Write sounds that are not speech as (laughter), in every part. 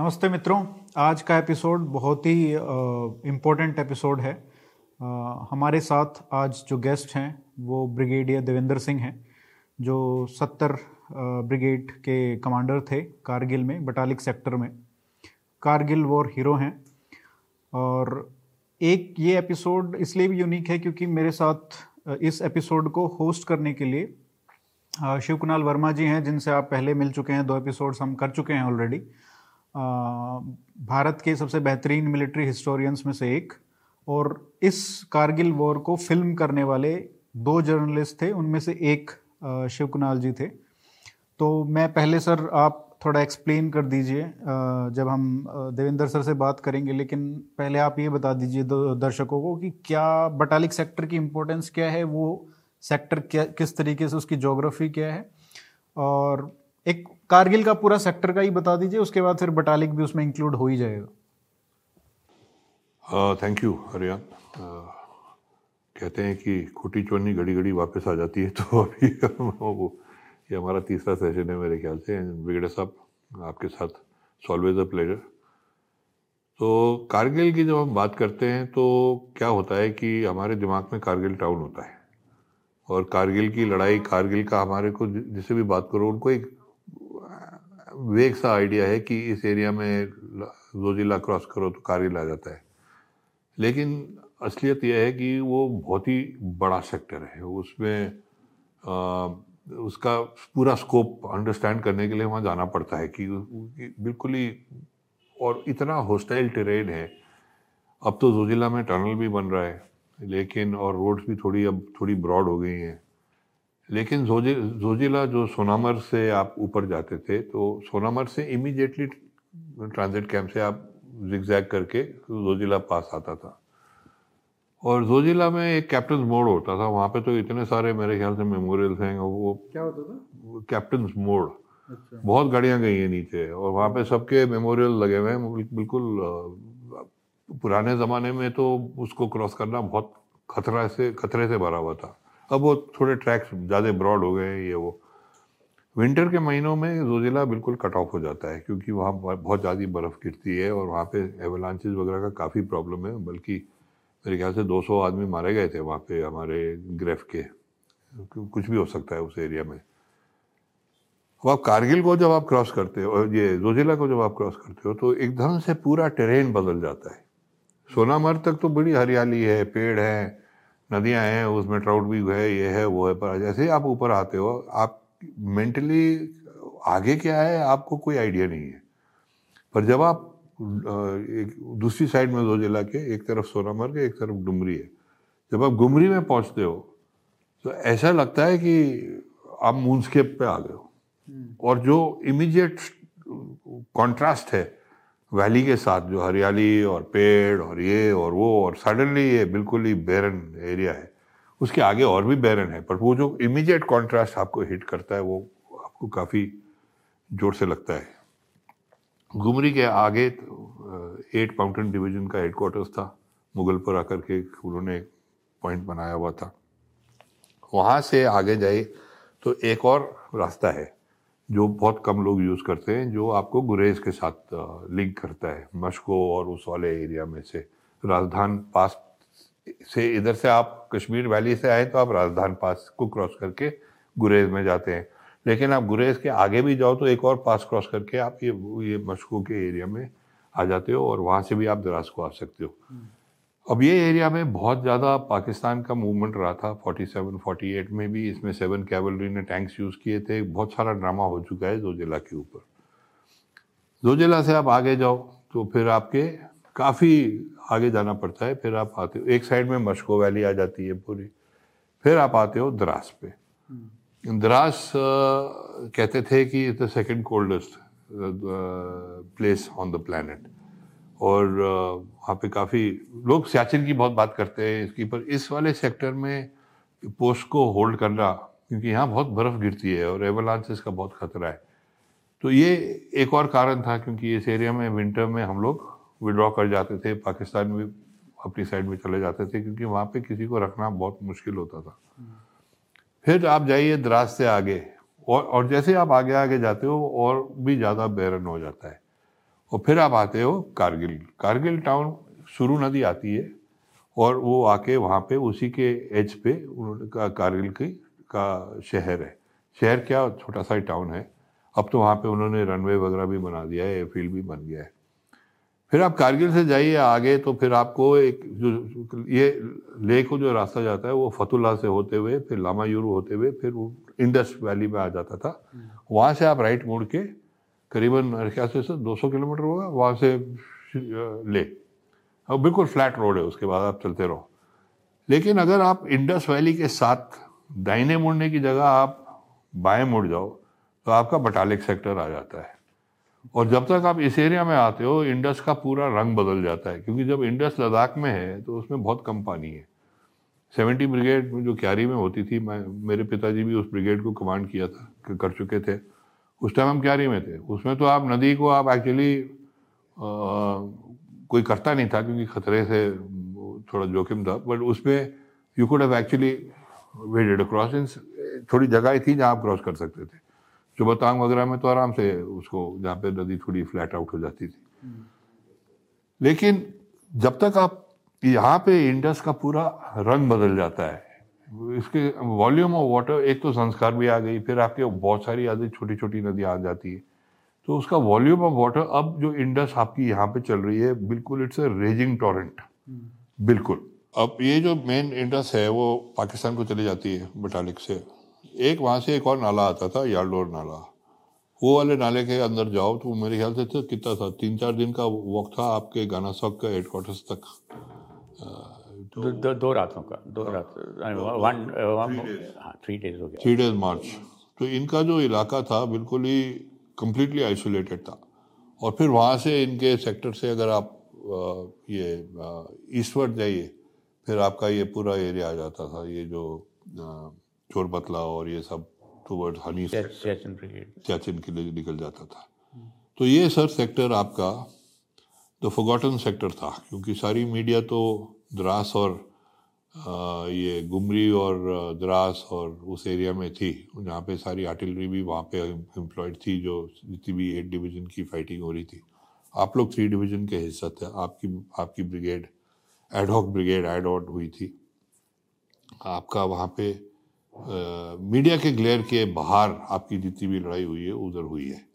नमस्ते मित्रों आज का एपिसोड बहुत ही इम्पोर्टेंट एपिसोड है। आ, हमारे साथ आज जो गेस्ट हैं वो ब्रिगेडियर देवेंद्र सिंह हैं जो सत्तर ब्रिगेड के कमांडर थे कारगिल में बटालिक सेक्टर में। कारगिल वॉर हीरो हैं। और एक ये एपिसोड इसलिए भी यूनिक है क्योंकि मेरे साथ इस एपिसोड को होस्ट करने के लिए शिव कुणाल वर्मा जी हैं जिनसे आप पहले मिल चुके हैं दो एपिसोड्स हम कर चुके हैं ऑलरेडी भारत के सबसे बेहतरीन मिलिट्री हिस्टोरियंस में से एक, और इस कारगिल वॉर को फ़िल्म करने वाले दो जर्नलिस्ट थे, उनमें से एक शिव कुणाल जी थे। तो मैं पहले सर आप थोड़ा एक्सप्लेन कर दीजिए जब हम देवेंद्र सर से बात करेंगे, लेकिन पहले आप ये बता दीजिए दर्शकों को कि क्या बटालिक सेक्टर की इम्पोर्टेंस क्या है, वो सेक्टर क्या, किस तरीके से उसकी जोग्राफी क्या है, और एक कारगिल का पूरा सेक्टर का ही बता दीजिए, उसके बाद फिर बटालिक भी उसमें इंक्लूड हो ही जाएगा। थैंक यू हरियान कहते हैं कि खोटी चोनी घड़ी घड़ी वापस आ जाती है (laughs) तो अभी वो, ये हमारा तीसरा सेशन है मेरे ख्याल से। बिगड़े साहब, आपके साथ सॉलवेज अ प्लेजर तो कारगिल की जब हम बात करते हैं तो क्या होता है कि हमारे दिमाग में कारगिल टाउन होता है। और कारगिल की लड़ाई, कारगिल का हमारे को जिसे भी बात करो, उनको एक वेग सा आइडिया है कि इस एरिया में दो जिला क्रॉस करो तो कारगिल आ जाता है। लेकिन असलियत यह है कि वो बहुत ही बड़ा सेक्टर है। उसमें उसका पूरा स्कोप अंडरस्टैंड करने के लिए वहाँ जाना पड़ता है कि, कि बिल्कुल ही और इतना हॉस्टाइल टेरेन है। अब तो जोजिला में टनल भी बन रहा है लेकिन और रोड्स भी थोड़ी अब थोड़ी ब्रॉड हो गई हैं। लेकिन जोजि जोजिला जो सोनामर से आप ऊपर जाते थे तो सोनामर से इमीडिएटली ट्रांजिट कैंप से आप जिगजैग करके जोजिला पास आता था। और जोजिला में एक कैप्टन मोड़ होता था वहाँ पे तो इतने सारे मेरे ख्याल से मेमोरियल्स हैं वो क्या होता था? कैप्टन मोड़ अच्छा। बहुत गाड़ियाँ गई हैं नीचे और वहाँ पे सबके मेमोरियल लगे हुए हैं बिल्कुल पुराने ज़माने में तो उसको क्रॉस करना बहुत खतरा से खतरे से भरा हुआ था। अब वो थोड़े ट्रैक्स ज़्यादा ब्रॉड हो गए हैं, ये वो। विंटर के महीनों में जोजिला बिल्कुल कट ऑफ़ हो जाता है, क्योंकि वहाँ बहुत ज़्यादा बर्फ़ गिरती है और वहाँ पे एवलांचेस वगैरह का काफ़ी प्रॉब्लम है, बल्कि मेरे ख्याल से 200 आदमी मारे गए थे वहाँ पे हमारे ग्रेफ के। कुछ भी हो सकता है उस एरिया में। अब आप कारगिल को जब आप क्रॉस करते हो, ये जोजिला को जब आप क्रॉस करते हो तो एकदम से पूरा टेरेन बदल जाता है। सोनामर्ग तक तो बड़ी हरियाली है, पेड़ है नदियाँ हैं उसमें ट्राउट भी है ये है वो है पर जैसे ही आप ऊपर आते हो आप मेंटली आगे क्या है आपको कोई आइडिया नहीं है। पर जब आप एक दूसरी साइड में दो जिला के एक तरफ़ सोनामर्ग एक तरफ़ डुमरी है। जब आप गुमरी में पहुँचते हो तो ऐसा लगता है कि आप मूनस्केप पे आ गए हो। हम्म। और जो इमीडिएट कंट्रास्ट है वैली के साथ जो हरियाली और पेड़ और ये और वो और सडनली ये बिल्कुल ही बैरन एरिया है। उसके आगे और भी बैरन है, पर वो जो इमीडिएट कॉन्ट्रास्ट आपको हिट करता है, वो आपको काफ़ी ज़ोर से लगता है। गुमरी के आगे एट माउंटेन डिवीज़न का हेडक्वार्टर्स था। मुगलपुर आकर के उन्होंने एक पॉइंट बनाया हुआ था। वहाँ से आगे जाए तो एक और रास्ता है। जो बहुत कम लोग यूज़ करते हैं, जो आपको गुरेज के साथ लिंक करता है, मशको और उस वाले एरिया में से। राजधान पास से इधर से आप कश्मीर वैली से आए तो आप राजधान पास को क्रॉस करके गुरेज में जाते हैं। लेकिन आप गुरेज के आगे भी जाओ तो एक और पास क्रॉस करके आप ये ये मशको के एरिया में आ जाते हो और वहाँ से भी आप दराज को आ सकते हो। अब ये एरिया में बहुत ज़्यादा पाकिस्तान का मूवमेंट रहा था। 47, 48 में भी इसमें सेवन कैवलरी ने टैंक्स यूज़ किए थे। बहुत सारा ड्रामा हो चुका है जोजिला के ऊपर। जोजिला से आप आगे जाओ तो फिर आपके काफ़ी आगे जाना पड़ता है। फिर आप आते हो एक साइड में मशको वैली आ जाती है पूरी। फिर आप आते हो द्रास पे। हम्म। द्रास कहते थे कि the second coldest place on the planet और वहाँ पे काफ़ी लोग सियाचिन की बहुत बात करते हैं इसकी, पर इस वाले सेक्टर में पोस्ट को होल्ड करना, क्योंकि यहाँ बहुत बर्फ़ गिरती है और एवलांसेस का बहुत खतरा है। तो ये एक और कारण था, क्योंकि इस एरिया में, विंटर में हम लोग विड्रॉ कर जाते थे, पाकिस्तान में अपनी साइड में चले जाते थे, क्योंकि वहाँ पे किसी को रखना बहुत मुश्किल होता था। फिर आप जाइए द्रास से आगे, और और जैसे आप आगे आगे जाते हो, और भी ज़्यादा बैरन हो जाता है। और फिर आप आते हो कारगिल। कारगिल टाउन शुरू नदी आती है और वो आके वहाँ पे उसी के एज पे उन्होंने का कारगिल की का शहर है। शहर क्या छोटा सा ही टाउन है। अब तो वहाँ पे उन्होंने रनवे वगैरह भी बना दिया है एयरफील्ड भी बन गया है। फिर आप कारगिल से जाइए आगे तो फिर आपको एक जो ये लेह को जो रास्ता जाता है वो फतुल्ला से होते हुए फिर लामा यूरू होते हुए फिर वो इंडस वैली में आ जाता था। वहाँ से आप राइट मोड़ के करीबन मेरे ख्याल से दो सौ किलोमीटर होगा, वहाँ से ले। और बिल्कुल फ्लैट रोड है, उसके बाद आप चलते रहो। लेकिन अगर आप इंडस वैली के साथ दाहिने मुड़ने की जगह आप बाएँ मुड़ जाओ तो आपका बटालिक सेक्टर आ जाता है। और जब तक आप इस एरिया में आते हो, इंडस का पूरा रंग बदल जाता है, क्योंकि जब इंडस लद्दाख में है तो उसमें बहुत कम पानी है। सेवेंटी ब्रिगेड जो क्यारी में होती थी, मैं, मेरे पिताजी भी उस ब्रिगेड को कमांड किया था, कर चुके थे। उस टाइम हम क्यारी में थे? उसमें तो आप नदी को आप एक्चुअली कोई करता नहीं था क्योंकि खतरे से थोड़ा जोखिम था बट उसमें you could have actually waded cross इन थोड़ी जगह थी जहाँ आप क्रॉस कर सकते थे। जो बतांग वगैरह में तो आराम से उसको, जहाँ पे नदी थोड़ी फ्लैट आउट हो जाती थी। लेकिन जब तक आप यहाँ पे इंडस का पूरा रंग बदल जाता है इसके वॉल्यूम ऑफ़ वाटर एक तो संस्कार भी आ गई फिर आपके बहुत सारी आदि छोटी छोटी नदियाँ आ जाती है। तो उसका वॉल्यूम ऑफ़ वाटर अब जो इंडस आपकी यहाँ पे चल रही है बिल्कुल इट्स अ रेजिंग टोरेंट बिल्कुल। अब ये जो मेन इंडस है वो पाकिस्तान को चली जाती है बटालिक से। एक वहाँ से एक और नाला आता था यार्डोर नाला। वो वाले नाले के अंदर जाओ तो मेरे ख्याल से तो कितना था तीन चार दिन का वक्त था आपके गाना सॉक का हेडक्वार्टर्स तक। तो दो, दो, दो रातों का दो हाँ। रात वन थ्री डेज़ हो गया। थ्री डेज़ मार्च तो इनका जो इलाका था बिल्कुल ही कम्प्लीटली आइसोलेटेड था। और फिर वहाँ से इनके सेक्टर से अगर आप ये ईस्टवर्ड जाइए फिर आपका ये पूरा एरिया आ जाता था। ये जो चोरबतला और ये सब टूवर्ड हनी चैचिन के लिए निकल जाता था। तो ये सर सेक्टर आपका द फोगॉटन सेक्टर था क्योंकि सारी मीडिया तो द्रास और आ, ये गुमरी और द्रास और उस एरिया में थी। जहाँ पे सारी आर्टिलरी भी वहाँ पे एम्प्लॉयड थी जो जितनी भी एट डिवीज़न की फाइटिंग हो रही थी। आप लोग थ्री डिवीज़न के हिस्सा थे। आपकी आपकी ब्रिगेड एडहॉक ब्रिगेड एड आउट हुई थी। आपका वहाँ पे मीडिया के ग्लेयर के बाहर आपकी जितनी भी लड़ाई हुई है उधर हुई है।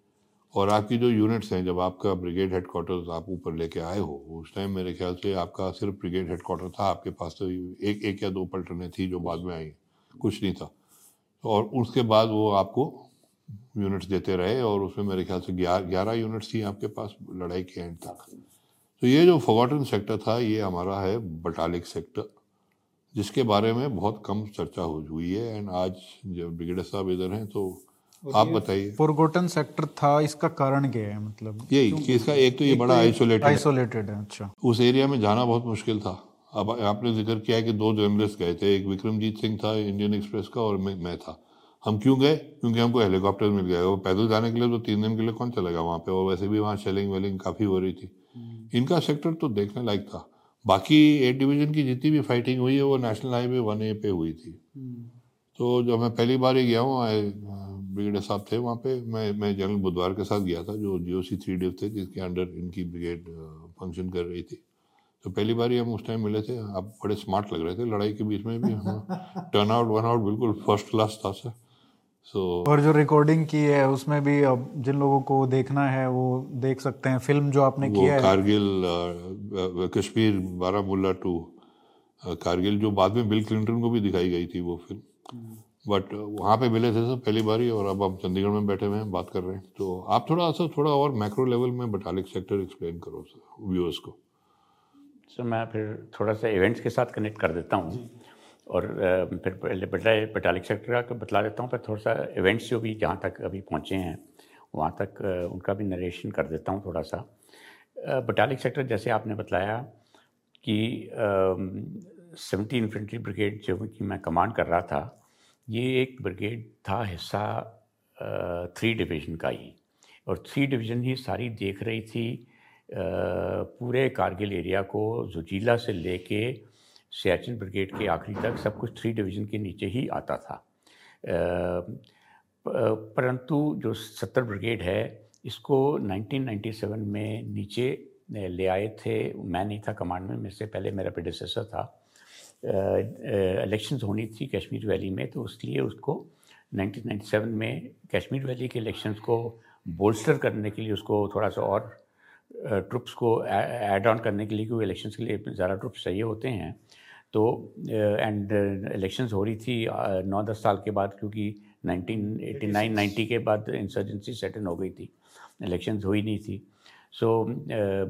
और आपकी जो यूनिट्स हैं, जब आपका ब्रिगेड हेडक्वार्टर्स आप ऊपर लेके आए हो, उस टाइम मेरे ख्याल से आपका सिर्फ़ ब्रिगेड हेडक्वार्टर था, आपके पास तो एक एक या दो पलटने थी जो बाद में आई कुछ नहीं था। और उसके बाद वो आपको यूनिट्स देते रहे और उसमें मेरे ख्याल से ग्यारह यूनिट्स थी आपके पास लड़ाई के एंड तक। तो ये जो फॉगटन सेक्टर था, ये हमारा है बटालिक सेक्टर जिसके बारे में बहुत कम चर्चा हुई है। एंड आज जब ब्रिगेडर साहब इधर हैं तो आप बताइए। फॉरगोटन सेक्टर था इसका कारण क्या है मतलब? यही कि इसका एक तो ये बड़ा आइसोलेटेड आइसोलेटेड है। अच्छा। उस एरिया में जाना बहुत मुश्किल था। अब आपने ज़िक्र किया कि दो जर्नलिस्ट गए थे एक विक्रमजीत सिंह था इंडियन एक्सप्रेस का और मैं मैं था। हम क्यों गए? क्योंकि हमको हेलीकॉप्टर मिल गया। वो पैदल जाने के लिए तो तीन दिन के लिए कौन चलेगा वहाँ पे? और वैसे भी वहाँ शेलिंग वेलिंग काफ़ी हो रही थी। हम्म। इनका सेक्टर तो देखने लायक था। बाकी ए डिवीज़न की जितनी भी फाइटिंग हुई है वो नेशनल हाईवे वन ए पे हुई थी। हम्म। तो जब मैं पहली बार ही गया हूँ ब्रिगेडर साहब थे वहाँ पे मैं मैं जनरल बुधवार के साथ गया था जो जियो सी थ्री डिव थे जिसके अंडर इनकी ब्रिगेड फ़ंक्शन कर रही थी। तो पहली बार ही हम उस टाइम मिले थे। आप बड़े स्मार्ट लग रहे थे लड़ाई के बीच में भी टर्न आउट वन आउट बिल्कुल फ़र्स्ट क्लास था सर सो so, और जो रिकॉर्डिंग की है उसमें भी अब जिन लोगों को देखना है वो देख सकते हैं। फ़िल्म जो आपने किया है। कारगिल कश्मीर बारामूला टू कारगिल जो बाद में बिल क्लिंटन को भी दिखाई गई थी वो फ़िल्म बट वहाँ पे मिले थे सर पहली बारी और अब हम चंडीगढ़ में बैठे हुए हैं, बात कर रहे हैं। तो आप थोड़ा सा थोड़ा और मैक्रो लेवल में बटालिक सेक्टर एक्सप्लेन करो सर व्यूअर्स को। सर, मैं फिर थोड़ा सा इवेंट्स के साथ कनेक्ट कर देता हूँ। और फिर पहले बटाए बटालिक सेक्टर का बतला देता हूँ फिर थोड़ा सा इवेंट्स जो भी जहाँ तक अभी पहुँचे हैं, वहाँ तक उनका भी नरेशन कर देता हूँ थोड़ा सा। बटालिक सेक्टर जैसे आपने बताया कि सेवेंटी इन्फेंट्री ब्रिगेड जो कि मैं कमांड कर रहा था ये एक ब्रिगेड था हिस्सा थ्री डिवीज़न का ही। और थ्री डिवीज़न ही सारी देख रही थी पूरे कारगिल एरिया को जुजीला से लेके सियाचिन ब्रिगेड के आखिरी तक सब कुछ थ्री डिवीज़न के नीचे ही आता था। परंतु जो सत्तर ब्रिगेड है, इसको 1997 में नीचे ले आए थे। मैं नहीं था कमांड में, मेरे से पहले मेरा प्रोडिसेसर था। इलेक्शंस होनी थी कश्मीर वैली में तो उसलिए उसको 1997 में कश्मीर वैली के इलेक्शंस को बोल्स्टर करने के लिए उसको थोड़ा सा और ट्रुप्स को ऐड ऑन करने के लिए क्योंकि इलेक्शंस के लिए ज़्यादा ट्रुप्स चाहिए होते हैं। तो एंड इलेक्शंस हो रही थी नौ दस साल के बाद क्योंकि 1989 90 के बाद इंसर्जेंसी सेटन हो गई थी। इलेक्शंस हुई नहीं थी। सो so,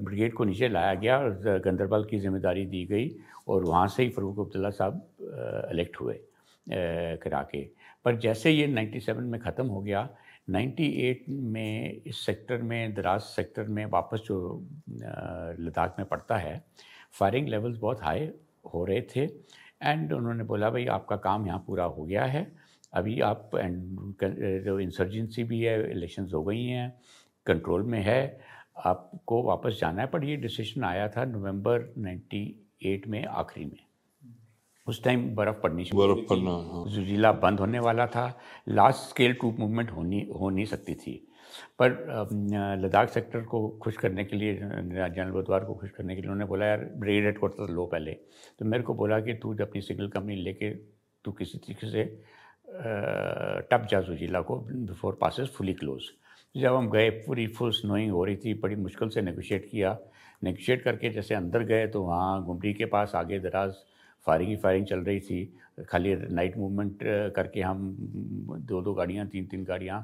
ब्रिगेड को नीचे लाया गया और गंदरबल की ज़िम्मेदारी दी गई। और वहाँ से ही फ़रूक अब्दुल्ला साहब इलेक्ट हुए करा के। पर जैसे ये 97 में ख़त्म हो गया 98 में इस सेक्टर में, दराज सेक्टर में वापस जो लद्दाख में पड़ता है फायरिंग लेवल्स बहुत हाई हो रहे थे एंड उन्होंने बोला, भाई आपका काम यहाँ पूरा हो गया है, अभी आप एंड जो इंसर्जेंसी भी है इलेक्शंस हो गई हैं कंट्रोल में है, आपको वापस जाना है। पर ये डिसीज़न आया था नवंबर 98 में आखिरी में। उस टाइम बर्फ़ पड़नी बर्फ़ पड़ना हाँ। जुजीला बंद होने वाला था। लास्ट स्केल ट्रूप मूवमेंट होनी हो नहीं सकती थी। पर लद्दाख सेक्टर को खुश करने के लिए जनरल बुधवार को खुश करने के लिए उन्होंने बोला यार ब्रिगेड हेड क्वार्टर लो पहले। तो मेरे को बोला कि तू जब अपनी सिग्नल कंपनी लेके तू किसी तरीके से टप जा जुजीला को बिफोर पासिस फुली क्लोज जब हम गए पूरी फुल स्नोइंग हो रही थी बड़ी मुश्किल से नेगोशिएट किया। नेगोशिएट करके जैसे अंदर गए तो वहाँ गुमरी के पास आगे दराज फायरिंग ही फायरिंग चल रही थी। खाली नाइट मूवमेंट करके हम दो दो गाड़ियाँ, तीन तीन गाड़ियाँ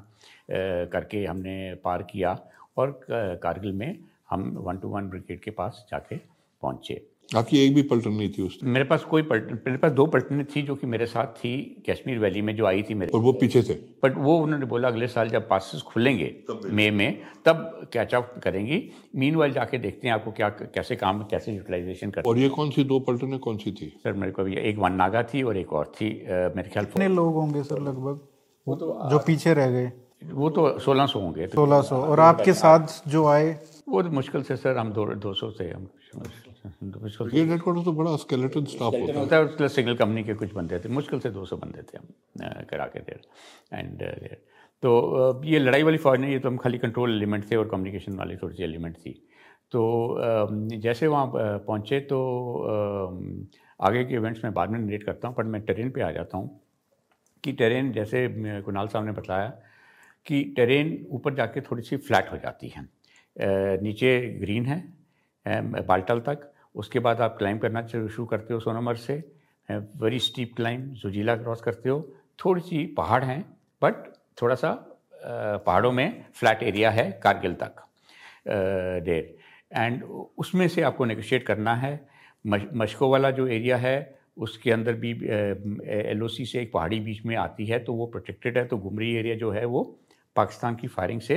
करके हमने पार किया और कारगिल में हम वन टू वन ब्रिगेड के पास जाके पहुँचे। आपकी एक भी पलटन नहीं थी उस मेरे पास कोई पलटन मेरे पास दो पलटनें थी जो कि मेरे साथ थी कश्मीर वैली में जो आई थी मेरे। और वो पीछे थे। बट वो उन्होंने बोला अगले साल जब पासिस खुलेंगे मई में तब कैच अप करेंगी। मीन वाइल जाके देखते हैं आपको क्या कैसे काम कैसे यूटिलाइजेशन कर और ये कौन सी दो पलटनें कौन सी थी? सर मेरे को एक वन नागा थी और एक और थी मेरे ख्याल कितने लोग होंगे सर लगभग? वो तो जो पीछे रह गए। वो तो सोलह सौ होंगे। सोलह सौ। और आपके साथ जो आए? वो तो मुश्किल से सर हम दो दो सौ से हम हेडक्वार्टर तो बड़ा स्केलेटन स्टाफ होता है। उसके सिग्नल कंपनी के कुछ बंदे थे। मुश्किल से 200 बंदे थे हम करा के देर एंड तो ये लड़ाई वाली फौज नहीं ये तो हम खाली कंट्रोल एलिमेंट थे और कम्युनिकेशन वाली थोड़ी सी एलिमेंट थी। तो जैसे वहाँ पहुँचे तो आगे के इवेंट्स में बाद में नरेट करता हूँ पर मैं ट्रेन पे आ जाता हूँ कि ट्रेन जैसे कुणाल साहब ने बताया कि ट्रेन ऊपर जाके थोड़ी सी फ्लैट हो जाती है। नीचे ग्रीन है बाल्टल तक। उसके बाद आप क्लाइंब करना शुरू करते हो सोनामर से। Very steep climb Zojila cross करते हो। थोड़ी सी पहाड़ हैं बट थोड़ा सा पहाड़ों में फ्लैट एरिया है, कारगिल तक देर एंड उसमें से आपको नेगोशिएट करना है। मशको वाला जो एरिया है, उसके अंदर भी एलओसी से एक पहाड़ी बीच में आती है तो वो प्रोटेक्टेड है तो घुमरी एरिया जो है वो पाकिस्तान की फायरिंग से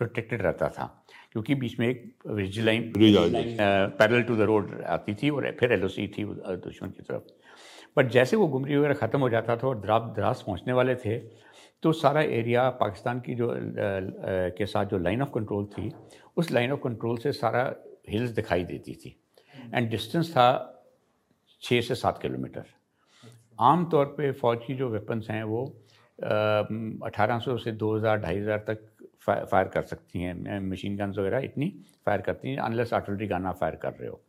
प्रोटेक्टेड रहता था क्योंकि बीच में एक line parallel to the road आती थी और फिर एलओसी थी दुश्मन की तरफ़। बट जैसे वो गुमरी वगैरह ख़त्म हो जाता था और द्रास द्रास पहुँचने वाले थे तो सारा एरिया पाकिस्तान की जो के साथ जो लाइन ऑफ़ कंट्रोल थी उस लाइन ऑफ़ कंट्रोल से सारा हिल्स दिखाई देती थी। एंड डिस्टेंस था छः से सात किलोमीटर। आम तौर पे फ़ौज की जो वेपन्स हैं वो अठारह सौ से दो हज़ार ढाई हज़ार तक फायर कर सकती हैं। मशीन गन्स वगैरह इतनी फायर करती हैं अनलेस आर्टिलरी गाना फायर कर रहे हो।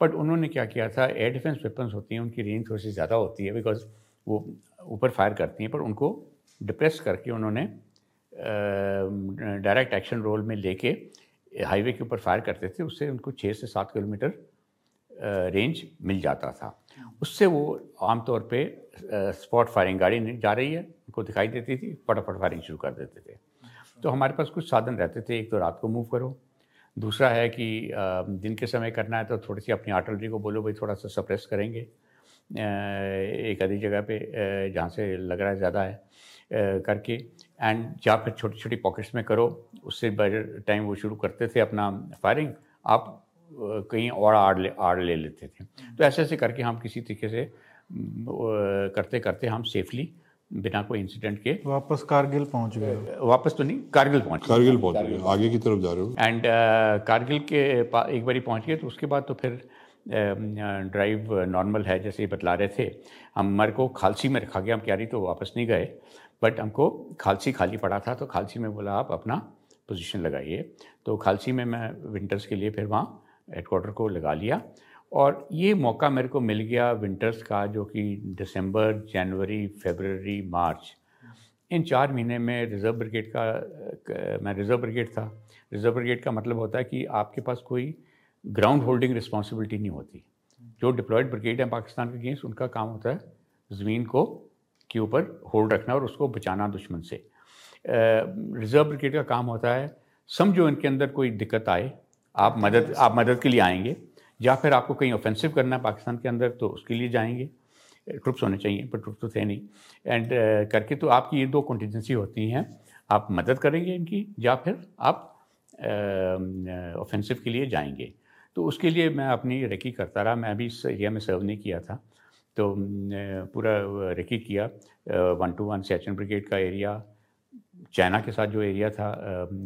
बट उन्होंने क्या किया था एयर डिफेंस वेपन्स होती हैं उनकी रेंज थोड़ी सी ज़्यादा होती है बिकॉज़ वो ऊपर फायर करती हैं पर उनको डिप्रेस करके उन्होंने डायरेक्ट एक्शन रोल में लेके हाईवे के ऊपर फायर करते थे उससे उनको छः से सात किलोमीटर रेंज मिल जाता था। उससे वो आमतौर पे स्पॉट फायरिंग गाड़ी जा रही है। उनको दिखाई देती थी, फटाफट फायरिंग शुरू कर देते थे। तो हमारे पास कुछ साधन रहते थे, एक तो रात को मूव करो। दूसरा है कि दिन के समय करना है तो थोड़ी सी अपनी आर्टलरी को बोलो भाई थोड़ा सा सप्रेस करेंगे एक आधी जगह पे जहाँ से लग रहा है ज़्यादा है करके। एंड जहाँ फिर छोटी छोटी पॉकेट्स में करो, उससे बजट टाइम वो शुरू करते थे अपना फायरिंग आप कहीं और आड़ ले आड़ ले लेते थे। तो ऐसे ऐसे करके हम किसी तरीके से करते करते हम सेफली बिना कोई इंसिडेंट के। वापस कारगिल पहुँच गए वापस तो नहीं कारगिल पहुँच कारगिल पहुँच गए आगे की तरफ़ जा रहे हो? एंड uh, कारगिल के एक बारी पहुँच गए तो उसके बाद तो फिर ड्राइव uh, नॉर्मल है जैसे बतला रहे थे। हमारे को खालसी में रखा गया हम क्या रही तो वापस नहीं गए। बट हमको खालसी खाली पड़ा था तो खालसी में बोला आप अपना पोजीशन लगाइए। तो खालसी में मैं विंटर्स के लिए फिर वहाँ हेडकोार्टर को लगा लिया। और ये मौका मेरे को मिल गया विंटर्स का, जो कि दिसंबर, जनवरी फेबररी मार्च। इन चार महीने में रिज़र्व ब्रिगेड का मैं रिज़र्व ब्रिगेड था। रिज़र्व ब्रिगेड का मतलब होता है कि आपके पास कोई ग्राउंड होल्डिंग रिस्पॉन्सिबिलिटी नहीं होती। जो डिप्लॉयड ब्रिगेड है पाकिस्तान के अगेंस्ट, उनका काम होता है ज़मीन को, के ऊपर होल्ड रखना और उसको बचाना दुश्मन से। रिज़र्व ब्रिगेड का काम होता है, समझो इनके अंदर कोई दिक्कत आए, आप मदद आप मदद के लिए आएँगे। या फिर आपको कहीं ऑफेंसिव करना है पाकिस्तान के अंदर तो उसके लिए जाएँगे। ट्रुप्स होने चाहिए पर ट्रुप्स तो थे नहीं। एंड uh, करके तो आपकी ये दो कंटीजेंसी होती हैं। आप मदद करेंगे इनकी या फिर आप ऑफेंसिव uh, के लिए जाएँगे। तो उसके लिए मैं अपनी रेकी करता रहा। मैं अभी इस एरिया में सर्व नहीं किया था। तो पूरा रेकी किया। वन टू वन सेचन ब्रिगेड का एरिया चाइना के साथ जो एरिया था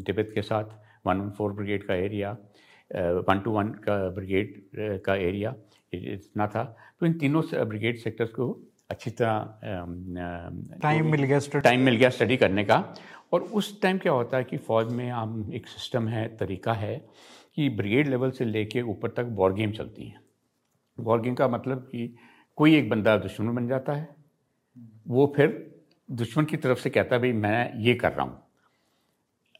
तिब्बत के साथ वन वन फोर ब्रिगेड का एरिया वन टू वन का ब्रिगेड का एरिया इतना था। तो इन तीनों ब्रिगेड सेक्टर्स को अच्छी तरह टाइम मिल गया टाइम मिल गया स्टडी करने का। और उस टाइम क्या होता है कि फ़ौज में हम एक सिस्टम है तरीका है कि ब्रिगेड लेवल से लेके ऊपर तक वॉर गेम चलती हैं। वॉर गेम का मतलब कि कोई एक बंदा दुश्मन बन जाता है। वो फिर दुश्मन की तरफ़ से कहता है भाई मैं ये कर रहा हूँ।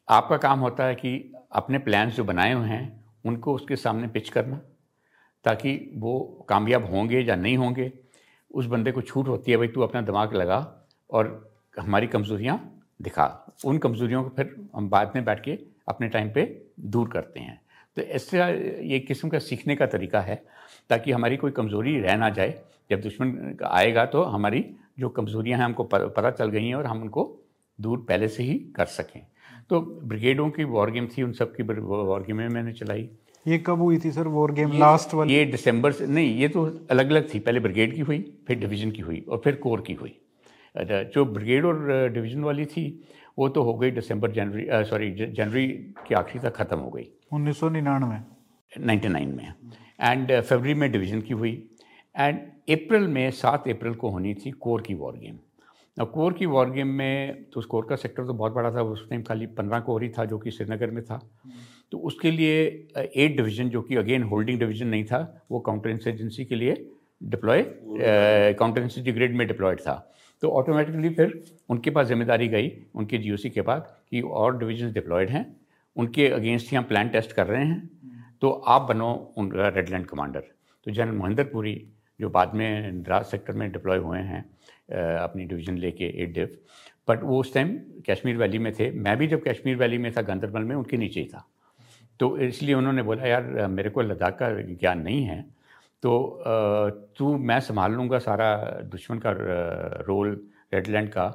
आपका काम होता है कि अपने प्लान्स जो बनाए हुए हैं उनको उसके सामने पिच करना, ताकि वो कामयाब होंगे या नहीं होंगे। उस बंदे को छूट होती है, भाई तू अपना दिमाग लगा और हमारी कमज़ोरियाँ दिखा। उन कमज़ोरियों को फिर हम बाद में बैठ के अपने टाइम पे दूर करते हैं। तो इससे ये किस्म का सीखने का तरीका है, ताकि हमारी कोई कमज़ोरी रह ना जाए। जब दुश्मन आएगा तो हमारी जो कमज़ोरियाँ हैं, हमको पता चल गई हैं और हम उनको दूर, पहले से ही कर सकें। तो ब्रिगेडों की वॉर गेम थी उन सब की वॉर गेमें मैंने चलाई। ये कब हुई थी सर वॉर गेम लास्ट वाली? ये दिसंबर से नहीं ये तो अलग अलग थी। पहले ब्रिगेड की हुई फिर डिवीज़न की हुई और फिर कोर की हुई। अच्छा, जो ब्रिगेड और डिवीज़न वाली थी वो तो हो गई दिसंबर जनवरी सॉरी जनवरी के आखिरी तक ख़त्म हो गई। उन्नीस सौ निन्यानवे। नाइन्टी नाइन में एंड फरवरी में डिवीज़न की हुई। एंड अप्रैल में सात अप्रैल को होनी थी कोर की वॉर गेम अब कोर की वॉर गेम में तो उस कोर का सेक्टर तो बहुत बड़ा था, उस टाइम खाली पंद्रह कोर ही था, जो कि श्रीनगर में था। तो उसके लिए एट डिवीज़न जो कि अगेन होल्डिंग डिवीज़न नहीं था, वो काउंटर इंसर्जेंसी के लिए डिप्लॉय काउंटर इंसर्जी ग्रेड में डिप्लॉयड था। तो ऑटोमेटिकली फिर उनके पास ज़िम्मेदारी गई, उनके जीओसी के पास कि और डिवीज़न डिप्लॉयड हैं। उनके अगेंस्ट ही हम प्लान टेस्ट कर रहे हैं। तो आप बनो उनका रेडलैंड कमांडर तो जनरल महेंद्रपुरी जो बाद में द्रास सेक्टर में डिप्लॉय हुए हैं अपनी डिवीज़न लेके एट डिव बट वो उस टाइम कश्मीर वैली में थे. मैं भी जब कश्मीर वैली में था गंदरबल में, उनके नीचे ही था. तो इसलिए उन्होंने बोला, यार, मेरे को लद्दाख का ज्ञान नहीं है. तो तू, मैं संभाल लूँगा सारा दुश्मन का रोल रेडलैंड का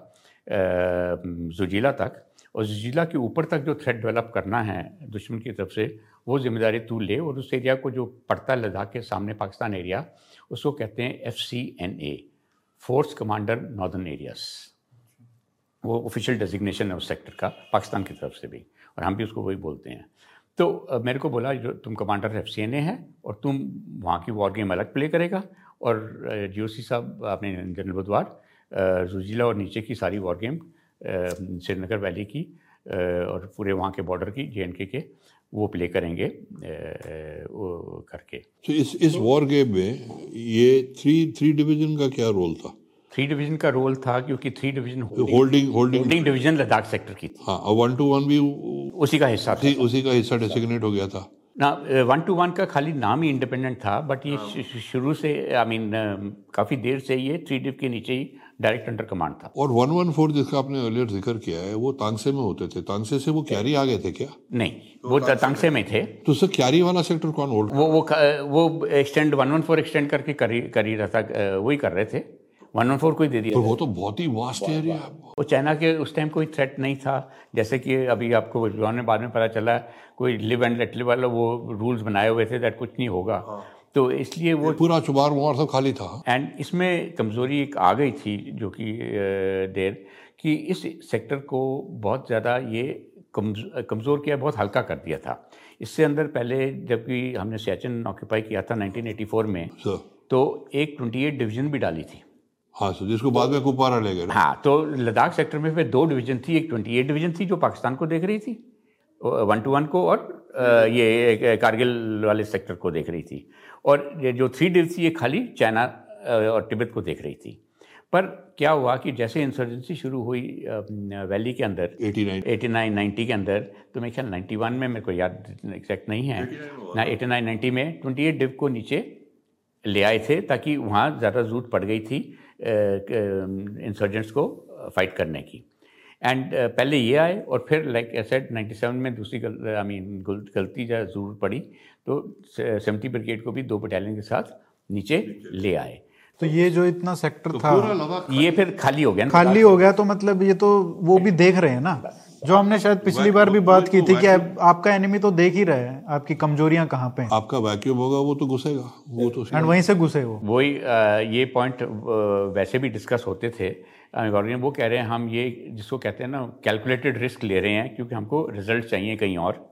जुजीला तक. और जुजीला के ऊपर तक जो थ्रेड डेवलप करना है दुश्मन की तरफ़ से, वो ज़िम्मेदारी तू ले और उस एरिया को जो पड़ता है लद्दाख के सामने पाकिस्तान एरिया उसको कहते हैं F C N A force commander northern areas वो ऑफिशियल डेजिग्नेशन है उस सेक्टर का, पाकिस्तान की तरफ़ से भी, और हम भी उसको वही बोलते हैं। तो मेरे को बोला, जो, तुम commander F C N A है, और तुम वहाँ की वॉर गेम अलग प्ले करेगा। और जी ओ सी साहब अपने जनरल बुधवार जुजिला और नीचे की सारी वॉर गेम श्रीनगर वैली की और पूरे वहाँ के बॉर्डर की जे एंड के वो प्ले करेंगे वो करके। तो इस इस वॉर गेम में ये थ्री थ्री डिवीज़न का क्या रोल था? थ्री डिवीज़न का रोल था क्योंकि three division holding holding division Ladakh sector की थी। हाँ वन टू वन भी उसी का हिस्सा था। उसी का हिस्सा डेसिग्नेट हो गया था। ना वन टू वन का खाली नाम ही इंडिपेंडेंट था बट ये हाँ। शुरू से आई मीन काफ़ी देर से ये थ्री डिव के नीचे ही डायरेक्ट अंडर कमांड था। और वन वन फोर जिसका आपने अर्लियर ज़िक्र किया है वो तांगसे में होते थे। तांगसे से वो क्यारी आ गए थे क्या? नहीं तो वो तांगसे में थे। तो सर क्यारी वाला सेक्टर कौन होल्ड वो वो वो extend one one four extend करके कर ही कर ही रहा था वही कर रहे थे। वन वन फोर को ही दे दिया तो वो तो बहुत ही वास्ट एरिया वो चाइना के उस टाइम कोई थ्रेट नहीं था। जैसे कि अभी आपको बाद में पता चला कोई लिव एंड लेट लिव वाला वो रूल्स बनाए हुए थे दैट कुछ नहीं होगा। हाँ। तो इसलिए वो पूरा चुबार मुबार सब खाली था। एंड इसमें कमज़ोरी एक आ गई थी जो कि देर कि इस सेक्टर को बहुत ज़्यादा ये कमज़ोर किया बहुत हल्का कर दिया था। इससे अंदर पहले जबकि हमने सियाचिन ऑक्यूपाई किया था 1984 में तो एक 28 डिवीज़न भी डाली थी। हाँ सर जिसको बाद में कुपवारा ले गए हाँ तो लद्दाख सेक्टर में फिर दो डिवीज़न थी एक ट्वेंटी एट डिवीज़न थी जो पाकिस्तान को देख रही थी वन टू वन को और ये कारगिल वाले सेक्टर को देख रही थी। और ये जो थ्री डिव थी ये खाली चाइना और तिब्बत को देख रही थी। पर क्या हुआ कि जैसे इंसर्जेंसी शुरू हुई वैली के अंदर 89 89 90 के अंदर तो मेरे ख्याल 91 में मेरे को याद एग्जैक्ट नहीं है। ना 89 90 में 28 डिव को नीचे ले आए थे ताकि वहाँ ज़्यादा ज़रूरत पड़ गई थी इंसर्जेंट्स को फाइट करने की। एंड पहले ये आए और फिर लाइक एसेड 97 में दूसरी गल आई मीन गलती या ज़रूरत पड़ी। तो सेवेंटी ब्रिगेड को भी दो बटालियन के साथ नीचे ले आए। तो ये जो इतना सेक्टर तो था ये फिर खाली हो गया खाली हो गया तो मतलब ये तो वो भी देख रहे हैं ना। जो हमने शायद पिछली बार भी बात की थी कि आपका एनिमी तो देख ही रहे हैं आपकी कमजोरियाँ कहाँ पे आपका वैक्यूम होगा वो तो घुसेगा वो तो एंड वहीं से घुसे वो। वही ये पॉइंट वैसे भी डिस्कस होते थे। वो कह रहे हैं हम ये जिसको कहते हैं ना कैलकुलेटेड रिस्क ले रहे हैं क्योंकि हमको रिज़ल्ट चाहिए कहीं और।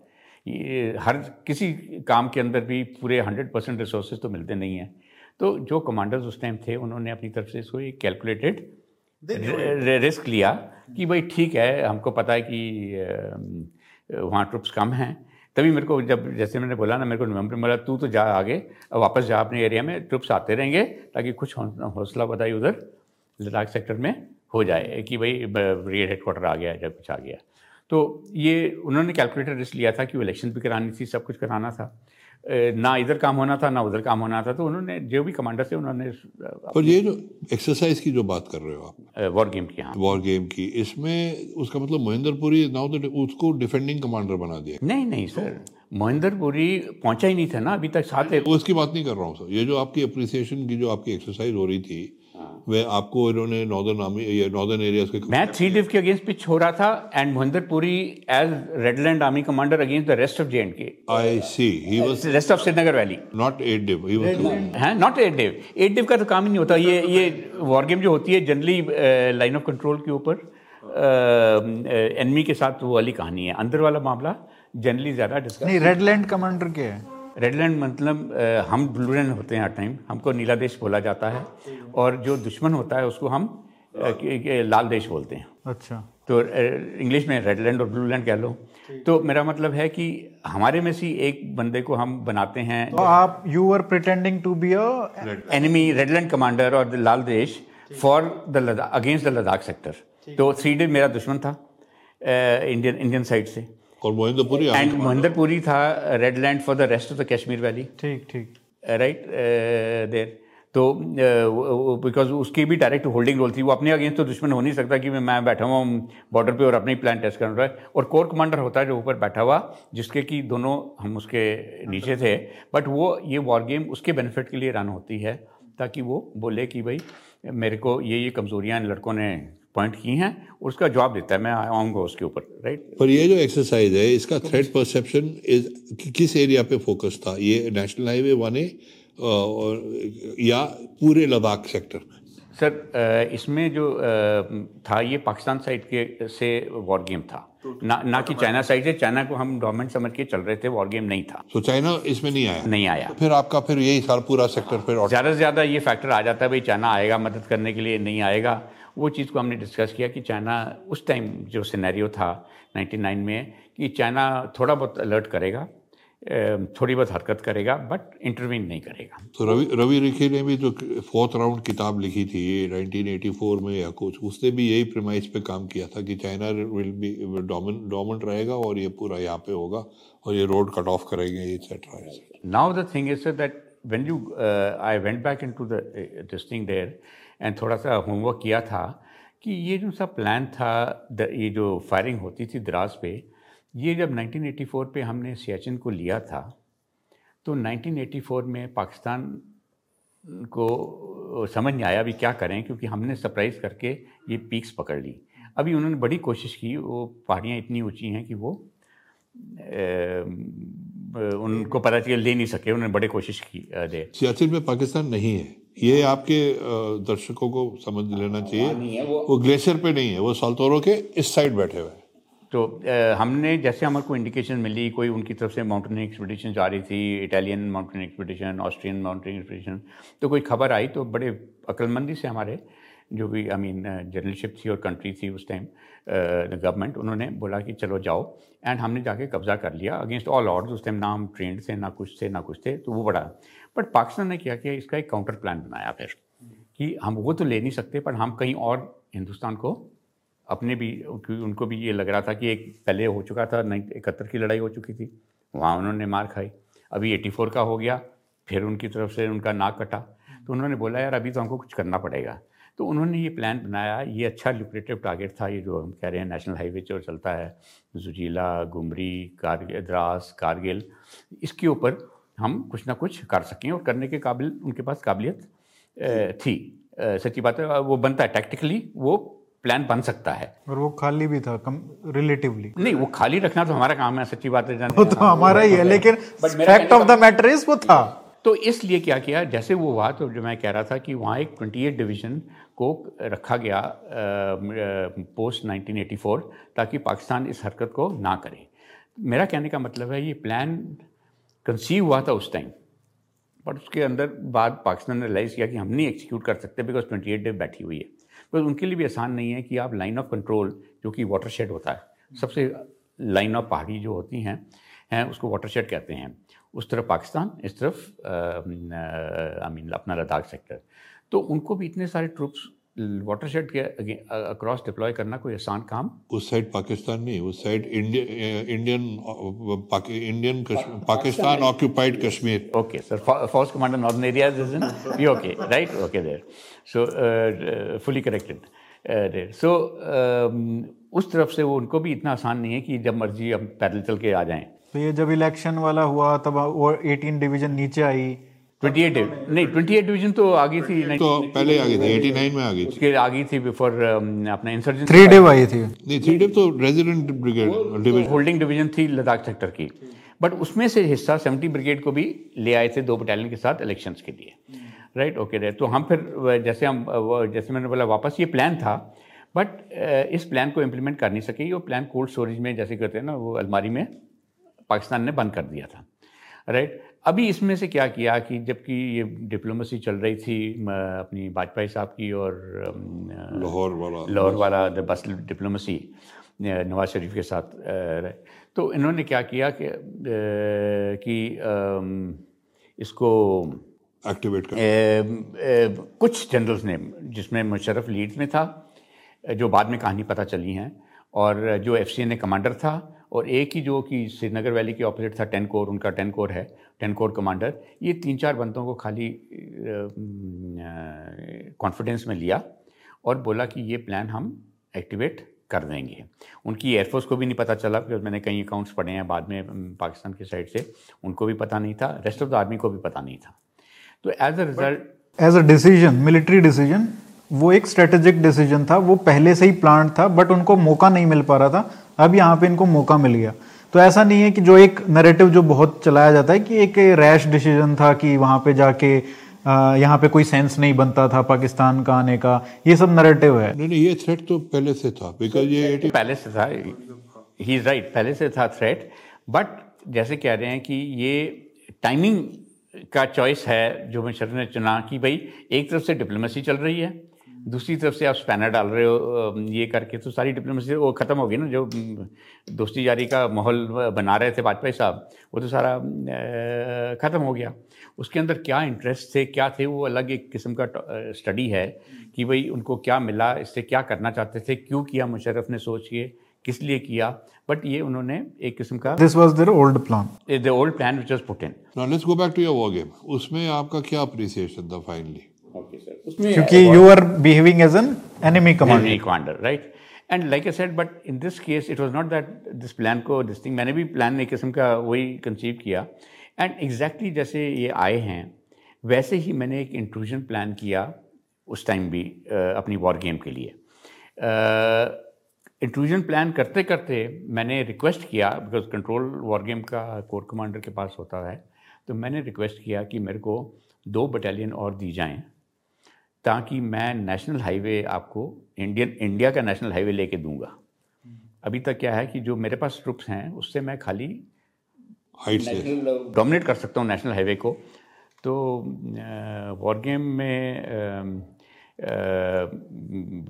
ये हर किसी काम के अंदर भी पूरे हंड्रेड परसेंट रिसोर्सेज तो मिलते नहीं हैं। तो जो कमांडर्स उस टाइम थे उन्होंने अपनी तरफ़ से इसको एक कैलकुलेटेड रिस्क लिया कि भाई ठीक है हमको पता है कि वहाँ ट्रुप्स कम हैं। तभी मेरे को जब जैसे मैंने बोला ना मेरे को नवंबर में बोला तू तो जा आगे वापस जा अपने एरिया में ट्रुप्स आते रहेंगे ताकि कुछ हौसला बताई उधर लद्दाख सेक्टर में हो जाए कि भाई ब्रिगेड हेडक्वार्टर आ गया जब कुछ आ गया तो ये उन्होंने कैलकुलेटर रिस्क लिया था कि वो इलेक्शन भी करानी थी सब कुछ कराना था। ना इधर काम होना था ना उधर काम होना था तो उन्होंने जो भी कमांडर थे उन्होंने पर ये जो एक्सरसाइज की जो बात कर रहे हो आप? वॉर गेम की हाँ। वॉर गेम की इसमें उसका मतलब महेंद्रपुरी नाउ तो उसको डिफेंडिंग कमांडर बना दिया। नहीं नहीं सर महेंद्रपुरी पहुँचा ही नहीं था ना अभी तक साथ उसकी बात नहीं कर रहा हूँ सर ये जो आपकी अप्रिसिएशन की जो आपकी एक्सरसाइज हो रही थी वे आपको इन्होंने नॉर्दर्न आर्मी या नॉर्दर्न एरियाज़ के मैं थ्री डिव के अगेंस्ट पिच हो रहा था and Mahendrapuri as Redland army commander against the rest of J and K I C he was rest of Srinagar valley not eight div he was हाँ not eight div eight div का तो काम ही नहीं होता. ये ये war game जो होती है जनरली लाइन ऑफ़ कंट्रोल के ऊपर एनमी uh, के साथ वो वाली कहानी है. अंदर वाला मामला जनरली ज़्यादा डिस्कस नहीं रेडलैंड कमांडर क्या है. रेडलैंड मतलब हम ब्लू लैंड होते हैं हर टाइम हमको नीला देश बोला जाता है और जो दुश्मन होता है उसको हम लाल देश बोलते हैं। अच्छा। तो इंग्लिश में रेडलैंड और ब्लू लैंड कह लो। तो मेरा मतलब है कि हमारे में से एक बंदे को हम बनाते हैं तो आप you are pretending to be enemy Redland commander और लाल देश for the Ladakh against the Ladakh sector तो थ्री डे मेरा दुश्मन था इंडियन इंडियन साइड से। और महेंद्रपुरी एंड महेंद्रपुरी था red land for the rest of the Kashmir valley ठीक ठीक। राइट देर तो बिकॉज़ uh, उसकी भी डायरेक्ट होल्डिंग रोल थी। वो अपने अगेंस्ट तो दुश्मन हो नहीं सकता कि मैं बैठा हुआ हूँ बॉर्डर पे और अपने ही प्लान टेस्ट कर रहा है और कोर कमांडर होता है जो ऊपर बैठा हुआ जिसके कि दोनों हम उसके नीचे थे। बट वो ये वॉर गेम उसके बेनिफिट के लिए रन होती है ताकि वो बोले कि भाई मेरे को ये ये कमज़ोरियाँ इन लड़कों ने पॉइंट की हैं उसका जवाब देता है मैं आऊँगा उसके ऊपर राइट पर ये जो एक्सरसाइज है इसका थ्रेट परसेप्शन इज़ किस एरिया पे फोकस था? ये नेशनल हाईवे वन और या पूरे लद्दाख सेक्टर सर इसमें जो था ये पाकिस्तान साइड के से वॉर गेम था। ना ना कि चाइना साइड से चाइना को हम गवर्नमेंट समझ के चल रहे थे वॉर गेम नहीं था। तो चाइना इसमें नहीं आया? नहीं आया। तो फिर आपका फिर यही सारा पूरा सेक्टर फिर ज़्यादा से ज़्यादा ये फैक्टर आ जाता है भाई चाइना आएगा मदद करने के लिए नहीं आएगा। वो चीज़ को हमने डिस्कस किया कि चाइना उस टाइम जो सिनेरियो था 99 में कि चाइना थोड़ा बहुत अलर्ट करेगा थोड़ी बहुत हरकत करेगा बट इंटरवीन नहीं करेगा। तो रवि रवि रिखी ने भी जो फोर्थ राउंड किताब लिखी थी 1984 में या कुछ उसने भी यही प्रेमाइज पे काम किया था कि चाइना विल बी डोमेंट रहेगा और ये पूरा यहाँ पे होगा और ये रोड कट ऑफ़ करेंगे etcetera now the thing is that when you I went back into the this thing there and थोड़ा सा होमवर्क किया था कि ये जो सा प्लान था ये जो फायरिंग होती थी द्रास पे ये जब 1984 पे हमने सियाचिन को लिया था तो 1984 में पाकिस्तान को समझ नहीं आया अभी क्या करें क्योंकि हमने सरप्राइज़ करके ये पीक्स पकड़ ली। अभी उन्होंने बड़ी कोशिश की वो पहाड़ियाँ इतनी ऊँची हैं कि वो ए, उनको पता चल ले नहीं सके उन्होंने बड़ी कोशिश की दे सियाचिन में पाकिस्तान नहीं है। ये आपके दर्शकों को समझ लेना चाहिए। वो, वो ग्लेशियर पे नहीं है वो सालतोरो के इस साइड बैठे हुए तो आ, हमने जैसे हमारे को इंडिकेशन मिली कोई उनकी तरफ़ से माउंटेनिंग एक्सपीडिशन जा रही थी Italian mountaineering expedition Austrian mountaineering expedition तो कोई खबर आई तो बड़े अक्लमंदी से हमारे जो भी आई मीन जनरलशिप थी और कंट्री थी उस टाइम गवर्नमेंट उन्होंने बोला कि चलो जाओ। एंड हमने जाके कब्ज़ा कर लिया अगेंस्ट ऑल ऑर्ड्स उस टाइम ना हम ट्रेंड थे ना कुछ थे ना कुछ थे तो वो बड़ा बट पाकिस्तान ने क्या किया? इसका एक काउंटर प्लान बनाया फिर, कि हम वो तो ले नहीं सकते, पर हम कहीं और हिंदुस्तान को अपने भी उनको भी ये लग रहा था कि एक पहले हो चुका था, नहीं इकहत्तर की लड़ाई हो चुकी थी, वहाँ उन्होंने मार खाई। अभी एटी फोर का हो गया, फिर उनकी तरफ़ से उनका नाक कटा। तो उन्होंने बोला, यार, अभी तो हमको कुछ करना पड़ेगा। तो उन्होंने ये प्लान बनाया, ये अच्छा लुक्रेटिव टारगेट था, ये जो हम कह रहे हैं नेशनल हाईवे जो चलता है जुजीला गुमरी कारगिल द्रास कारगिल इसके ऊपर हम कुछ ना कुछ कर सकें और करने के काबिल उनके पास काबिलियत थी। सच्ची बात है वो बनता है टैक्टिकली वो प्लान बन सकता है। और वो खाली भी था कम रिलेटिवली नहीं वो खाली रखना तो हमारा काम है सच्ची बात है वो तो हमारा ही है लेकिन fact of the matter is वो था। तो इसलिए क्या किया जैसे वो हुआ तो जो मैं कह रहा था कि वहाँ एक ट्वेंटी एट डिवीज़न को रखा गया पोस्ट 1984 ताकि पाकिस्तान इस हरकत को ना करे। मेरा कहने का मतलब है ये प्लान कंसीव हुआ था उस टाइम बट उसके अंदर बाद पाकिस्तान ने रिलाइज़ किया कि हम नहीं एक्सिक्यूट कर सकते बिकॉज़ ट्वेंटी एट डे बैठी हुई है. बिकॉज़ उनके लिए भी आसान नहीं है कि आप लाइन ऑफ़ कंट्रोल जो कि वाटर शेड होता है, सबसे लाइन ऑफ़ पहाड़ी जो होती हैं हैं, उसको वाटर शेड कहते हैं. उस तरफ़ पाकिस्तान, इस तरफ़ आई मीन अपना लद्दाख सेक्टर तो उनको भी इतने सारे ट्रुप्स वाटर शेड के अक्रॉस डिप्लॉय करना कोई आसान काम? उस साइड पाकिस्तान नहीं उस side Indian Indian Pakistan occupied Kashmir okay sir force commander northern areas is in okay right okay there so fully corrected so उस तरफ़ से वो उनको भी इतना आसान नहीं है कि जब मर्ज़ी हम पैदल चल के आ जाएँ। तो ये जब इलेक्शन वाला हुआ तब वो 18 डिवीज़न नीचे आई ट्वेंटी एट नहीं ट्वेंटी एट डिवीज़न तो आ गई थी तो पहले आ गई थी एटी नाइन में आ गई थी। आ गई थी बिफोर um, अपना इंसर्जेंसी थ्री डेव आई थी। नहीं थ्री डेव तो resident brigade division holding division थी लद्दाख सेक्टर की। बट उसमें से हिस्सा सेवेंटी ब्रिगेड को भी ले आए थे दो बटालियन के साथ इलेक्शंस के लिए। राइट ओके राइट तो हम फिर जैसे हम जैसे मैंने बोला वापस ये प्लान था। बट इस प्लान को इम्प्लीमेंट कर नहीं सके वो प्लान कोल्ड स्टोरेज में जैसे कहते हैं ना वो अलमारी में पाकिस्तान ने बंद कर दिया था। राइट अभी इसमें से क्या किया कि जबकि ये डिप्लोमेसी चल रही थी अपनी वाजपेयी साहब की और लाहौर वाला लाहौर वाला बस डिप्लोमेसी नवाज़ शरीफ के साथ तो इन्होंने क्या किया कि कि इसको एक्टिवेट कर। कुछ जनरल्स ने जिसमें मुशरफ लीड में था जो बाद में कहानी पता चली हैं और जो एफ़ सी कमांडर था और एक ही जो कि श्रीनगर वैली के ऑपोजिट था टेन कोर उनका टेन कोर है टेन कोर कमांडर ये तीन चार बंदों को खाली कॉन्फिडेंस में लिया और बोला कि ये प्लान हम एक्टिवेट कर देंगे। उनकी एयरफोर्स को भी नहीं पता चला बिकॉज़ मैंने कई अकाउंट्स पढ़े हैं बाद में पाकिस्तान की साइड से उनको भी पता नहीं था रेस्ट ऑफ़ द आर्मी को भी पता नहीं था। तो as a result as a decision military decision वो एक स्ट्रेटेजिक डिसीज़न था वो पहले से ही प्लान था बट उनको मौका नहीं मिल पा रहा था। अब यहाँ पे इनको मौका मिल गया। तो ऐसा नहीं है कि जो एक नरेटिव जो बहुत चलाया जाता है कि एक रैश डिसीज़न था कि वहाँ पे जाके यहाँ पे कोई सेंस नहीं बनता था पाकिस्तान का आने का। ये सब नरेटिव है। नहीं नहीं ये थ्रेट तो पहले से था बिकॉज़ ये पहले से था ही इज़ राइट पहले से था थ्रेट बट जैसे कह रहे हैं कि ये टाइमिंग का चॉइस है जो मिशर ने चुना कि भाई एक तरफ़ से डिप्लोमेसी चल रही है दूसरी तरफ़ से आप स्पैनर डाल रहे हो ये करके तो सारी डिप्लोमेसी वो ख़त्म हो गई ना जो दोस्ती जारी का माहौल बना रहे थे वाजपेयी साहब वो तो सारा ख़त्म हो गया। उसके अंदर क्या इंटरेस्ट थे क्या थे वो अलग एक किस्म का स्टडी है कि भाई उनको क्या मिला इससे क्या करना चाहते थे क्यों किया मुशरफ ने सोच के किस लिए किया बट ये उन्होंने एक किस्म का this was their old plan the old plan which was put in now let's go back to your war game उसमें आपका क्या अप्रिसिएशन था फाइनली क्योंकि you are behaving as an enemy commander commander right and like I said but in this case it was not that this plan को this thing मैंने भी plan एक किस्म का वही कंसीव किया। एंड एग्जैक्टली exactly जैसे ये आए हैं वैसे ही मैंने एक इंट्रूजन प्लान किया उस टाइम भी uh, अपनी वॉर गेम के लिए। इंट्रूजन uh, प्लान करते करते मैंने रिक्वेस्ट किया बिकॉज़ कंट्रोल वॉर गेम का कोर कमांडर के पास होता है तो मैंने रिक्वेस्ट किया कि मेरे को दो बटालियन और दी जाएँ। ताकि मैं नेशनल हाईवे आपको इंडियन इंडिया का नेशनल हाईवे लेके दूँगा। अभी तक क्या है कि जो मेरे पास ट्रुप्स हैं उससे मैं खाली हाइट से। डोमिनेट कर सकता हूँ नेशनल हाईवे को। तो वॉर गेम में आ, आ,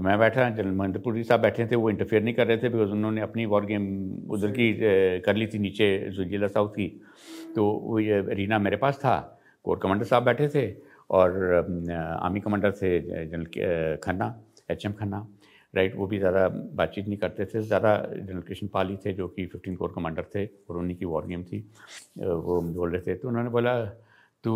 मैं बैठा जनरल महेंद्रपुरी साहब बैठे थे वो इंटरफेयर नहीं कर रहे थे बिकॉज़ उन्होंने अपनी वॉर गेम उधर की कर ली थी नीचे जिला साउथ की। तो वो ये रीना मेरे पास था कोर कमांडर साहब बैठे थे और आर्मी कमांडर थे, general Khanna H M Khanna, right? वो भी ज़्यादा बातचीत नहीं करते थे। ज़्यादा जनरल कृष्ण पाली थे, जो कि फिफ्टीन कोर कमांडर थे और उन्हीं की वॉर गेम थी वो बोल रहे थे। तो उन्होंने बोला तो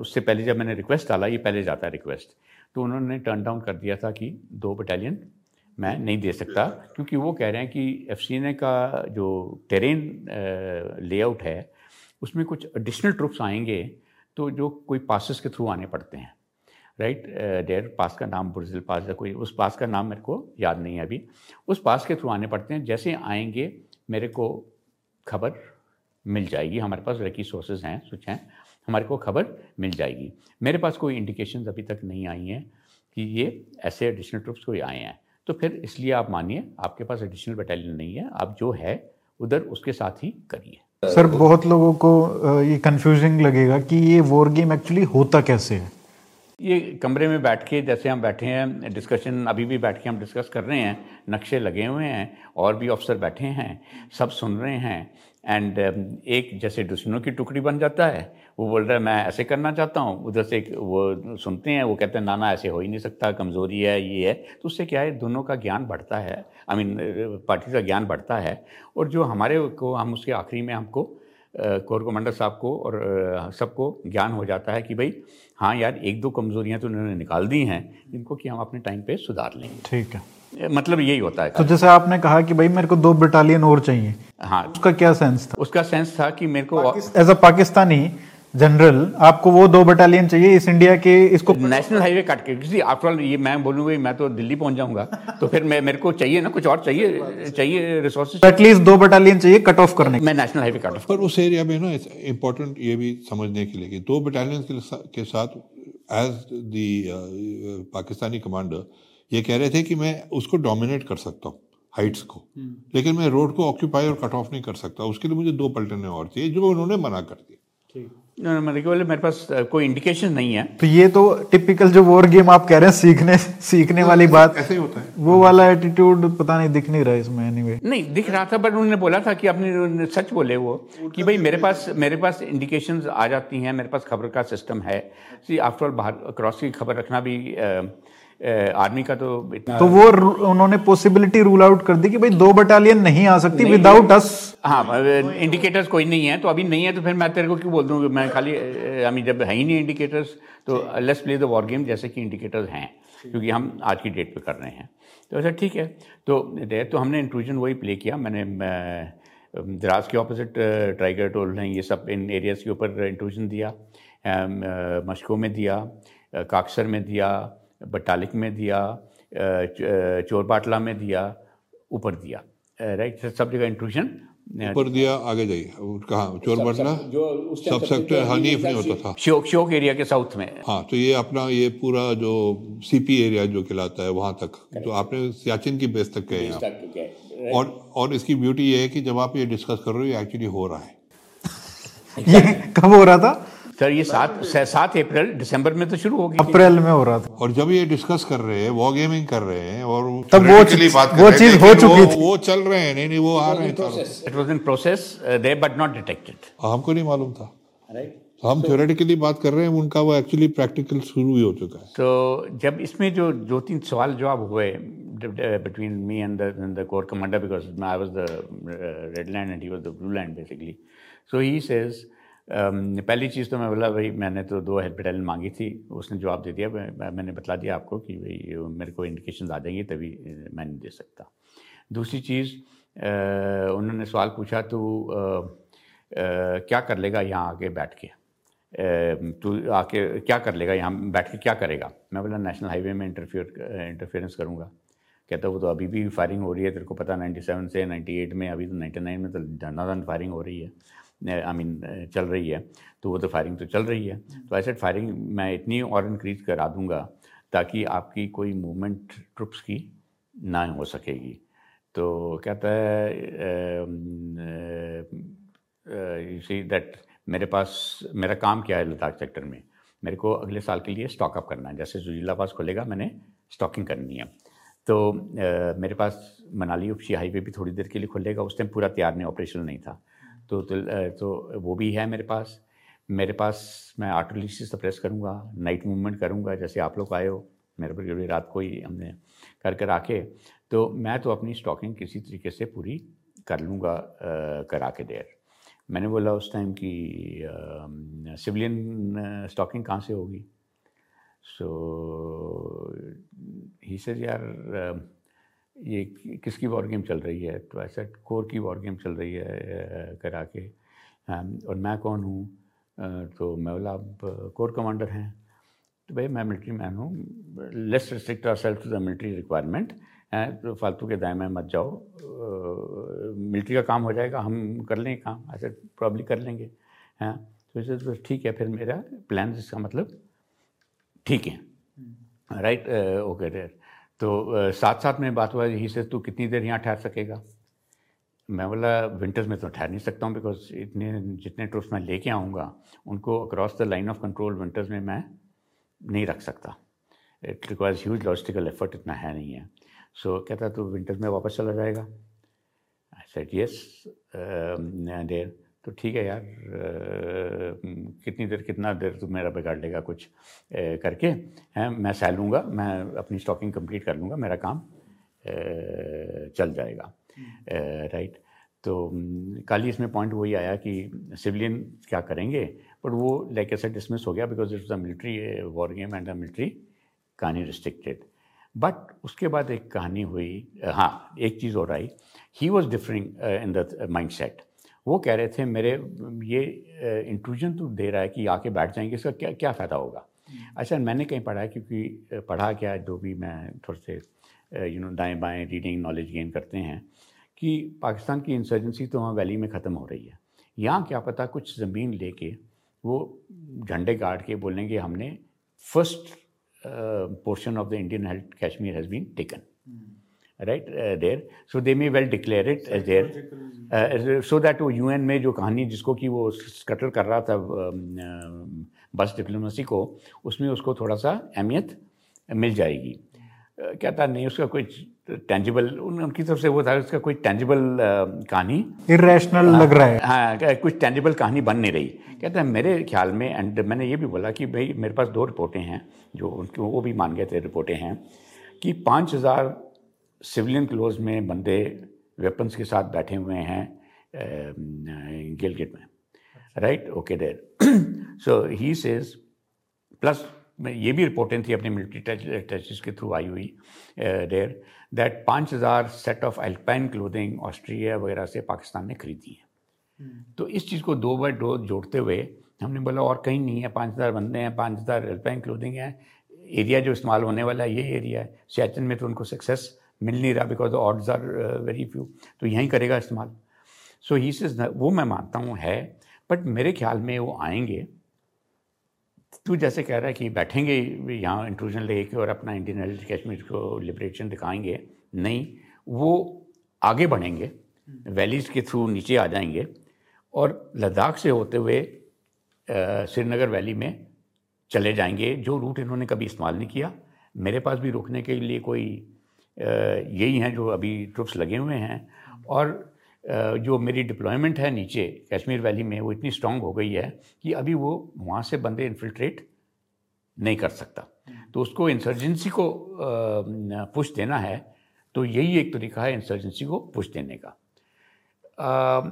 उससे पहले जब मैंने रिक्वेस्ट डाला, ये पहले जाता है रिक्वेस्ट। तो उन्होंने टर्न डाउन कर दिया था कि दो बटालियन मैं नहीं दे सकता, क्योंकि वो कह रहे हैं कि एफ़ का जो टेरेन लेआउट है, उसमें कुछ एडिशनल ट्रुप्स आएँगे तो जो कोई पासिस के थ्रू आने पड़ते हैं राइट डेयर पास का नाम ब्राज़ील पास या कोई, उस पास का नाम मेरे को याद नहीं है अभी। उस पास के थ्रू आने पड़ते हैं, जैसे आएँगे, मेरे को खबर मिल जाएगी, हमारे पास रेकी सोर्सेज हैं, कुछ हैं, हमारे को खबर मिल जाएगी। मेरे पास कोई इंडिकेशन अभी तक नहीं आई हैं कि ये ऐसे एडिशनल ट्रुप्स कोई आए हैं। तो फिर इसलिए आप मानिए, आपके पास एडिशनल बटालियन नहीं है, आप जो है, उधर उसके साथ ही करिए। सर, बहुत लोगों को ये कंफ्यूजिंग लगेगा कि ये वॉर गेम एक्चुअली होता कैसे है? ये कमरे में बैठ के, जैसे हम बैठे हैं डिस्कशन अभी भी बैठ के हम डिस्कस कर रहे हैं, नक्शे लगे हुए हैं, और भी अफसर बैठे हैं, सब सुन रहे हैं। एंड um, एक जैसे दुश्मनों की टुकड़ी बन जाता है। वो बोल रहा है मैं ऐसे करना चाहता हूँ। उधर से वो सुनते हैं वो कहते हैं ना ना ऐसे हो ही नहीं सकता कमज़ोरी है ये है। तो उससे क्या है दोनों का ज्ञान बढ़ता है। आई मीन पार्टी का ज्ञान बढ़ता है। और जो हमारे को हम उसके आखिरी में हमको कोर कमांडर साहब को और सबको ज्ञान हो जाता है कि भाई हाँ यार एक दो कमजोरियाँ तो उन्होंने निकाल दी हैं जिनको कि हम अपने टाइम पे सुधार लेंगे। ठीक है। मतलब यही होता है तो जैसे आपने कहा कि भाई मेरे को दो बटालियन और चाहिए हाँ। उसका क्या सेंस था? उसका सेंस था कि मेरे को एज अ पाकिस्तानी जनरल आपको वो दो बटालियन चाहिए इस इंडिया के इसको नेशनल हाईवे काट के। किसी आफ्टर ऑल ये मैं बोलूँगा मैं तो दिल्ली पहुँच जाऊँगा। तो फिर मैं मेरे को चाहिए ना कुछ और चाहिए चाहिए रिसोर्सेज एटलीस्ट दो बटालियन चाहिए कट ऑफ़ करने मैं नेशनल हाईवे कट ऑफ़ पर उस एरिया में ना इम्पोर्टेंट ये भी समझने के लिए कि दो बटालियन के साथ एज दी पाकिस्तानी कमांडर ये कह रहे थे कि मैं उसको डोमिनेट कर सकता हूँ हाइट्स को। हम्म। लेकिन मैं रोड को ऑक्यूपाई और कट ऑफ़ नहीं कर सकता। उसके लिए मुझे दो पलटने और चाहिए जो उन्होंने मना कर दिया। मेरे पास कोई इंडिकेशन नहीं है। तो ये तो टिपिकल जो वॉर गेम आप कह रहे हैं सीखने सीखने वाली बात ऐसे ही होता है। वो वाला एटीट्यूड पता नहीं दिख नहीं रहा इसमें एनीवे नहीं दिख रहा था बट उन्होंने बोला था कि आपने सच बोले वो कि भाई मेरे पास मेरे पास इंडिकेशन आ जाती हैं मेरे पास खबर का सिस्टम है। आफ्टर ऑल बाहर क्रॉस की खबर रखना भी आर्मी का तो इतना तो वो उन्होंने पॉसिबिलिटी रूल आउट कर दी कि भाई दो बटालियन नहीं आ सकती विदाउट अस हाँ इंडिकेटर्स कोई नहीं है तो अभी नहीं है तो फिर मैं तेरे को क्यों बोल दूँ मैं खाली आई जब है ही नहीं इंडिकेटर्स तो let's play the war game जैसे कि इंडिकेटर्स हैं क्योंकि हम आज की डेट पे कर रहे हैं। तो अच्छा ठीक है। तो तो हमने इंट्रूजन वही प्ले किया मैंने द्रास के ऑपोजिट ट्राइगर टोल हैं ये सब इन एरियाज़ के ऊपर इंट्रूजन दिया मशकों में दिया काक्सर में दिया बटालिक में दिया चोरबाटला में दिया ऊपर दिया। राइट सब जगह इंट्रूजन ऊपर दिया आगे जाइए। कहाँ? चोरबाटला? जो सब सेक्टर हनीफ नहीं होता था। शोक शोक एरिया के साउथ में। हाँ तो ये अपना ये पूरा जो सीपी एरिया जो कहलाता है वहाँ तक। तो आपने सियाचिन की बेस तक गए हैं और और इसकी ब्यूटी ये है कि जब आप ये डिस्कस कर रहे हो ये एक्चुअली हो रहा है। (laughs) ये कब हो रहा था? सर ये सात सात अप्रैल दिसंबर में तो शुरू हो गई अप्रैल में हो रहा था। और जब ये डिस्कस कर रहे हैं वॉर गेमिंग कर रहे हैं और तब वो चीज़ वो चीज़ हो चुकी थी। वो चल रहे हैं नहीं नहीं वो आ रहे हैं it was in process they but not detected हमको नहीं मालूम था। तो हम थ्योरेटिकली बात कर रहे हैं उनका वो एक्चुअली प्रैक्टिकल शुरू ही हो चुका है। तो जब इसमें जो दो तीन सवाल जवाब हुए between me and the corps commander because I was the red land and he was the blue land basically so he says पहली चीज़ तो मैं बोला, भाई, मैंने तो दो हेल्प बटालियन मांगी थी। उसने जवाब दे दिया मैंने बतला दिया आपको कि भाई मेरे को इंडिकेशन आ जाएँगी, तभी मैं नहीं दे सकता। दूसरी चीज़ उन्होंने सवाल पूछा तो क्या कर लेगा यहाँ आके बैठ के? तू आके क्या कर लेगा यहाँ बैठ के? क्या करेगा? मैं बोला, नेशनल हाईवे में इंटरफियर इंटरफेरेंस करूँगा। कहता, वो तो अभी भी फायरिंग हो रही है, तेरे को पता 97 से 98 में, अभी तो 99 में तो धनाधन फायरिंग हो रही है। आई मीन चल रही है तो वो तो फायरिंग तो चल रही है। तो ऐसे फायरिंग मैं इतनी और इंक्रीज करा दूँगा ताकि आपकी कोई मूवमेंट ट्रुप्स की ना हो सकेगी। तो कहता है यू सी दैट मेरे पास मेरा काम क्या है लद्दाख सेक्टर में? मेरे को अगले साल के लिए स्टॉकअप करना है। जैसे जुजीला पास खुलेगा मैंने स्टॉकिंग करनी है। तो आ, मेरे पास मनाली उपशी हाईवे भी थोड़ी देर के लिए खुलेगा उस टाइम पूरा तैयार नहीं ऑपरेशनल नहीं था। तो तो, वो भी है मेरे पास। मेरे पास मैं आर्टिलिसी सप्रेस करूँगा नाइट मूवमेंट करूँगा जैसे आप लोग आए हो मेरे पर रात को ही हमने कर कर आके तो मैं तो अपनी स्टॉकिंग किसी तरीके से पूरी कर लूँगा करा के देर। मैंने बोला उस टाइम कि सिविलियन स्टॉकिंग कहाँ से होगी? सो ही से यार ये किसकी वॉर गेम चल रही है? तो ऐसा कोर की वॉर गेम चल रही है करा के। और मैं कौन हूँ? तो मैं बोला आप कोर कमांडर हैं। तो भाई मैं मिलिट्री मैन हूँ। Let's restrict ourself to the military requirement तो फालतू के दाय में मत जाओ। मिलिट्री का काम हो जाएगा हम कर लेंगे काम ऐसे प्रॉब्ली कर लेंगे हैं। तो इसे तो ठीक है फिर मेरा प्लान इसका मतलब ठीक है। राइट ओके डेर तो साथ साथ में बात हुआ यही से तू कितनी देर यहाँ ठहर सकेगा? मैं बोला विंटर्स में तो ठहर नहीं सकता हूँ बिकॉज़ इतने जितने ट्रूप्स मैं लेके आऊँगा उनको across the line of control winters में मैं नहीं रख सकता। It requires huge logistical effort इतना है नहीं है। सो so, कहता तो विंटर्स में वापस चला जाएगा? आई सेट यस देर तो ठीक है यार कितनी देर कितना देर तू मेरा बिगाड़ लेगा कुछ करके हैं? मैं सह लूँगा मैं अपनी स्टॉकिंग कंप्लीट कर लूँगा मेरा काम चल जाएगा। राइट uh, तो कल ही इसमें पॉइंट वही आया कि सिविलियन क्या करेंगे बट वो लाइक ऐसा डिसमिस हो गया because it's the military war game and the military कहानी रिस्ट्रिक्टेड बट उसके बाद एक कहानी हुई हाँ एक चीज़ और आई। He was differing in the mindset वो कह रहे थे मेरे ये इंट्रूजन तो दे रहा है कि आके बैठ जाएँगे इसका क्या क्या फ़ायदा होगा? अच्छा मैंने कहीं पढ़ा है क्योंकि पढ़ा क्या जो भी मैं थोड़े से यू नो दाएँ बाएँ रीडिंग नॉलेज गेन करते हैं कि पाकिस्तान की इंसर्जेंसी तो वहाँ वैली में ख़त्म हो रही है। यहाँ क्या पता कुछ ज़मीन लेके वो झंडे गाड़ के बोलेंगे हमने first portion of the Indian held Kashmir has been taken right there so they may well declare it as there so that वो यूएन में जो कहानी जिसको कि वो स्कटल कर रहा था बस डिप्लोमेसी को उसमें उसको थोड़ा सा अहमियत मिल जाएगी। Uh, क्या था? नहीं उसका कोई टेंजिबल उन, उनकी तरफ़ से वो था उसका कोई टेंजिबल uh, कहानी। इरेशनल लग रहा है। हाँ कुछ टेंजिबल कहानी बन नहीं रही। कहता है मेरे ख्याल में एंड मैंने ये भी बोला कि भाई मेरे पास दो रिपोर्टें हैं जो उनकी वो भी मान गए थे रिपोर्टें हैं कि पाँच हज़ार सिविलियन क्लोज में बंदे वेपन्स के साथ बैठे हुए हैं गिलगिट में। Right okay there so he says plus ये भी रिपोर्टें थी अपनी मिलिट्री टचेस के थ्रू आई हुई देर दैट पाँच हज़ार set of alpine clothing Australia वगैरह से पाकिस्तान ने खरीदी है। hmm. तो इस चीज़ को दो बार दो जोड़ते हुए हमने बोला और कहीं नहीं है पाँच हज़ार बंदे हैं पाँच हज़ार एल्पाइन क्लोथिंग है एरिया जो इस्तेमाल होने वाला है ये एरिया है। सियाचिन में तो उनको सक्सेस मिल नहीं रहा because there are very few तो यहीं करेगा इस्तेमाल। सो ही से वो मैं मानता हूँ है बट मेरे ख्याल में वो आएँगे। तू जैसे कह रहा है कि बैठेंगे, यहाँ इंट्रूजन लेके और अपना इंडियन हेल्थ कश्मीर को लिबरेशन दिखाएँगे। नहीं, वो आगे बढ़ेंगे वैलीज़ के थ्रू नीचे आ जाएँगे और लद्दाख से होते हुए श्रीनगर वैली में चले जाएँगे। जो रूट इन्होंने कभी इस्तेमाल नहीं किया। मेरे पास भी रोकने के लिए कोई यही हैं जो अभी ट्रुप्स लगे हुए हैं और जो मेरी डिप्लॉयमेंट है नीचे कश्मीर वैली में वो इतनी स्ट्रांग हो गई है कि अभी वो वहाँ से बंदे इन्फिल्ट्रेट नहीं कर सकता। तो उसको इंसर्जेंसी को पुश देना है तो यही एक तरीका है इंसर्जेंसी को पुश देने का। आ,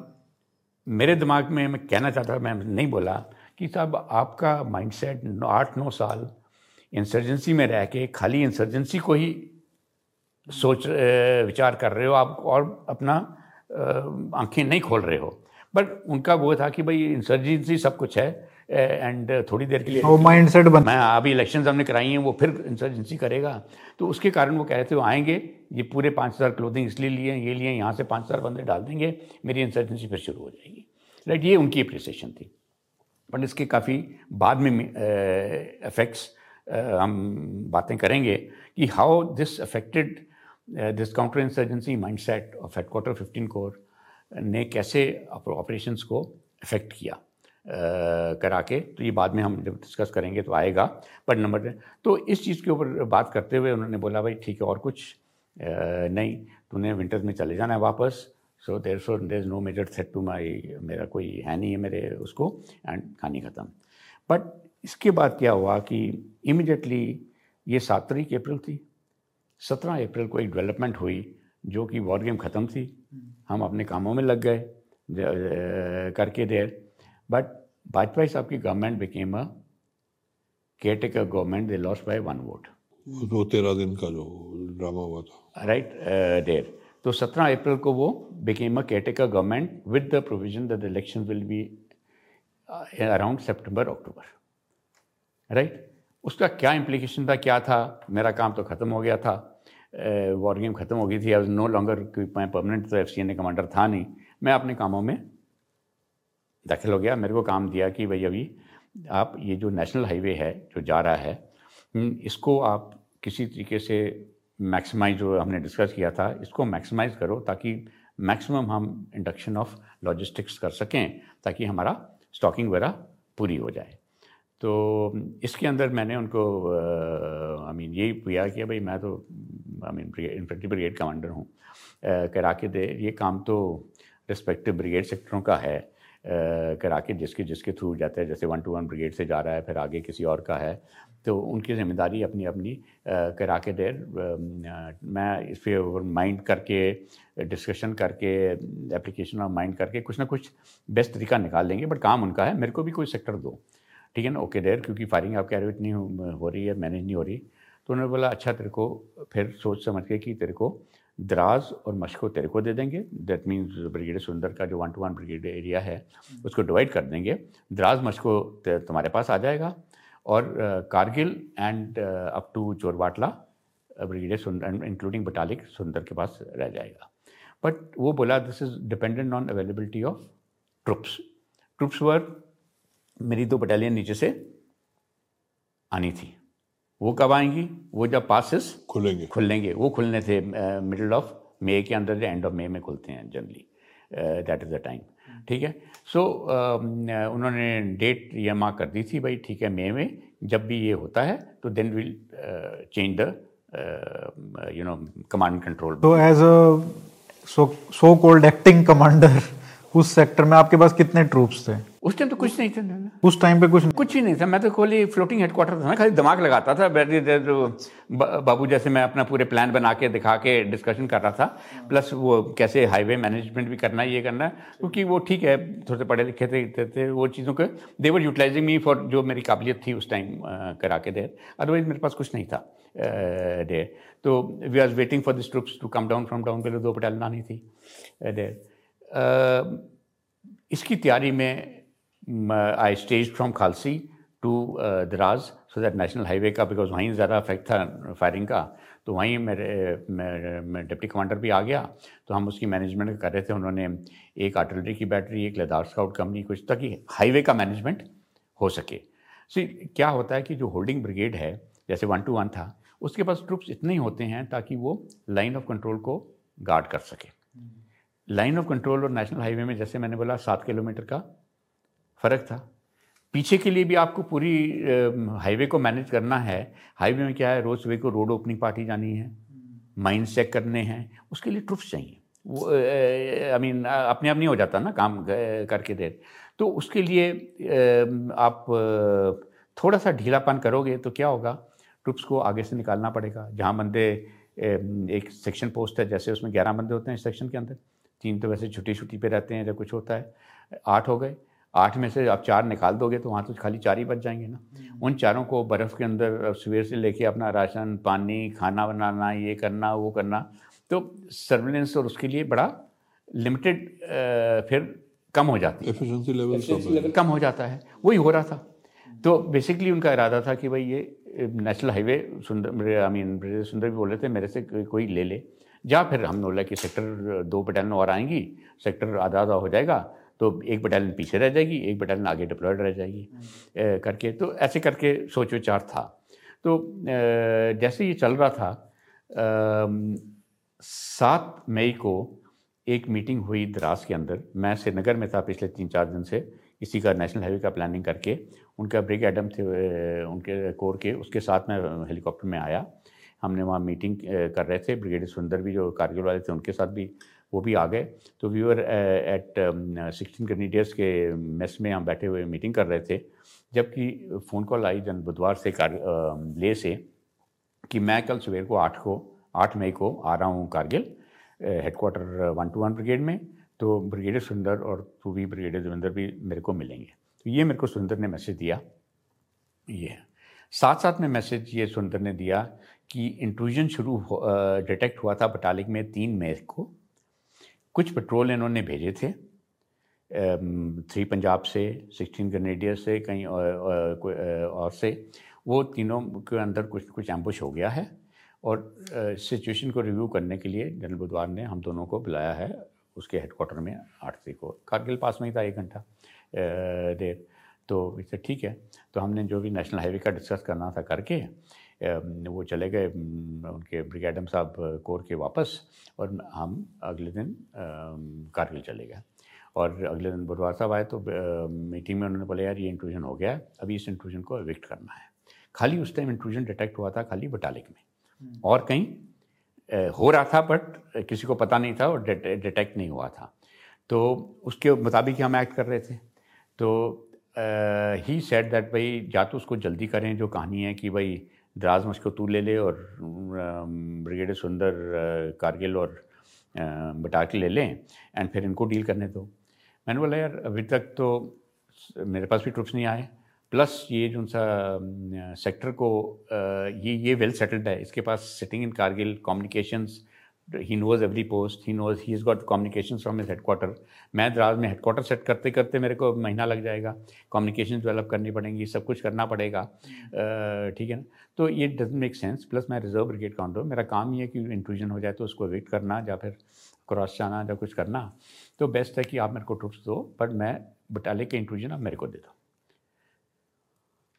मेरे दिमाग में मैं कहना चाहता मैं नहीं बोला कि साहब आपका माइंडसेट आठ नौ साल इंसर्जेंसी में रह के खाली इंसर्जेंसी को ही सोच विचार कर रहे हो आप और अपना आँखें नहीं खोल रहे हो। बट उनका वो था कि भाई इंसर्जेंसी सब कुछ है एंड थोड़ी देर के लिए वो माइंड सेट बन मैं अभी इलेक्शन हमने कराई हैं वो फिर इंसर्जेंसी करेगा। तो उसके कारण वो कह रहे थे वो आएँगे ये पूरे पाँच हज़ार क्लोथिंग इसलिए लिए ये लिए यहाँ से पाँच हज़ार बंदे डाल देंगे मेरी इंसर्जेंसी फिर शुरू हो जाएगी। राइट ये उनकी अप्रिसिएशन थी। बट इसके काफ़ी बाद में इफेक्ट्स हम बातें करेंगे कि how this affected this counter insurgency mindset of headquarter 15 corps ने कैसे ऑपरेशंस को अफेक्ट किया? करा के। तो ये बाद में हम जब डिस्कस करेंगे तो आएगा। पर नंबर तो इस चीज़ के ऊपर बात करते हुए उन्होंने बोला, भाई, ठीक है, और कुछ नहीं। तूने विंटर्स में चले जाना है वापस। So there so there is no major threat to my मेरा कोई है नहीं है मेरे उसको। एंड कहानी ख़त्म. बट इसके बाद क्या हुआ कि इमिडिएटली ये सात तारीख अप्रैल थी। सत्रह अप्रैल को एक डेवलपमेंट हुई जो कि वॉर गेम ख़त्म थी। हम अपने कामों में लग गए करके देर। बट वाजपेयी साहब की government became a caretaker government they lost by one vote दो तेरह दिन का जो ड्रामा हुआ था। Right there. तो सत्रह अप्रैल को वो became a caretaker government with the provision that the election will be around September October right उसका क्या इम्प्लीकेशन था क्या था? मेरा काम तो ख़त्म हो गया था। वॉर गेम ख़त्म हो गई थी। आई नो लॉन्गर मैं परमानेंट तो F C N A commander था नहीं। मैं अपने कामों में दाखिल हो गया। मेरे को काम दिया कि भाई अभी आप ये जो नेशनल हाईवे है जो जा रहा है हम्म, इसको आप किसी तरीके से मैक्सिमाइज जो हमने डिस्कस किया था इसको मैक्सिमाइज करो ताकि मैक्सिमम हम इंडक्शन ऑफ़ लॉजिस्टिक्स कर सकें ताकि हमारा स्टॉकिंग वगैरह पूरी हो जाए। तो इसके अंदर मैंने उनको आई मीन यही किया कि भाई, मैं तो I mean infantry brigade commander हूँ। करा के दे। ये काम तो रिस्पेक्टिव ब्रिगेड सेक्टरों का है। करा के जिसके जिसके थ्रू जाता है। जैसे वन टू वन ब्रिगेड से जा रहा है, फिर आगे किसी और का है। तो उनकी ज़िम्मेदारी अपनी अपनी करा के देर मैं इस पर माइंड करके डिस्कशन करके एप्लीकेशन ऑफ़ माइंड करके कुछ ना कुछ बेस्ट तरीका निकाल लेंगे बट काम उनका है। मेरे को भी कोई सेक्टर दो। ठीक है ना? ओके देर क्योंकि फायरिंग आप कह रहे हो इतनी हो रही है मैनेज नहीं हो रही। तो उन्होंने बोला अच्छा तेरे को फिर सोच समझ के कि तेरे को द्राज और मशको तेरे को दे देंगे। दैट मीन्स ब्रिगेड सुंदर का जो one two one brigade area है उसको डिवाइड कर देंगे। द्राज मशको तुम्हारे पास आ जाएगा। और Kargil and up to Chorbatla brigade Sundar including Batalik Sundar के पास रह जाएगा। बट वो बोला this is dependent on availability of troops troops were मेरी दो बटालियन नीचे से आनी थी। वो कब आएँगी? वो जब पासिस खुलेंगे। खुलेंगे। वो खुलने थे मिडल ऑफ़ मे के अंदर एंड ऑफ़ मे में खुलते हैं generally that is the time ठीक है? सो so, uh, उन्होंने डेट ये मार्क कर दी थी भाई ठीक है मे में। जब भी ये होता है तो then will change the you know command control तो as a so so called acting commander उस सेक्टर में आपके पास कितने ट्रूप्स थे? उस टाइम तो कुछ नहीं थे उस टाइम पे कुछ कुछ ही नहीं था। मैं तो खोली फ्लोटिंग हेडक्वार्टर था मैं खाली दिमाग लगाता था। बैटरी देर बाबू जैसे मैं अपना पूरे प्लान बना के दिखा के डिस्कशन कर रहा था। प्लस वो कैसे हाईवे मैनेजमेंट भी करना ये करना क्योंकि वो ठीक है थोड़े से पढ़े लिखे थे, थे, थे वो चीज़ों के। देवर यूटिलाइजिंग मी फॉर जो मेरी काबिलियत थी उस टाइम करा के देर अदरवाइज़ मेरे पास कुछ नहीं था देर तो we are waiting for this troops to come down from down पहले दो पटाल आनी थी देर इसकी तैयारी में आई stage from Khalsi to Dras so that national highway का बिकॉज़ वहीं ज़्यादा अफेक्ट था फायरिंग का तो वहीं मेरे मैं डिप्टी कमांडर भी आ गया। तो हम उसकी मैनेजमेंट कर रहे थे। उन्होंने एक आर्टिलरी की बैटरी एक लद्दाख स्काउट कंपनी कुछ ताकि हाईवे का मैनेजमेंट हो सके। सो क्या होता है कि जो होल्डिंग ब्रिगेड है जैसे वन टू वन था उसके पास ट्रुप्स इतने ही होते हैं ताकि वो लाइन ऑफ़ कंट्रोल को गार्ड कर सके। लाइन ऑफ़ कंट्रोल और नेशनल हाईवे में जैसे मैंने बोला सात किलोमीटर का फ़र्क था। पीछे के लिए भी आपको पूरी हाईवे को मैनेज करना है। हाईवे में क्या है, रोज सुबह को रोड ओपनिंग पार्टी जानी है माइंड चेक करने हैं, उसके लिए ट्रुप्स चाहिए। वो आई मीन अपने आप नहीं हो जाता ना काम करके देर। तो उसके लिए आप थोड़ा सा ढीलापन करोगे तो क्या होगा, ट्रुप्स को आगे से निकालना पड़ेगा। जहाँ बंदे एक सेक्शन पोस्ट है, जैसे उसमें ग्यारह बंदे होते हैं सेक्शन के अंदर, तीन तो वैसे छुट्टी छुट्टी पे रहते हैं जब कुछ होता है। आठ हो गए आठ में से आप चार निकाल दोगे तो वहाँ तो खाली चार ही बच जाएँगे ना। उन चारों को बर्फ़ के अंदर सवेर से लेके अपना राशन पानी खाना बनाना ये करना वो करना तो सर्विलेंस और उसके लिए बड़ा लिमिटेड फिर कम हो जाती है। लेवल कम हो जाता है। वही हो रहा था। तो बेसिकली उनका इरादा था कि भाई ये नेशनल हाईवे सुंदर आई मीन सुंदर भी बोल रहे थे मेरे से कोई ले ले। या फिर हमने बोला कि सेक्टर दो बटालियन और आएँगी सेक्टर आधा आधा हो जाएगा। तो एक बटालियन पीछे रह जाएगी एक बटालियन आगे डिप्लॉयड रह जाएगी। हम्म। करके तो ऐसे करके सोच विचार था। तो जैसे ये चल रहा था सात मई को एक मीटिंग हुई द्रास के अंदर। मैं श्रीनगर में था पिछले तीन चार दिन से इसी का नेशनल हाईवे का प्लानिंग करके। उनका ब्रिग एडम थे उनके कोर के उसके साथ मैं हेलीकॉप्टर में आया। हमने वहाँ मीटिंग कर रहे थे। ब्रिगेडियर सुंदर भी जो कारगिल वाले थे उनके साथ भी वो भी आ गए। तो we were at sixteen candidates के मेस में हम बैठे हुए मीटिंग कर रहे थे, जबकि फ़ोन कॉल आई जन बुधवार से कार ले से कि मैं कल सवेर को आठ को, आठ मई को आ रहा हूँ Kargil headquarter one two one brigade में। तो ब्रिगेडियर सुंदर और तू भी ब्रिगेडियर देवेंद्र भी मेरे को मिलेंगे। तो ये मेरे को सुंदर ने मैसेज दिया। ये साथ साथ में मैसेज ये सुंदर ने दिया कि इंट्रूजन शुरू डिटेक्ट हुआ था बटालिक में तीन मई को। कुछ पेट्रोल इन्होंने भेजे थे थ्री पंजाब से सिक्सटीन ग्रेनेडियर से कहीं और, और से वो तीनों के अंदर कुछ कुछ एम्बुश हो गया है। और सिचुएशन को रिव्यू करने के लिए जनरल बुधवार ने हम दोनों को बुलाया है उसके हेडकोार्टर में आठ तारीख को। कारगिल पास में ही था एक घंटा देर। तो इससे ठीक है। तो हमने जो भी नेशनल हाईवे का डिस्कस करना था करके वो चले गए उनके ब्रिगेडम साहब कोर के वापस और हम अगले दिन कारगिल चले गए। और अगले दिन बुधवार साहब आए तो मीटिंग में उन्होंने बोला यार ये इंट्रूजन हो गया है अभी इस इंट्रूजन को एविक्ट करना है। खाली उस टाइम इंट्रूजन डिटेक्ट हुआ था खाली बटालिक में। हम्म। और कहीं हो रहा था बट किसी को पता नहीं था और डिटेक्ट नहीं हुआ था। तो उसके मुताबिक हम एक्ट कर रहे थे। तो ही सेट दैट भाई या तो उसको जल्दी करें जो कहानी है कि भाई द्राज मस्को तू ले ले और ब्रिगेडियर सुंदर कारगिल और बटाके ले लें एंड फिर इनको डील करने दो। मैंने बोला, यार, अभी तक तो मेरे पास भी ट्रुप्स नहीं आए। प्लस ये जो सा सेक्टर को ये ये वेल सेटल्ड है। इसके पास sitting in Kargil communications he knows every post he knows he is got communication from his headquarter मैं द्राज में हेडक्वार्टर सेट करते करते मेरे को महीना लग जाएगा। कम्युनिकेशन डेवलप करनी पड़ेंगी, सब कुछ करना पड़ेगा। ठीक है ना? तो ये डजेंट मेक सेंस प्लस मैं रिज़र्व ब्रिगेड काउंटर मेरा काम ही है कि इंट्रूजन हो जाए तो उसको वेट करना या फिर क्रॉस जाना या कुछ करना। तो बेस्ट है कि आप मेरे को ट्रुप्स दो बट मैं बटाले के इंट्रूजन आप मेरे को दे दो।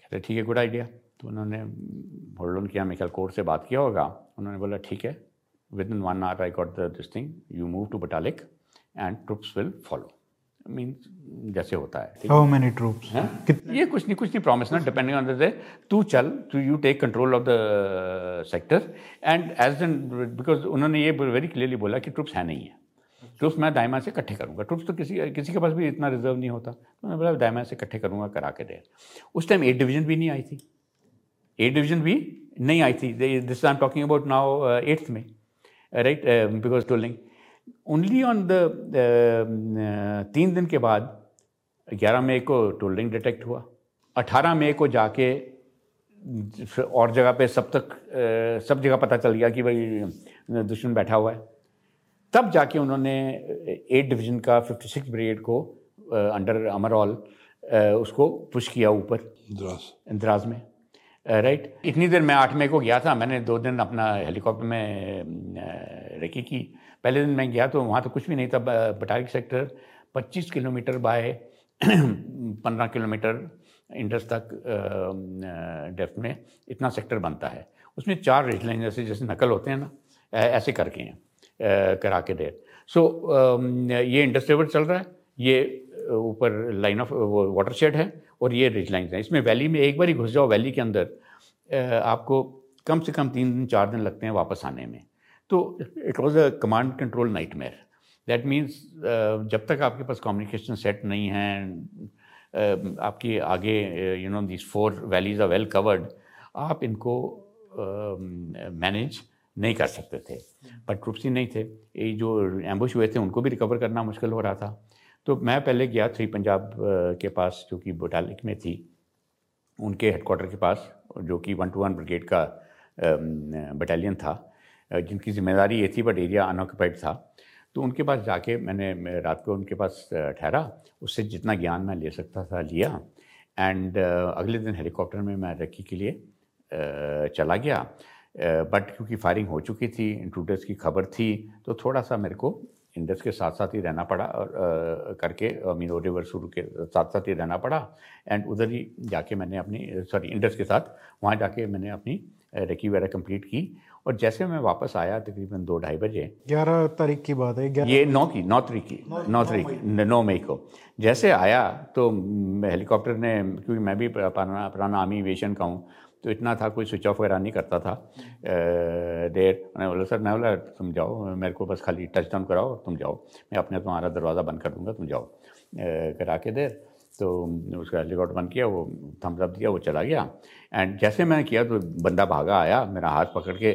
कहते, ठीक है गुड आइडिया तो उन्होंने होल्ड ऑन किया मेकल कोर्ट से बात किया होगा। उन्होंने बोला, ठीक है in one hour I got the this thing you move to Batalik and troops will follow means जैसे होता है हाउ मेनी ट्रूप्स ये कुछ नहीं कुछ नहीं प्रॉमिस ना डिपेंडिंग ऑन द तू चल तू you take control of the sector and as an because उन्होंने ये वेरी क्लियरली बोला कि ट्रुप्स है नहीं है। ट्रुप्स मैं दायमा से इकट्ठे करूँगा। ट्रुप्स तो किसी किसी के पास भी इतना रिज़र्व नहीं होता। तो मैं बोला दायमा से इकट्ठे करूँगा करा के दे। उस टाइम एट डिवीज़न भी नहीं आई थी। एट डिवीज़न भी नहीं आई थी। This I am talking about now eighth में। Right because tolling only on the तीन दिन के बाद ग्यारह मई को टोल्डिंग डिटेक्ट हुआ। अठारह मई को जाके और जगह पे सब तक uh, सब जगह पता चल गया कि भाई दुश्मन बैठा हुआ है। तब जाके उन्होंने एट डिवीज़न का फिफ्टी सिक्स ब्रिगेड को अंडर अमरऑल उसको पुश किया ऊपर। इंद्राज में। राइट इतनी देर मैं आठ मई को गया था मैंने दो दिन अपना हेलीकॉप्टर में रखी की। पहले दिन मैं गया तो वहाँ तो कुछ भी नहीं था Batalik sector 25 kilometre by (clears throat) 15 kilometre Indus तक डेप्थ में इतना सेक्टर बनता है। उसमें चार रेड लाइन जैसे जैसे नकल होते हैं ना ऐसे करके हैं करा के दे। सो so, ये इंडस्ट्रियल चल रहा है ये ऊपर लाइन ऑफ़ वाटर शेड है और ये रिज लाइन है। इसमें वैली में एक बार ही घुस जाओ वैली के अंदर आपको कम से कम तीन दिन चार दिन लगते हैं वापस आने में। तो it was a command control nightmare that means जब तक आपके पास कम्युनिकेशन सेट नहीं है आपकी आगे you know this four valleys are well covered आप इनको मैनेज uh, नहीं कर सकते थे। बट ट्रुप्स नहीं थे। ये जो एम्बुश हुए थे उनको भी रिकवर करना मुश्किल हो रहा था। तो मैं पहले गया थ्री पंजाब के पास, जो कि बोटालिक में थी, उनके हेडकोार्टर के पास, जो कि वन टू वन ब्रिगेड का बटालियन था जिनकी ज़िम्मेदारी ये थी बट एरिया अनऑक्यूपाइड था। तो उनके पास जाके मैंने रात को उनके पास ठहरा, उससे जितना ज्ञान मैं ले सकता था, लिया एंड अगले दिन हेलीकॉप्टर में मैं रखी के लिए चला गया। बट क्योंकि फायरिंग हो चुकी थी इंट्रूडर्स की खबर थी तो थोड़ा सा मेरे को इंडस के साथ साथ ही रहना पड़ा और करके मीनो रिवर शुरू के साथ साथ ही रहना पड़ा। एंड उधर ही जाके मैंने अपनी सॉरी इंडस के साथ वहाँ जाके मैंने अपनी रेकी वगैरह कंप्लीट की। और जैसे मैं वापस आया तकरीबन दो ढाई बजे ग्यारह तारीख की बात है ये नौ की। नौ तारीख की नौ तारीख नौ मई को। जैसे आया तो हेलीकॉप्टर ने क्योंकि मैं भी पुराना पुराना आर्मी एविएशन का हूँ तो इतना था, कोई स्विच ऑफ़ वगैरह नहीं करता था। देर, मैंने बोला, सर, मैं बोला, तुम जाओ, मेरे को बस खाली टच डाउन कराओ, तुम जाओ। मैं अपने तुम्हारा दरवाज़ा बंद कर दूँगा, तुम जाओ। करा के देर तो उसका हेलीकॉप्टर बंद किया, वो थम्स अप दिया, वो चला गया। एंड जैसे मैंने किया तो बंदा भागा आया, मेरा हाथ पकड़ के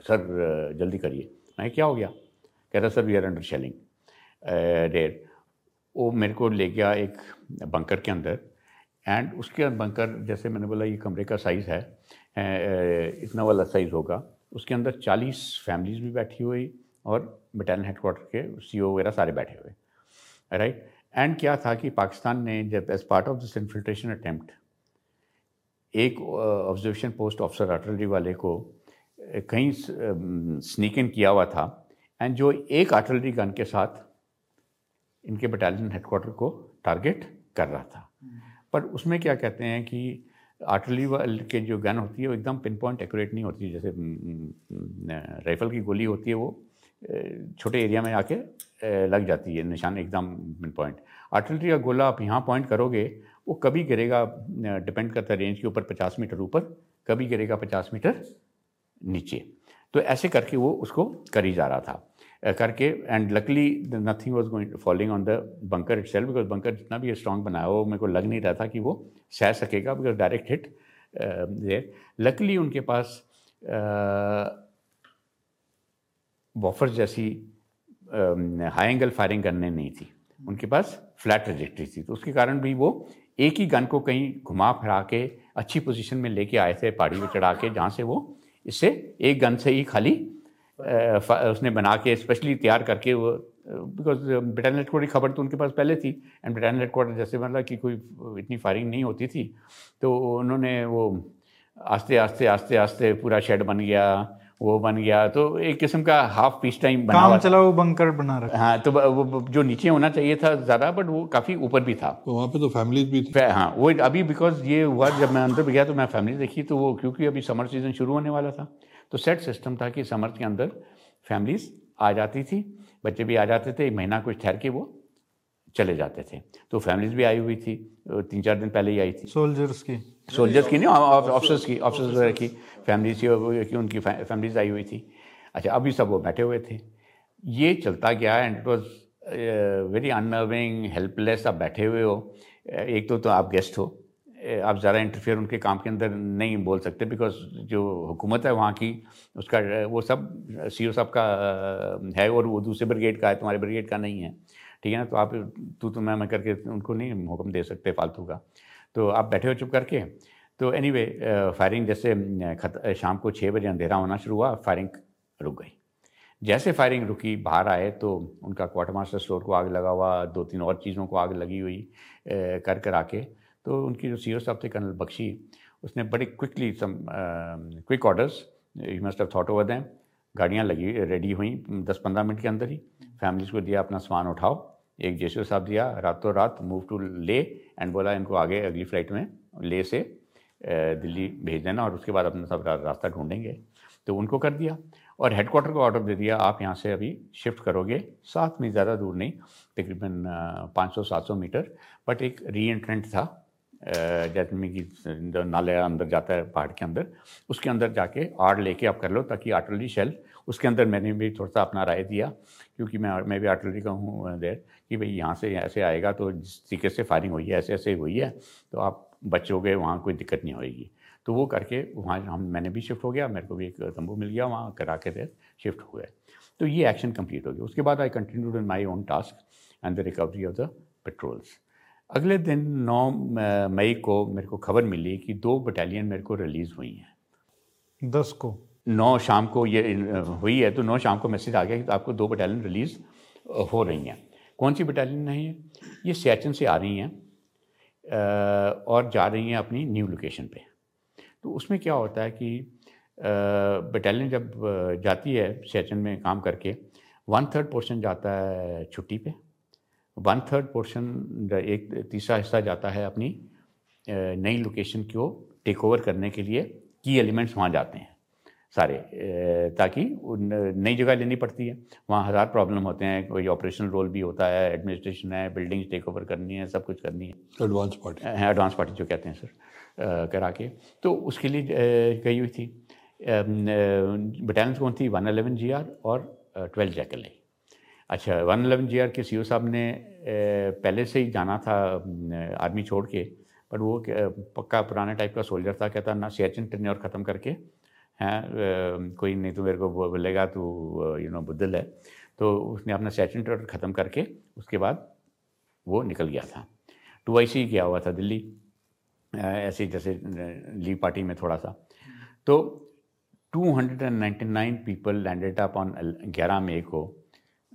सर, जल्दी करिए। मैं, क्या हो गया? कह रहा sir we are under shelling there वो मेरे को ले गया एक बंकर के अंदर। एंड उसके बंकर जैसे मैंने बोला, ये कमरे का साइज़ है इतना वाला साइज़ होगा। उसके अंदर चालीस फैमिलीज़ भी बैठी हुई और बटालियन हेडकोार्टर के सी वगैरह सारे बैठे हुए। राइट एंड क्या था कि पाकिस्तान ने जब as part of this infiltration attempt एक ऑब्जर्वेशन पोस्ट ऑफिसर आर्टलरी वाले को कहीं स्नीक इन किया हुआ था। एंड जो एक आर्टलरी गन के साथ इनके बटालियन हेडकोार्टर को टारगेट कर रहा था। पर उसमें क्या कहते हैं कि आर्टलरी के जो गन होती है वो एकदम पिन पॉइंट एक्यूरेट नहीं होती, जैसे राइफ़ल की गोली होती है वो छोटे एरिया में आके लग जाती है, निशान एकदम पिन पॉइंट आर्टलरी का गोला आप यहाँ पॉइंट करोगे, वो कभी गिरेगा डिपेंड करता है रेंज के ऊपर पचास मीटर ऊपर, कभी गिरेगा पचास मीटर नीचे. तो ऐसे करके वो उसको करी जा रहा था. करके and luckily nothing was going following on the bunker itself because bunker जितना भी स्ट्रॉन्ग बनाया वो मेरे को लग नहीं रहा था कि वो सह सकेगा because direct hit there luckily उनके पास बॉफर जैसी हाई एंगल फायरिंग करने नहीं थी। उनके पास फ्लैट ट्रेजेक्ट्री थी तो उसके कारण भी वो एक ही गन को कहीं घुमा फिरा के, अच्छी पोजीशन में लेके आए थे, पहाड़ी में चढ़ा के, जहाँ से वो इससे एक गन से ही खाली उसने बना के स्पेशली तैयार करके वो बिकॉज़ ब्रिटानियन हेडकोार्टर की खबर तो उनके पास पहले थी एंड ब्रिटानियन हेडकोार्टर जैसे मतलब कि कोई इतनी फायरिंग नहीं होती थी तो उन्होंने वो आस्ते आस्ते आस्ते आस्ते पूरा शेड बन गया वो बन गया तो एक किस्म का हाफ़ पीस टाइम बना काम चला वो बंकर बना रखा। हाँ तो वो जो नीचे होना चाहिए था ज़्यादा बट वो काफ़ी ऊपर भी था। तो वहाँ पे तो फैमिलीज़ भी थी। हाँ वो अभी बिकॉज़ ये हुआ जब मैं अंदर भी गया तो मैं फैमिली देखी तो वो क्योंकि अभी समर सीज़न शुरू होने वाला था तो सेट सिस्टम था कि समर के अंदर फैमिलीज़ आ जाती थी बच्चे भी आ जाते थे एक महीना कुछ ठहर के वो चले जाते थे। तो फैमिलीज़ भी आई हुई थी तीन चार दिन पहले ही आई थी। सोल्जर्स की। सोल्जर्स की नहीं ऑफिसर्स की ऑफिसर्स वगैरह की फैमिलीज़ की उनकी फैमिलीज़ आई हुई थी। अच्छा अभी सब वो बैठे हुए थे। ये चलता गया and it was very unnerving helpless आप बैठे हुए हो। एक तो तो आप गेस्ट हो। आप ज़्यादा इंटरफेयर उनके काम के अंदर नहीं बोल सकते बिकॉज़ जो हुकूमत है वहाँ की, उसका, वो सब सी ओ साहब का है और वो दूसरे ब्रिगेड का है, तुम्हारे ब्रिगेड का नहीं है। ठीक है ना? तो आप, तू तो मैं मैं करके उनको नहीं हुक्म दे सकते फालतू का। तो आप बैठे हो चुप करके। तो एनी वे फायरिंग जैसे खत शाम को छः बजे अंधेरा होना शुरू हुआ फायरिंग रुक गई। जैसे फायरिंग रुकी, बाहर आए तो उनका क्वार्टर मास्टर स्टोर को आग लगा हुआ, दो तीन और चीज़ों को आग लगी हुई कर कर आके। तो उनकी जो सी ओ साहब थे, कर्नल बख्शी, उसने बड़ी quickly some quick orders you must have thought over them गाड़ियाँ लगी रेडी हुई दस पंद्रह मिनट के अंदर ही। फैमिलीज़ को दिया अपना सामान उठाओ। एक जेसो साहब दिया, रातों रात मूव टू ले एंड बोला, इनको आगे अगली फ़्लाइट में ले से दिल्ली भेज देना, और उसके बाद अपना सब रास्ता ढूंढेंगे। तो उनको कर दिया। और हेडकोार्टर को ऑर्डर दे दिया, आप यहाँ से अभी शिफ्ट करोगे, साथ में ज़्यादा दूर नहीं, तकरीबन पाँच सौ, सात सौ मीटर। बट एक री एंट्रेंट था जैसे में कि नाले अंदर जाता है पहाड़ के अंदर, उसके अंदर जाके आड़ लेके आप कर लो ताकि आर्टलरी शेल उसके अंदर मैंने भी थोड़ा सा अपना राय दिया, क्योंकि मैं मैं भी आर्टलरी का हूँ देर कि भाई यहाँ से ऐसे आएगा तो जिस तरीके से फायरिंग हुई है ऐसे ऐसे हुई है तो आप बचोगे, वहाँ कोई दिक्कत नहीं होएगी। तो वो करके वहाँ हम, मैंने भी शिफ्ट हो गया, मेरे को भी एक तंबू मिल गया वहाँ करा के देर शिफ्ट हो गए तो ये एक्शन कंप्लीट हो गया। उसके बाद I continued in my own task and the recovery of the patrols अगले दिन 9 मई को मेरे को खबर मिली कि दो बटालियन मेरे को रिलीज़ हुई हैं। दस को? नौ शाम को ये हुई है तो नौ शाम को मैसेज आ गया कि आपको दो बटालियन रिलीज़ हो रही हैं। कौन सी बटालियन है ये? ये सियाचिन से आ रही हैं और जा रही हैं अपनी न्यू लोकेशन पे। तो उसमें क्या होता है कि बटालियन जब जाती है सियाचिन में काम करके वन थर्ड पोर्शन जाता है छुट्टी पे वन थर्ड पोर्शन एक तीसरा हिस्सा जाता है अपनी नई लोकेशन को टेक ओवर करने के लिए की एलिमेंट्स वहाँ जाते हैं सारे ताकि नई जगह लेनी पड़ती है। वहाँ हज़ार प्रॉब्लम होते हैं कोई ऑपरेशनल रोल भी होता है एडमिनिस्ट्रेशन है बिल्डिंग्स टेक ओवर करनी है सब कुछ करनी है। एडवांस पार्टी है एडवांस पार्टी जो कहते हैं सर करा के। तो उसके लिए गई हुई थी बटालियन कौन थी? वन अलेवन जी आर और ट्वेल्व जैकल अच्छा वन अलेवन जी आर के सी ओ साहब ने पहले से ही जाना था आर्मी छोड़ के, पर वो पक्का पुराने टाइप का सोल्जर था, कहता ना सियाचिन टेन्योर ख़त्म करके, हैं कोई नहीं तो मेरे को बोलेगा तो यू नो, बुद्धल है। तो उसने अपना सेशन टेन्योर ख़त्म करके, उसके बाद वो निकल गया था। टू आई सी गया हुआ था दिल्ली ऐसे जैसे लीव पार्टी में थोड़ा सा। तो 299 पीपल लैंडेड अप ऑन 11 मई को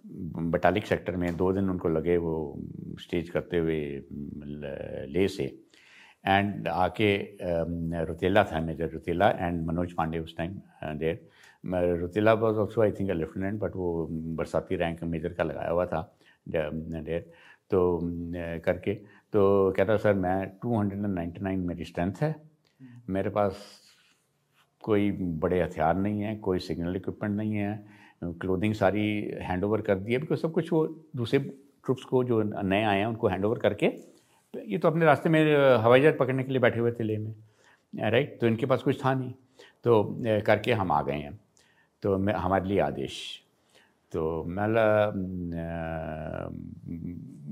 बटालिक सेक्टर में दो दिन उनको लगे वो स्टेज करते हुए, ले से। एंड आके रुतेला था मेजर रुतेला एंड मनोज पांडे उस time there Rutela was also I think lieutenant but वो बरसाती रैंक मेजर का लगाया हुआ था देर तो करके तो कहता सर, मैं 299 मेरी स्ट्रेंथ है। मेरे पास कोई बड़े हथियार नहीं है, कोई सिग्नल इक्विपमेंट नहीं है। क्लोथिंग सारी हैंड ओवर कर दी है बिकॉज़ सब कुछ वो दूसरे ट्रुप्स को जो नए आए हैं, उनको हैंड ओवर करके, ये तो अपने रास्ते में हवाई जहाज़ पकड़ने के लिए बैठे हुए थे ले में। राइट तो इनके पास कुछ था नहीं। तो करके हम आ गए हैं। तो मैं, हमारे लिए आदेश। तो मैं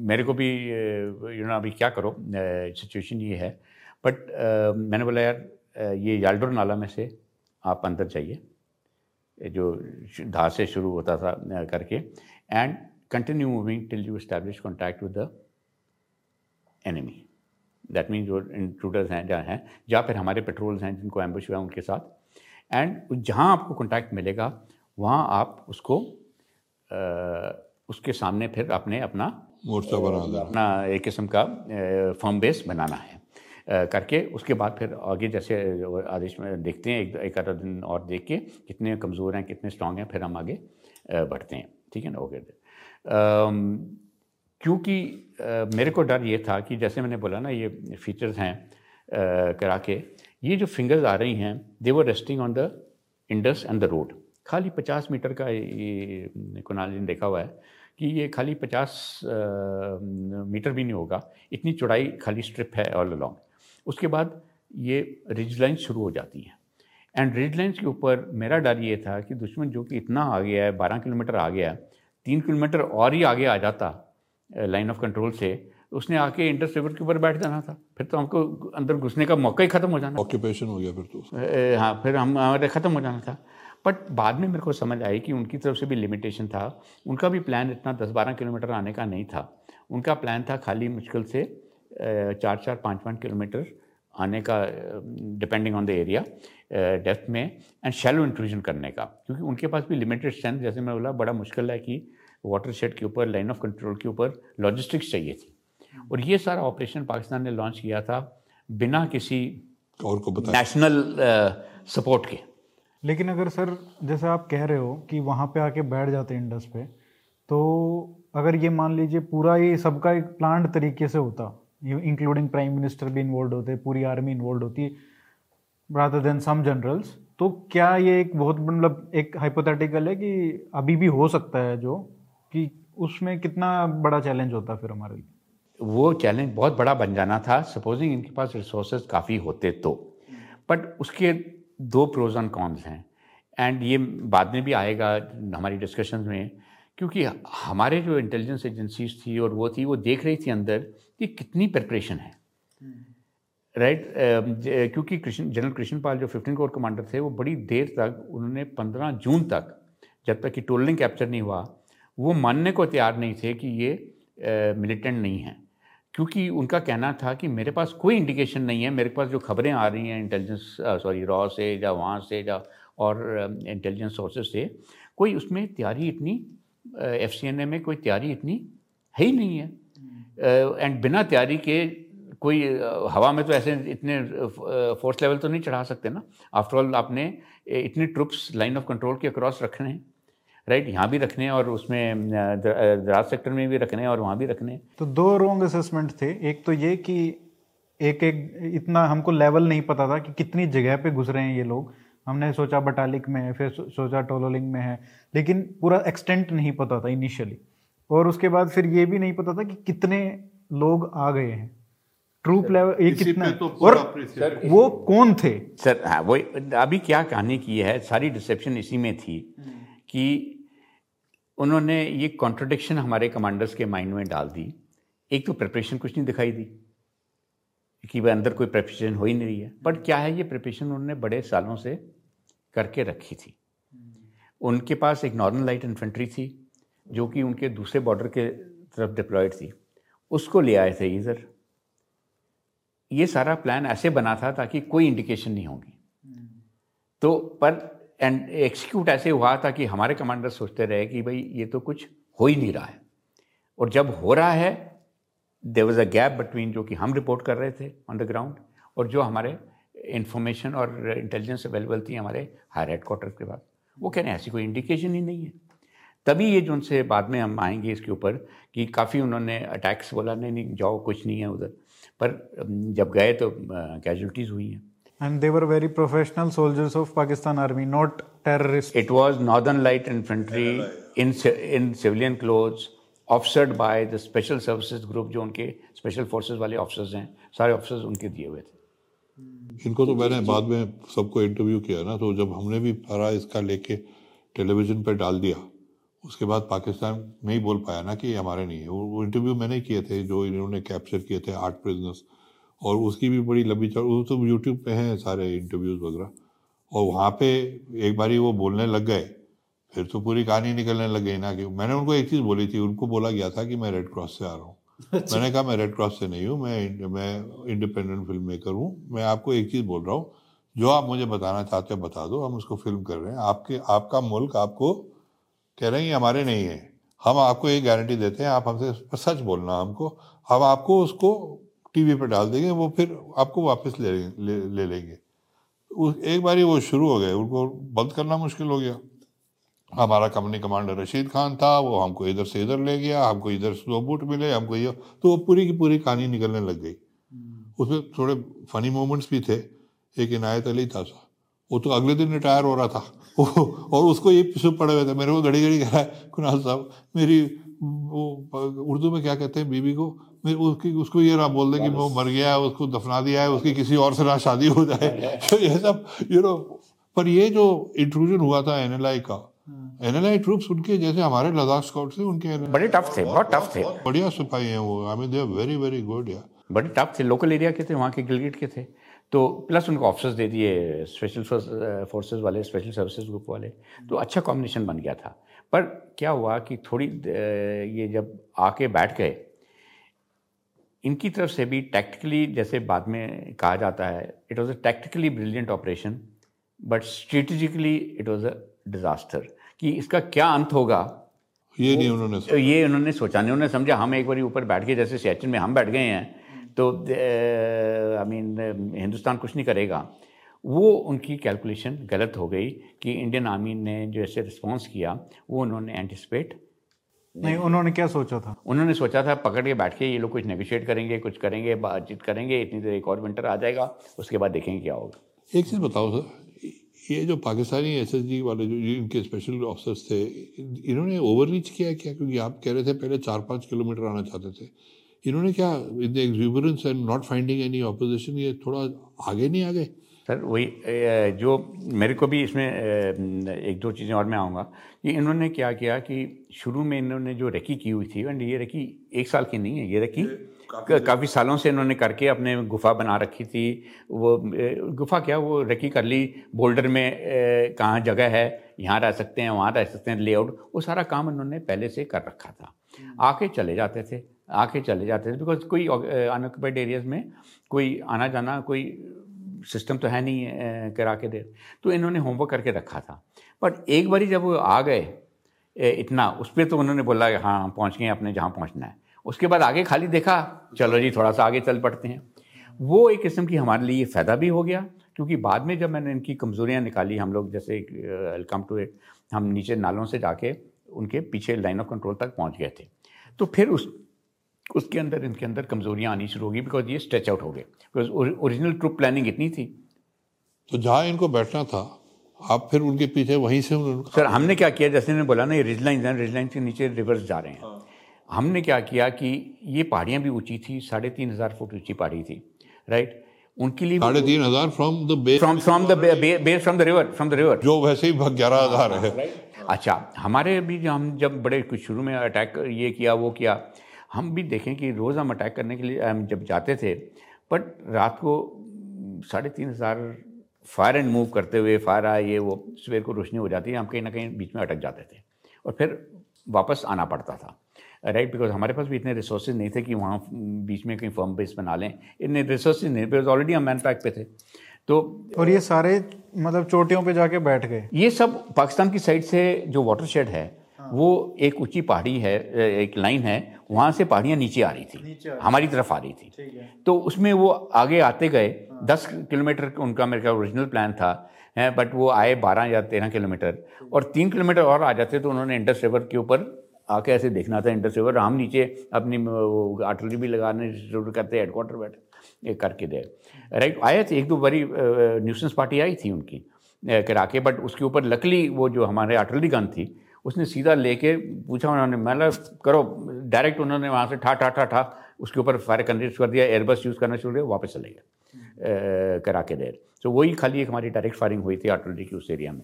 मेरे को भी यू नो अभी क्या करो? सिचुएशन ये है। बट मैंने बोला, यार ये याल्डोर नाला में से आप अंदर जाइए। जो धा से शुरू होता था करके। And continue moving till you establish contact with the enemy that mean जो इंट्रूडर्स हैं जहाँ हैं या फिर हमारे पेट्रोल्स हैं जिनको एम्बुश हुआ उनके साथ। एंड जहाँ आपको कॉन्टैक्ट मिलेगा वहाँ आप उसको आ, उसके सामने फिर अपने अपना मोर्चा बना अपना एक किस्म का फॉर्म बेस बनाना है। करके उसके बाद फिर आगे जैसे आदेश में देखते हैं, एक एक आधा दिन और देख के कितने कमज़ोर हैं, कितने स्ट्रांग हैं, फिर हम आगे बढ़ते हैं। ठीक है ना? ओके क्योंकि मेरे को डर ये था कि जैसे मैंने बोला ना, ये फीचर्स हैं करा के, ये जो फिंगर्स आ रही हैं they were resting on the Indus and the road खाली पचास मीटर का ये कुनाल जी ने देखा हुआ है कि ये खाली पचास मीटर भी नहीं होगा, इतनी चौड़ाई खाली स्ट्रिप है ऑल अलॉन्ग उसके बाद ये रिज लाइन शुरू हो जाती है। एंड रिज लाइन्स के ऊपर मेरा डर ये था कि दुश्मन जो कि इतना आ गया है बारह किलोमीटर आ गया है तीन किलोमीटर और ही आगे आ जाता लाइन ऑफ़ कंट्रोल से उसने आके इंटर रिवर के ऊपर बैठ जाना था। फिर तो हमको अंदर घुसने का मौका ही ख़त्म हो जाना ऑक्यूपेशन हो गया फिर तो हाँ फिर हम हमारे ख़त्म हो जाना था। बट बाद में मेरे को समझ आई कि उनकी तरफ़ से भी लिमिटेशन था। उनका भी प्लान इतना दस बारह किलोमीटर आने का नहीं था। उनका प्लान था खाली मुश्किल से चार चार पाँच पाँच किलोमीटर आने का depending on the area depth में एंड शैलो इंट्रूजन करने का। क्योंकि उनके पास भी लिमिटेड स्ट्रेंथ जैसे मैं बोला बड़ा मुश्किल है कि वाटर शेड के ऊपर लाइन ऑफ़ कंट्रोल के ऊपर लॉजिस्टिक्स चाहिए थी। और ये सारा ऑपरेशन पाकिस्तान ने लॉन्च किया था बिना किसी और को बता नेशनल सपोर्ट के। लेकिन अगर सर जैसे आप कह रहे हो कि वहाँ पे आके बैठ जाते हैं इंडस पे तो अगर ये मान लीजिए पूरा ये सबका एक प्लान तरीके से होता इंक्लूडिंग प्राइम मिनिस्टर भी इन्वॉल्व होते हैं, पूरी आर्मी इन्वॉल्व होती है रादर देन सम जनरल्स तो क्या ये एक बहुत मतलब एक हाइपोथेटिकल है कि अभी भी हो सकता है जो, कि उसमें कितना बड़ा चैलेंज होता फिर हमारे लिए? वो चैलेंज बहुत बड़ा बन जाना था। सपोजिंग इनके पास रिसोर्सेज काफ़ी होते तो। बट उसके दो प्रोज एंड कॉन्स हैं। एंड ये बाद में भी आएगा हमारी डिस्कशन में। क्योंकि हमारे जो इंटेलिजेंस एजेंसीज थी और वो थी वो देख रही थी अंदर कि कितनी प्रिपरेशन है। Right right? uh, क्योंकि कृष्ण जनरल कृष्ण पाल जो फिफ्टीन कोर कमांडर थे वो बड़ी देर तक उन्होंने पंद्रह जून तक जब तक कि टोलिंग कैप्चर नहीं हुआ वो मानने को तैयार नहीं थे कि ये मिलिटेंट नहीं है। क्योंकि उनका कहना था कि मेरे पास कोई इंडिकेशन नहीं है मेरे पास जो खबरें आ रही हैं इंटेलिजेंस सॉरी रॉ से या वहाँ से या और इंटेलिजेंस सोर्सेज से कोई उसमें तैयारी इतनी एफ़ सी एन ए में कोई तैयारी इतनी है ही नहीं है। एंड बिना तैयारी के कोई हवा में तो ऐसे इतने फोर्स लेवल तो नहीं चढ़ा सकते ना। आफ्टरऑल आपने इतनी ट्रुप्स लाइन ऑफ़ कंट्रोल के अक्रॉस रखने हैं राइट यहाँ भी रखने हैं और उसमें दराज सेक्टर में भी रखने हैं और वहाँ भी रखने हैं। तो दो रॉन्ग असेसमेंट थे। एक तो ये कि एक एक, इतना हमको लेवल नहीं पता था कि कितनी जगह पे रहे हैं ये लोग। हमने सोचा बटालिक में है फिर सोचा टोलोलिंग में है लेकिन पूरा एक्सटेंट नहीं पता था इनिशियली और उसके बाद फिर ये भी नहीं पता था कि कितने लोग आ गए हैं। ट्रूप लेवल ये कितना तो और सर, वो कौन थे? सर हाँ वो अभी क्या कहानी की है सारी डिसेप्शन इसी में थी कि उन्होंने ये कॉन्ट्रोडिक्शन हमारे कमांडर्स के माइंड में डाल दी। एक तो प्रिपरेशन कुछ नहीं दिखाई दी कि वह अंदर कोई प्रिपरेशन हो ही नहीं रही है। बट क्या है ये प्रिपरेशन उन्होंने बड़े सालों से करके रखी थी। उनके पास एक नॉर्मल लाइट इन्फेंट्री थी जो कि उनके दूसरे बॉर्डर के तरफ़ डिप्लॉयड थी। उसको ले आए थे इधर। ये सारा प्लान ऐसे बना था ताकि कोई इंडिकेशन नहीं होगी। तो पर एंड एक्सिक्यूट ऐसे हुआ था कि हमारे कमांडर सोचते रहे कि भाई ये तो कुछ हो ही नहीं रहा है। और जब हो रहा है there was a gap between जो कि हम रिपोर्ट कर रहे थे ऑन द ग्राउंड और जो हमारे इंफॉर्मेशन और इंटेलिजेंस अवेलेबल थी हमारे हायर हेड क्वार्टर के बाद वो कह रहे हैं ऐसी कोई इंडिकेशन ही नहीं है तभी ये जो उनसे बाद में हम आएँगे इसके ऊपर कि काफ़ी उन्होंने अटैक्स बोला नहीं नहीं जाओ कुछ नहीं है उधर पर जब गए तो कैजुअलिटीज़ हुई हैं and they were very professional soldiers of Pakistan army not terrorists It was Northern Light Infantry in in civilian clothes, officered by the Special Services Group जो उनके Special Forces वाले officers हैं सारे officers उनके दिए हुए थे इनको तो मैंने बाद में सबको इंटरव्यू किया ना तो जब हमने भी सारा इसका लेके टेलीविज़न पे डाल दिया उसके बाद पाकिस्तान नहीं बोल पाया ना कि ये हमारे नहीं है। वो, वो इंटरव्यू मैंने किए थे जो इन्होंने कैप्चर किए थे आर्ट प्रिजनर्स और उसकी भी बड़ी लंबी चौड़ वो तो यूट्यूब पे हैं सारे इंटरव्यूज़ वगैरह और वहाँ पे एक बारी वो बोलने लग गए फिर तो पूरी कहानी निकलने लग गई ना कि मैंने उनको एक चीज़ बोली थी उनको बोला गया था कि मैं रेड क्रॉस से आ रहा हूँ। (laughs) मैंने कहा मैं रेड क्रॉस से नहीं हूँ मैं मैं इंडिपेंडेंट फ़िल्म मेकर हूँ। मैं आपको एक चीज़ बोल रहा हूँ जो आप मुझे बताना चाहते हो बता दो हम उसको फ़िल्म कर रहे हैं। आपके आपका मुल्क आपको कह रहे हैं ये हमारे नहीं है। हम आपको ये गारंटी देते हैं आप हमसे सच बोलना हमको। हम आपको उसको टीवी पे डाल देंगे वो फिर आपको वापस ले ले, ले लेंगे। एक बार ही वो शुरू हो गए उनको बंद करना मुश्किल हो गया। हमारा कंपनी कमांडर रशीद खान था वो हमको इधर से इधर ले गया हमको इधर से दो बूट मिले हमको ये तो वो पूरी की पूरी कहानी निकलने लग गई। उसमें थोड़े फनी मोमेंट्स भी थे। एक इनायत अली था सा वो तो अगले दिन रिटायर हो रहा था। (laughs) और उसको ये पिछू पड़े हुए थे मेरे को घड़ी घड़ी कह रहा है कुणाल साहब मेरी वो उर्दू में क्या कहते हैं बीबी को? मेरे उसकी उसको ये ना बोल दे कि वो मर गया है उसको दफना दिया है उसकी किसी और से ना शादी हो जाए। (laughs) तो ये सब यू नो पर ये जो इंट्रूजन हुआ था एनएलआई का एनएलआई ट्रूप्स उनके जैसे हमारे लद्दाख स्काउट थे उनके बड़े टफ थे बहुत टफ थे। बढ़िया सिपाही हैं वो। I mean they are very very good या बड़े टफ थे लोकल एरिया के थे वहाँ के गिलगिट के थे। तो प्लस उनको ऑफिसर्स दे दिए स्पेशल फोर्सेस वाले स्पेशल सर्विसेज़ ग्रुप वाले। तो अच्छा कॉम्बिनेशन बन गया था। पर क्या हुआ कि थोड़ी ये जब आके बैठ गए इनकी तरफ़ से भी टैक्टिकली जैसे बाद में कहा जाता है it was a tactically brilliant operation but strategically it was a disaster कि इसका क्या अंत होगा? ये नहीं उन्होंने तो ये उन्होंने सोचा नहीं उन्होंने समझा हम एक बार ऊपर बैठ गए जैसे सियाचिन में हम बैठ गए हैं तो आई मीन हिंदुस्तान कुछ नहीं करेगा। वो उनकी कैलकुलेशन गलत हो गई कि इंडियन आर्मी ने जो ऐसे रिस्पॉन्स किया वो उन्होंने एंटिसिपेट नहीं उन्होंने क्या सोचा था? उन्होंने सोचा था पकड़ के बैठ के ये लोग कुछ नेगोशिएट करेंगे कुछ करेंगे बातचीत करेंगे इतनी देर एक और विंटर आ जाएगा उसके बाद देखेंगे क्या होगा। एक चीज़ बताओ सर ये जो पाकिस्तानी एसएसजी वाले जो इनके स्पेशल ऑफिसर्स थे इन्होंने ओवर रीच किया क्या? क्योंकि आप कह रहे थे पहले चार पाँच किलोमीटर आना चाहते थे। इन्होंने क्या in the exuberance and not finding any opposition ये थोड़ा आगे नहीं आ गए? सर वही जो मेरे को भी इसमें एक दो चीज़ें और मैं आऊँगा कि इन्होंने क्या किया कि शुरू में इन्होंने जो रेकी की हुई थी एंड ये रेकी एक साल की नहीं है ये रेकी काफ़ी काफ़ी सालों से इन्होंने करके अपने गुफा बना रखी थी। वो गुफा क्या? वो रखी कर ली। बोल्डर में कहाँ जगह है यहाँ रह सकते हैं वहाँ रह सकते हैं लेआउट। वो सारा काम इन्होंने पहले से कर रखा था। आके चले जाते थे आके चले जाते थे बिकॉज़ कोई अनऑक्यूपाइड एरियाज़ में कोई आना जाना कोई सिस्टम तो है नहीं करा के दे। तो इन्होंने होमवर्क करके रखा था। बट एक बारी जब वो आ गए इतना उस पर तो उन्होंने बोला कि हाँ पहुँच गए अपने जहाँ पहुँचना है। उसके बाद आगे खाली देखा चलो जी थोड़ा सा आगे चल पड़ते हैं। वो एक किस्म की हमारे लिए फ़ायदा भी हो गया क्योंकि बाद में जब मैंने इनकी कमज़ोरियाँ निकाली हम लोग जैसे वेलकम टू इट हम नीचे नालों से जाके उनके पीछे लाइन ऑफ़ कंट्रोल तक पहुँच गए थे। तो फिर उस उसके अंदर इनके अंदर कमज़ोरियाँ आनी शुरू होगी बिकॉज़ ये स्ट्रेच आउट हो गए। बिकॉज़ ओरिजिनल ट्रुप प्लानिंग इतनी थी। तो जहाँ इनको बैठना था आप फिर उनके पीछे वहीं से सर हमने क्या किया? जैसे ने बोला ना ये रिज लाइन रिज लाइन के नीचे रिवर्स जा रहे हैं। हाँ। हमने क्या किया कि ये पहाड़ियाँ भी ऊँची थी साढ़े तीन हज़ार फुट ऊँची पहाड़ी थी राइट उनके लिए साढ़े तीन हज़ार from the base from from the base from the river from the river जो वैसे ही ग्यारह हज़ार है। अच्छा हमारे भी जो हम जब बड़े कुछ शुरू में अटैक ये किया वो किया हम भी देखें कि रोज़ हम अटैक करने के लिए हम जब जाते थे बट रात को साढ़े तीन हज़ार फायर एंड मूव करते हुए फायर आए ये वो सवेर को रोशनी हो जाती है हम कहीं ना कहीं बीच में अटक जाते थे और फिर वापस आना पड़ता था। राइट बिकॉज़ हमारे पास भी इतने रिसोर्सेज नहीं थे कि वहाँ बीच में कहीं फर्म बेस बना लें। इतने रिसोर्सेज नहीं बिकॉज़ ऑलरेडी हम मैन पैक पे थे। तो और ये सारे मतलब चोटियों पे जाके बैठ गए। ये सब पाकिस्तान की साइड से जो वाटर शेड है हाँ। वो एक ऊँची पहाड़ी है एक लाइन है वहाँ से पहाड़ियाँ नीचे आ रही थी। हमारी तरफ़ आ रही थी। तो उसमें वो आगे आते गए हाँ। दस किलोमीटर उनका मेरे का ओरिजिनल प्लान था है बट वो आए बारह या तेरह किलोमीटर। और तीन किलोमीटर और आ जाते तो उन्होंने इंडस रिवर के ऊपर आके ऐसे देखना था इंडस रिवर हम नीचे अपनी आर्टलरी भी लगाने शुरू करते हेडक्वार्टर बैठे करके दे। राइट आए थे, एक दो बड़ी न्यूसेंस पार्टी आई थी उनकी करा के बट उसके ऊपर लकली वो जो हमारे आर्टलरी गन थी, उसने सीधा लेके पूछा उन्होंने, मैं करो डायरेक्ट उन्होंने वहाँ से ठा ठा ठा ठा, उसके ऊपर फायर करने कर दिया एयरबस यूज़ करना शुरू किया, वापस चले गए करा के देर तो वही खाली एक हमारी डायरेक्ट फायरिंग हुई थी आर्टलरी की उस एरिया में।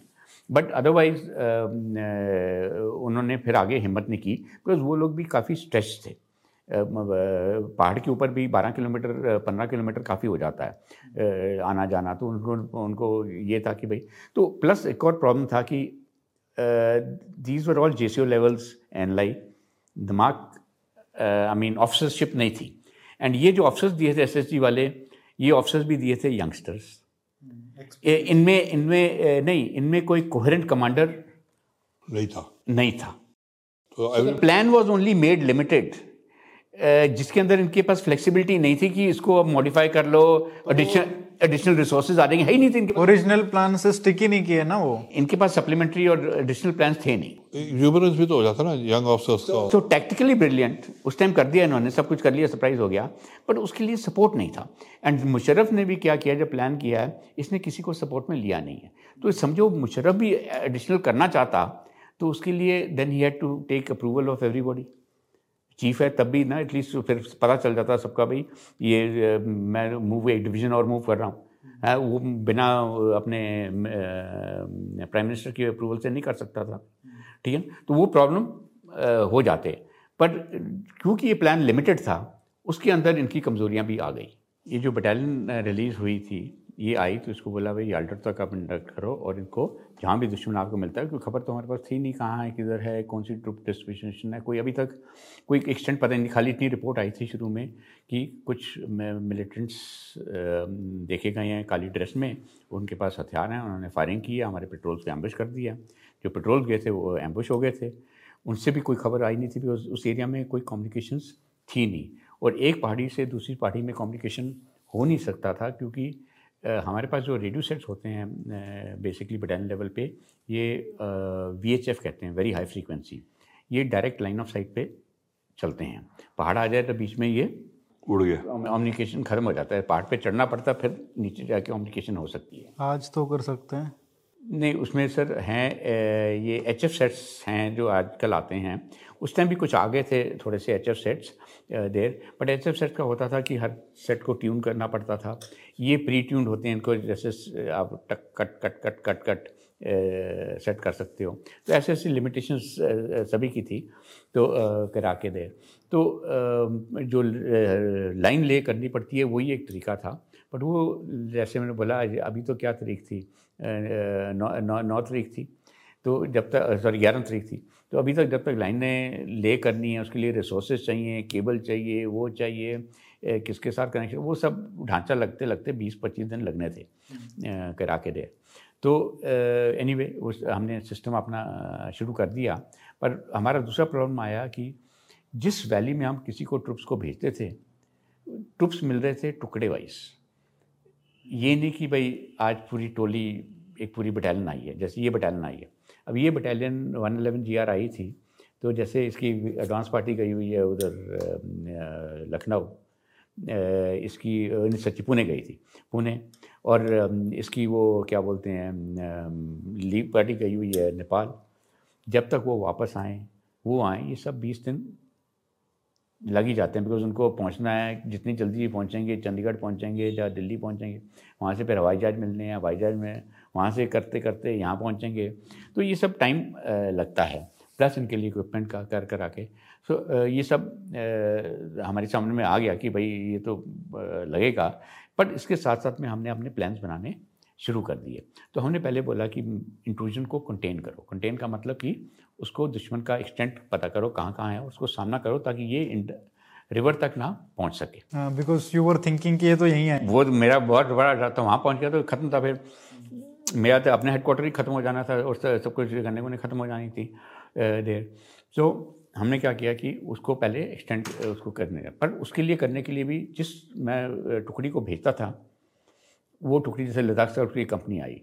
बट अदरवाइज़ उन्होंने फिर आगे हिम्मत नहीं की बिकॉज़ वो लोग भी काफ़ी स्ट्रेच थे। पहाड़ के ऊपर भी 12 किलोमीटर 15 किलोमीटर काफ़ी हो जाता है। आना जाना तो उनको उनको ये था कि भाई तो प्लस एक और प्रॉब्लम था कि these were all J C O levels and लाई दिमाग आई मीन ऑफिसरशिप नहीं थी। एंड ये जो ऑफिसर्स दिए थे एस वाले, ये ऑफिसर्स भी दिए थे यंगस्टर्स इनमें इनमें नहीं इनमें कोई कोहरेंट कमांडर नहीं था। नहीं था। तो plan was only made limited जिसके अंदर इनके पास फ्लेक्सिबिलिटी नहीं थी कि इसको अब मॉडिफाई कर लो एडिशनल एडिशनल रिसोर्सेज आ जाएँगे है। ही नहीं थे इनके ओरिजिनल प्लान से स्टिक ही नहीं किए ना वो। इनके पास सप्लीमेंट्री और एडिशनल प्लान थे नहीं। ह्यूमरस भी तो हो जाता ना यंग ऑफिसर्स का। तो टेक्निकली ब्रिलियंट उस टाइम कर दिया इन्होंने सब कुछ कर लिया सरप्राइज़ हो गया। बट उसके लिए सपोर्ट नहीं था। एंड मुशरफ ने भी क्या किया जब प्लान किया है इसने किसी को सपोर्ट में लिया नहीं है। तो समझो मुशरफ भी एडिशनल करना चाहता तो उसके लिए then he had to take approval of everybody chief है तब भी ना एटलीस्ट फिर पता चल जाता सबका भाई ये मैं मूव एक डिवीज़न और मूव कर रहा हूँ। है वो बिना अपने प्राइम मिनिस्टर की अप्रूवल से नहीं कर सकता था। ठीक है? तो वो प्रॉब्लम हो जाते। पर क्योंकि ये प्लान लिमिटेड था उसके अंदर इनकी कमज़ोरियाँ भी आ गई। ये जो बटालियन रिलीज़ हुई थी ये आई तो इसको बोला भाई अल्टर तक आप इंडक्ट करो और इनको जहाँ भी दुश्मन आपको मिलता है क्योंकि खबर तो हमारे पास थी नहीं, कहाँ है, किधर है, कौन सी ट्रुप डिस्ट्रीब्यूशन है, कोई अभी तक कोई एक्सटेंट पता नहीं, खाली इतनी रिपोर्ट आई थी शुरू में कि कुछ मिलिटेंट्स देखे गए हैं काली ड्रेस में, उनके पास हथियार हैं, उन्होंने फायरिंग की है, हमारे पेट्रोल्स पे एम्बुश कर दिया। जो पेट्रोल गए थे, वो एम्बुश हो गए थे। उनसे भी कोई खबर आई नहीं थी बिकॉज़ उस एरिया में कोई कम्युनिकेशंस थी नहीं। और एक पहाड़ी से दूसरी पहाड़ी में कम्युनिकेशन हो नहीं सकता था, क्योंकि हमारे पास जो रेडियो सेट्स होते हैं बेसिकली बटालियन लेवल पे ये वी एच एफ़ कहते हैं वेरी हाई फ्रीक्वेंसी ये डायरेक्ट लाइन ऑफ़ साइट पे चलते हैं। पहाड़ आ जाए तो बीच में ये उड़ गया। कम्युनिकेशन खत्म हो जाता है। पहाड़ पे चढ़ना पड़ता है फिर नीचे जाके कम्युनिकेशन हो सकती है। आज तो कर सकते हैं। नहीं उसमें सर हैं ये एच एफ़ सेट्स हैं जो आजकल आते हैं। उस टाइम भी कुछ आगे थे थोड़े से H F sets there. But H F set का होता था कि हर सेट को ट्यून करना पड़ता था। ये प्री ट्यून्ड होते हैं, इनको जैसे आप टक, cut cut cut cut cut set कर सकते हो। तो ऐसे ऐसी लिमिटेशंस सभी की थी तो करा के दे। तो जो लाइन ले करनी पड़ती है, वही एक तरीका था। बट वो, जैसे मैंने बोला अभी तो क्या तारीख थी? नौ नौ तारीख थी। तो जब तक सॉरी ग्यारह तारीख थी। तो अभी तक जब तक लाइनें ले करनी है उसके लिए रिसोर्सेज चाहिए केबल चाहिए वो चाहिए किसके साथ कनेक्शन वो सब ढांचा लगते लगते बीस पच्चीस दिन लगने थे हम्म। करा के दे। तो एनी वे उस हमने सिस्टम अपना शुरू कर दिया। पर हमारा दूसरा प्रॉब्लम आया कि जिस वैली में हम किसी को ट्रुप्स को भेजते थे ट्रुप्स मिल रहे थे टुकड़े वाइज ये नहीं कि भाई आज पूरी टोली एक पूरी बटालियन आई है जैसे ये बटालियन आई है। अब ये battalion one eleven G R आई थी तो जैसे इसकी एडवांस पार्टी गई हुई है उधर लखनऊ इसकी सच्ची पुणे गई थी, पुणे, और इसकी वो क्या बोलते हैं लीग पार्टी गई हुई है नेपाल, जब तक वो वापस आए, वो आए, ये सब बीस दिन लग ही जाते हैं बिकॉज़ उनको पहुँचना है, जितनी जल्दी पहुँचेंगे, चंडीगढ़ पहुँचेंगे, या दिल्ली पहुँचेंगे, वहाँ से फिर हवाई जहाज़ मिलने हैं, हवाई जहाज़ में वहाँ से करते करते यहाँ पहुँचेंगे। तो ये सब टाइम लगता है। प्लस इनके लिए इक्विपमेंट का कर कर आके। सो ये सब हमारे सामने में आ गया कि भाई ये तो लगेगा। बट इसके साथ साथ में हमने अपने प्लान्स बनाने शुरू कर दिए। तो हमने पहले बोला कि इंट्रूजन को कंटेन करो। कंटेन का मतलब कि उसको दुश्मन का एक्सटेंट पता करो कहाँ कहाँ है उसको सामना करो ताकि ये रिवर तक ना पहुँच सके। बिकॉज़ यू वर थिंकिंग कि ये तो यहीं है। वो मेरा बहुत बड़ा डर था वहाँ पहुँच गया तो खत्म था फिर। मेरा तो अपने हेडक्वार्टर ही खत्म हो जाना था और सब कुछ करने को खत्म हो जानी थी देर। तो हमने क्या किया कि उसको पहले एक्सटेंड उसको करने का। पर उसके लिए करने के लिए भी जिस मैं टुकड़ी को भेजता था, वो टुकड़ी जैसे लद्दाख से उसकी कंपनी आई।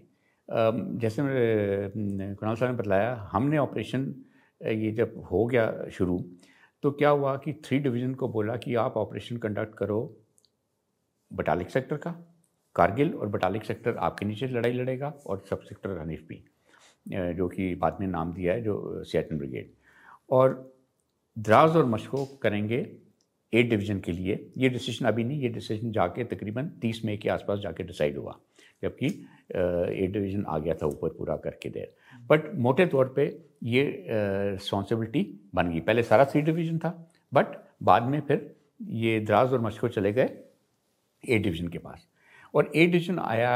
जैसे कुणाल साहब ने बताया, हमने ऑपरेशन ये जब हो गया शुरू तो क्या हुआ कि थ्री डिवीज़न को बोला कि आप ऑपरेशन कंडक्ट करो, बटालिक सेक्टर का कारगिल और बटालिक सेक्टर आपके नीचे लड़ाई लड़ेगा और सब सेक्टर हनीफ भी जो कि बाद में नाम दिया है, जो सियाचिन ब्रिगेड। और द्राज और मशको करेंगे एट डिवीज़न के लिए। ये डिसीज़न अभी नहीं, ये डिसीज़न जाके तकरीबन तीस मई के आसपास जाके डिसाइड हुआ, जबकि एट डिवीज़न आ गया था ऊपर पूरा करके देर। बट मोटे तौर पे ये रिस्पॉन्सिबिलिटी बन गई। पहले सारा थ्री डिवीज़न था बट बाद में फिर ये द्राज और मशको चले गए ए डिवीज़न के पास। और ए डिवीज़न आया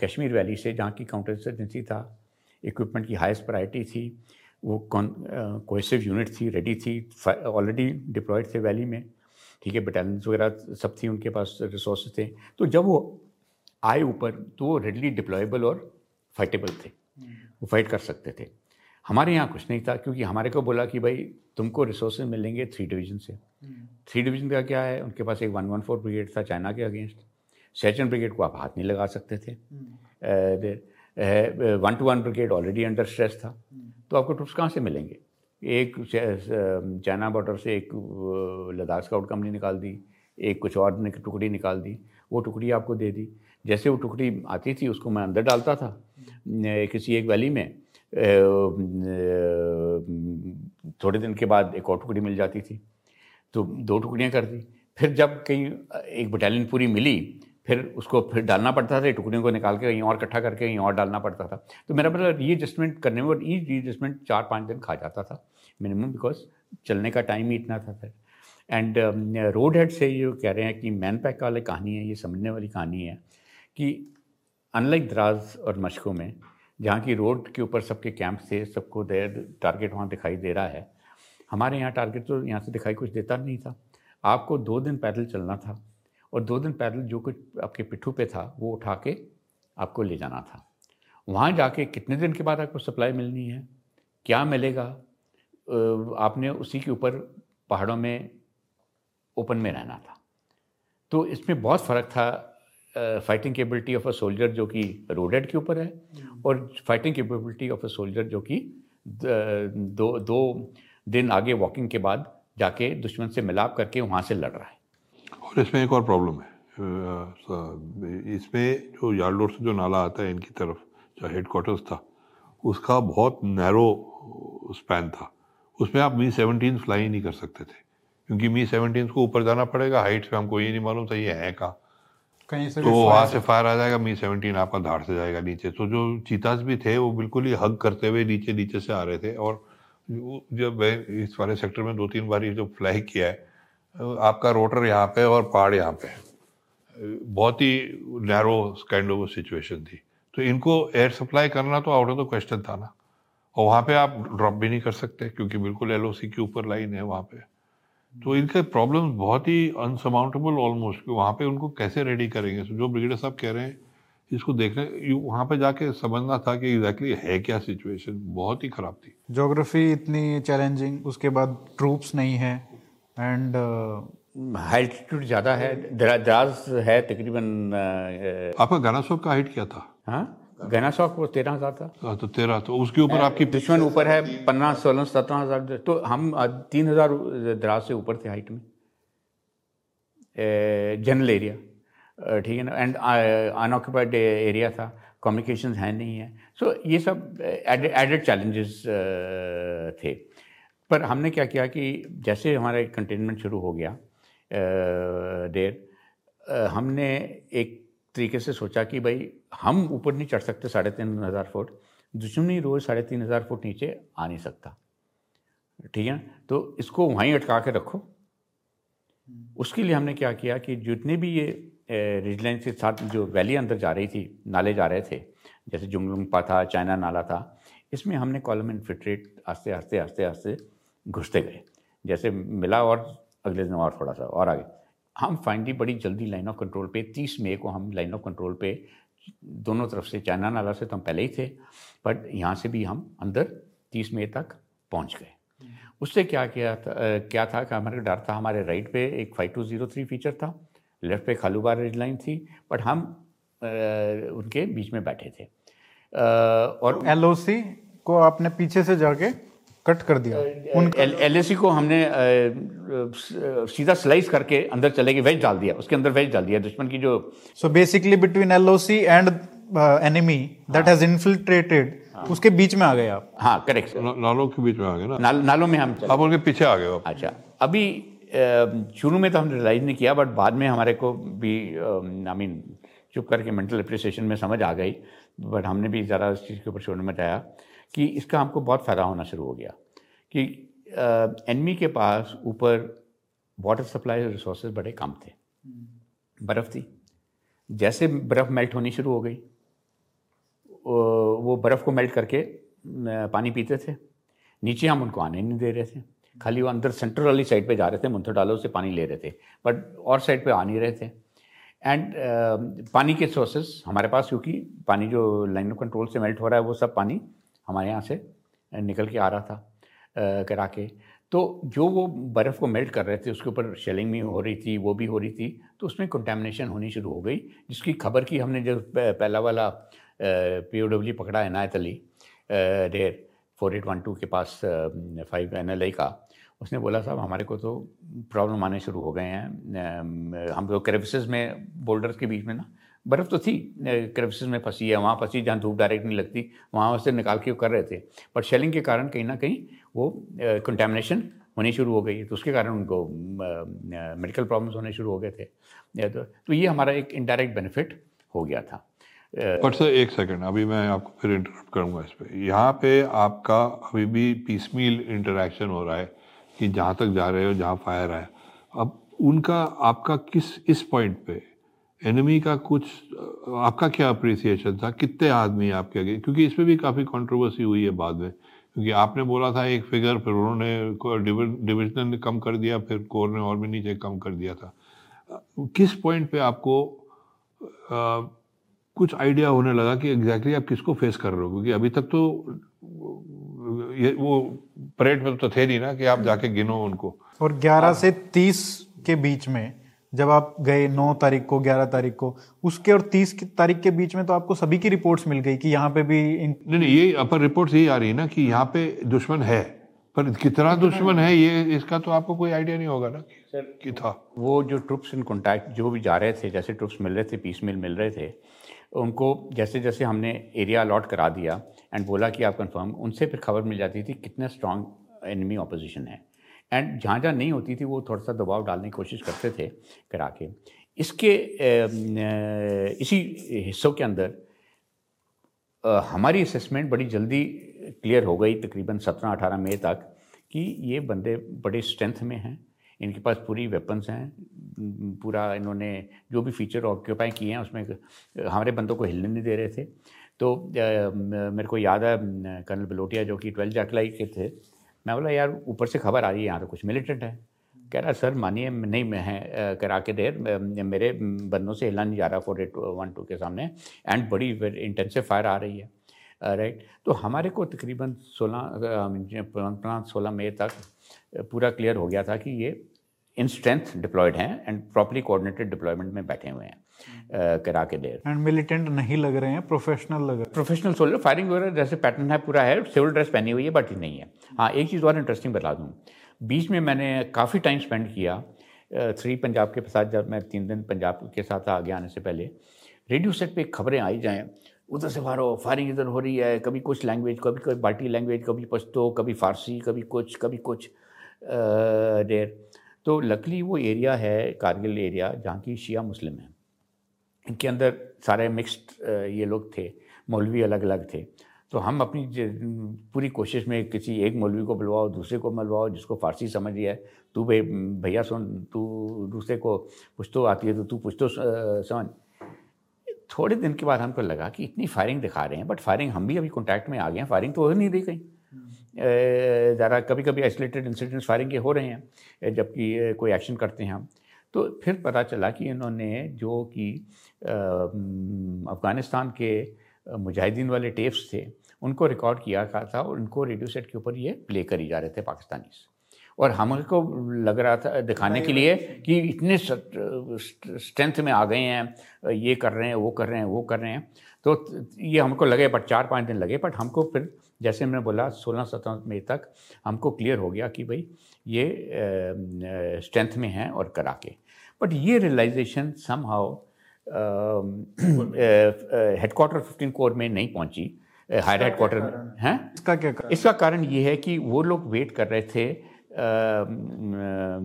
कश्मीर वैली से जहाँ की काउंटर इंसर्जेंसी था इक्विपमेंट की हाइस्ट प्रायोरिटी थी वो कौन कोहेसिव यूनिट थी रेडी थी ऑलरेडी डिप्लॉयड थे वैली में ठीक है बटालियंस वगैरह सब थी उनके पास रिसोर्स थे तो जब वो आए ऊपर तो वो रेडली डिप्लॉयबल और फाइटेबल थे वो फाइट कर सकते थे। हमारे यहाँ कुछ नहीं था क्योंकि हमारे को बोला कि भाई तुमको रिसोर्स मिलेंगे थ्री डिवीज़न से। थ्री डिवीज़न का क्या है? उनके पास एक वन वन फोर ब्रिगेड था चाइना के अगेंस्ट सेचन ब्रिगेड को आप हाथ नहीं लगा सकते थे। One two one brigade already under stress था। तो आपको ट्रुप्स कहाँ से मिलेंगे? एक चाइना बॉर्डर से एक लद्दाख स्काउट कंपनी निकाल दी एक कुछ और ने टुकड़ी निकाल दी वो टुकड़ी आपको दे दी। जैसे वो टुकड़ी आती थी उसको मैं अंदर डालता था। किसी एक वैली में थोड़े दिन के बाद एक और टुकड़ी मिल जाती थी। तो दो टुकड़ियाँ कर दी। फिर जब कहीं एक बटालियन पूरी मिली फिर उसको फिर डालना पड़ता था टुकड़ियों को निकाल के कहीं और इकट्ठा करके कहीं और डालना पड़ता था। तो मेरा मतलब रीएडजस्टमेंट करने में और ई रीएडजस्टमेंट चार पाँच दिन खा जाता था मिनिमम बिकॉज़ चलने का टाइम ही इतना था फिर। एंड रोड हेड से ये कह रहे हैं कि मैन पैक वाली कहानी है, ये समझने वाली कहानी है कि अनलाइक द्राज और मशकों में, जहाँ की रोड के ऊपर सबके कैंप थे, सबको देर टारगेट वहाँ दिखाई दे रहा है, हमारे यहाँ टारगेट तो यहाँ से दिखाई कुछ देता नहीं था। आपको दो दिन पैदल चलना था और दो दिन पैदल जो कुछ आपके पिट्ठू पे था वो उठा के आपको ले जाना था। वहाँ जाके कितने दिन के बाद आपको सप्लाई मिलनी है? क्या मिलेगा? आपने उसी के ऊपर पहाड़ों में ओपन में रहना था। तो इसमें बहुत फ़र्क था fighting capability of a soldier जो कि रोडेड के ऊपर है और fighting capability of a soldier जो कि दो दो दिन आगे वॉकिंग के बाद जाके दुश्मन से मिलाप करके वहाँ से लड़ रहा है। और इसमें एक और प्रॉब्लम है। इसमें जो यार्डोर से जो नाला आता है इनकी तरफ़ जो हेड क्वार्टर्स था उसका बहुत नैरो स्पैन था। उसमें आप मी सेवनटीन फ्लाई नहीं कर सकते थे क्योंकि मी सेवनटीन को ऊपर जाना पड़ेगा हाइट पे हमको ये नहीं मालूम था ये है कहाँ? कहीं से तो वहाँ से फायर आ जाएगा मी सेवनटीन आपका धाड़ से जाएगा नीचे। तो जो चीताज भी थे वो बिल्कुल ही हग करते हुए नीचे नीचे से आ रहे थे। और जब इस वाले सेक्टर में दो तीन बार जो फ्लाई किया है आपका रोटर यहाँ पे और पहाड़ यहाँ पे। बहुत ही नैरो काइंड ऑफ़ सिचुएशन थी। तो इनको एयर सप्लाई करना तो आउट ऑफ़ द क्वेश्चन था ना। और वहाँ पे आप ड्रॉप भी नहीं कर सकते, क्योंकि बिल्कुल एलओसी के ऊपर लाइन है वहाँ पे। तो इनके प्रॉब्लम बहुत ही अनसमाउंटेबल ऑलमोस्ट वहाँ पे उनको कैसे रेडी करेंगे? तो जो ब्रिगेडर साहब कह रहे हैं, इसको देखने वहाँ पे जाके समझना था कि एग्जैक्टली exactly है क्या सिचुएशन बहुत ही ख़राब थी। जोग्राफी इतनी चैलेंजिंग उसके बाद ट्रूप्स नहीं है। एंड हाइट एल्टीट्यूड ज़्यादा है दराज है तकरीबन uh, आपका गाना शॉप का हाइट क्या था? हाँ? गना शॉप वो तेरह हज़ार था। हाँ, तो तेरह तो उसके ऊपर आपकी दुश्मन ऊपर है पंद्रह सोलह सत्रह हज़ार तो हम तीन हज़ार दराज से ऊपर थे हाइट में। जनरल एरिया ठीक है ना? एंड अनऑक्यूपाइड एरिया था कम्युनिकेशन है नहीं है। सो so, ये सब एडेड चैलेंजेस थे। पर हमने क्या किया कि जैसे हमारा एक कंटेनमेंट शुरू हो गया देर हमने एक तरीके से सोचा कि भाई हम ऊपर नहीं चढ़ सकते साढ़े तीन हज़ार फुट, दुश्मनी रोज़ साढ़े तीन हज़ार फुट नीचे आ नहीं सकता। ठीक है? तो इसको वहीं अटका के रखो। उसके लिए हमने क्या किया कि जितने भी ये रिजलाइन के साथ जो वैली अंदर जा रही थी, नाले जा रहे थे, जैसे जुमलुम्पा था, चाइना नाला था, इसमें हमने कॉलम इन्फिल्ट्रेट आस्ते आस्ते आस्ते आस्ते घुसते गए। जैसे मिला और अगले दिन और थोड़ा सा और आगे। हम फाइनली बड़ी जल्दी लाइन ऑफ़ कंट्रोल पे तीस मई को हम लाइन ऑफ़ कंट्रोल पे दोनों तरफ़ से चाइना नाला से तो हम पहले ही थे बट यहाँ से भी हम अंदर तीस मई तक पहुँच गए। उससे क्या किया था आ, क्या था कि हमारे डर था हमारे राइट पे एक five two zero three feature था लेफ़्ट पे खालूबार रेड लाइन थी बट हम आ, उनके बीच में बैठे थे। आ, और एलओसी को आपने पीछे से जाके कट कर दिया। उन एल को हमने सीधा स्लाइस करके अंदर चले गए वेज डाल दिया। उसके अंदर वेज डाल दिया। दुश्मन की जो सो basically between LOC and enemy that has infiltrated उसके बीच में आ गए आप। हाँ करेक्ट नालों के बीच में आ गए ना? नाल, नालों में हम अब उनके पीछे आ गए अच्छा। अभी शुरू में तो हमने रियलाइज़ नहीं किया बट बाद में हमारे को भी आई मीन चुप करके मेंटल अप्रिसिएशन में समझ आ गई। बट हमने भी ज़रा इस चीज़ के ऊपर शोर मचाया। कि इसका हमको बहुत फ़ायदा होना शुरू हो गया कि एनमी के पास ऊपर वाटर सप्लाई रिसोर्स बड़े कम थे। बर्फ़ थी। जैसे बर्फ़ मेल्ट होनी शुरू हो गई वो बर्फ़ को मेल्ट करके पानी पीते थे। नीचे हम उनको आने नहीं दे रहे थे। खाली वो अंदर सेंट्रल वाली साइड पे जा रहे थे मुंथर डालो से पानी ले रहे थे बट और साइड पे आ नहीं रहे थे। एंड uh, पानी के सोर्सेस हमारे पास क्योंकि पानी जो लाइन ऑफ़ कंट्रोल से मेल्ट हो रहा है वो सब पानी हमारे यहाँ से निकल के आ रहा था करा के। तो जो वो बर्फ़ को मेल्ट कर रहे थे, उसके ऊपर शेलिंग भी हो रही थी, वो भी हो रही थी तो उसमें कंटेमिनेशन होनी शुरू हो गई, जिसकी खबर की हमने जब पहला वाला पी ओ डब्ल्यू पकड़ा है Nayat Ali rear four eight one two के पास फाइव एन एल आई का, उसने बोला, साहब, हमारे को तो प्रॉब्लम आने शुरू हो गए हैं हम लोग क्रेविसेस में बोल्डर्स के बीच में ना बर्फ़ तो थी क्रेविसेस में फंसी है वहाँ फंसी जहाँ धूप डायरेक्ट नहीं लगती वहाँ से निकाल के कर रहे थे। पर शेलिंग के कारण कहीं ना कहीं वो कंटेमिनेशन होनी शुरू हो गई तो उसके कारण उनको मेडिकल प्रॉब्लम्स होने शुरू हो गए थे। तो, तो ये हमारा एक इनडायरेक्ट बेनिफिट हो गया था। बट सर एक सेकंड अभी मैं आपको फिर इंटरप्ट करूँगा इस पर यहाँ पे आपका अभी भी पीसमील इंटरेक्शन हो रहा है कि जहाँ तक जा रहे हो जहाँ फायर है अब उनका आपका किस इस पॉइंट पे एनिमी का कुछ आपका क्या अप्रिसिएशन था? कितने आदमी आपके आगे? क्योंकि इसमें भी काफ़ी कंट्रोवर्सी हुई है बाद में। क्योंकि आपने बोला था एक फिगर फिर उन्होंने डिविजन ने कम कर दिया फिर कोर ने और भी नीचे कम कर दिया था। किस पॉइंट पे आपको आ, कुछ आइडिया होने लगा कि एग्जैक्टली exactly आप किसको फेस कर रहे हो? क्योंकि अभी तक तो ये वो परेड में तो थे नहीं ना कि आप जाके गिनो उनको। और 11 से 30 के बीच में जब आप गए नौ तारीख को 11 तारीख को उसके और 30 तारीख के बीच में तो आपको सभी की रिपोर्ट्स मिल गई कि यहाँ पे भी इन... नहीं नहीं ये अपर रिपोर्ट्स यही आ रही है ना कि यहाँ पे दुश्मन है। पर कितना दुश्मन है ये इसका तो आपको कोई आइडिया नहीं होगा ना सर कि था। वो जो ट्रुप्स इन कॉन्टैक्ट जो भी जा रहे थे जैसे ट्रुप्स मिल रहे थे पीस मिल मिल रहे थे उनको जैसे जैसे हमने एरिया अलॉट करा दिया एंड बोला कि आप कंफर्म उनसे फिर खबर मिल जाती थी कितना स्ट्रॉन्ग एनिमी ऑपोजिशन है। एंड जहाँ जहाँ नहीं होती थी, वो थोड़ा सा दबाव डालने की कोशिश करते थे करा के। इसके इसी हिस्सों के अंदर हमारी असेसमेंट बड़ी जल्दी क्लियर हो गई तकरीबन सत्रह अठारह मई तक कि ये बंदे बड़े स्ट्रेंथ में हैं, इनके पास पूरी वेपन्स हैं, पूरा इन्होंने जो भी फीचर ऑक्यूपाई किए हैं, उसमें हमारे बंदों को हिलने नहीं दे रहे थे। तो मेरे को याद है कर्नल बलोटिया जो कि ट्वेल्थ जैकलाई के थे मैं बोला, यार, ऊपर से खबर आ रही है, यहाँ तो कुछ मिलिटेंट है। कह रहा, सर, मानिए, नहीं, मैं है करा के देर मेरे बंदों से हिला नहीं जा रहा फोर एट वन टू के सामने एंड बड़ी इंटेंसिव फायर आ रही है। राइट तो हमारे को तकरीबन सोलह सोलह मई तक पूरा क्लियर हो गया था कि ये इन स्ट्रेंथ डिप्लॉयड हैं एंड प्रॉपरली कोऑर्डिनेटेड डिप्लॉयमेंट में बैठे हुए हैं। करा के देर एंड मिलिटेंट नहीं लग रहे हैं प्रोफेशनल लग रहे हैं। प्रोफेशनल सोल्जर फायरिंग वगैरह जैसे पैटर्न है पूरा है सिविल ड्रेस पहनी हुई है बट नहीं है। हाँ एक चीज़ और इंटरेस्टिंग बता दूँ। बीच में मैंने काफ़ी टाइम स्पेंड किया थ्री पंजाब के साथ जब मैं तीन दिन पंजाब के साथ आगे आने से पहले रेडियो सेट पे खबरें आई जाएँ। उधर से मारो फायरिंग इधर हो रही है कभी कुछ लैंग्वेज कभी कोई बाटी लैंग्वेज कभी पश्तो कभी फारसी कभी कुछ कभी कुछ देर। तो लकली वो एरिया है कारगिल एरिया जहाँ की शिया मुस्लिम है। इनके अंदर सारे मिक्स्ड ये लोग थे मौलवी अलग अलग थे। तो हम अपनी पूरी कोशिश में किसी एक मौलवी को बुलवाओ दूसरे को बुलवाओ जिसको फ़ारसी समझ है तू भाई भैया सुन तू दूसरे को कुछ तो आती है तो तू कुछ तो समझ थोड़े दिन के बाद हमको लगा कि इतनी फायरिंग दिखा रहे हैं बट फायरिंग हम भी अभी कॉन्टैक्ट में आ गए हैं फायरिंग तो हो नहीं रही कहीं। ज़रा कभी कभी आइसोलेटेड इंसिडेंट्स फायरिंग के हो रहे हैं जबकि कोई एक्शन करते हैं हम। तो फिर पता चला कि इन्होंने जो कि अफ़गानिस्तान के मुजाहिदीन वाले टेप्स थे, उनको रिकॉर्ड किया था और उनको रेडियो सेट के ऊपर ये प्ले करी जा रहे थे पाकिस्तानी और हमको लग रहा था, दिखाने के लिए कि इतने स्ट्रेंथ में आ गए हैं, ये कर रहे हैं, वो कर रहे हैं, वो कर रहे हैं। तो ये हमको लगे बट चार पाँच दिन लगे बट हमको फिर, जैसे मैंने बोला, सोलह सत्रह मई तक हमको क्लियर हो गया कि भाई ये स्ट्रेंथ में हैं और करा के। बट ये realization somehow headquarter fifteen corps में नहीं पहुँची। हायर हेडकोार्टर में हैं? इसका क्या कारण? इसका कारण ये है कि वो लोग वेट कर रहे थे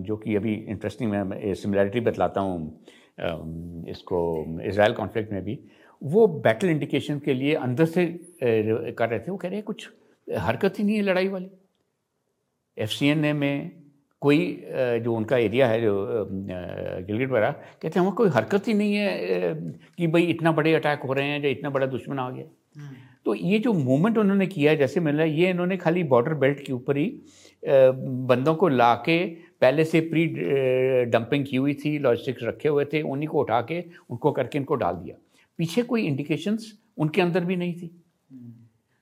जो कि अभी इंटरेस्टिंग मैं सिमिलैरिटी बतलाता हूँ इसको इसराइल कॉन्फ्लिक्ट में भी। वो बैटल इंडिकेशन के लिए अंदर से कर रहे थे। वो कह रहे हैं कुछ हरकत ही नहीं है लड़ाई वाली। एफ़ सी एन ए में कोई जो उनका एरिया है जो गिलगिट वगैरह कहते हैं वहाँ कोई हरकत ही नहीं है कि भाई इतना बड़े अटैक हो रहे हैं या इतना बड़ा दुश्मन आ गया। हम्म। तो ये जो मूवमेंट उन्होंने किया जैसे मिल रहा है ये इन्होंने खाली बॉर्डर बेल्ट के ऊपर ही बंदों को ला के पहले से प्री डंपिंग की हुई थी लॉजिस्टिक्स रखे हुए थे उन्हीं को उठा के उनको करके इनको डाल दिया। पीछे कोई इंडिकेशंस उनके अंदर भी नहीं थी।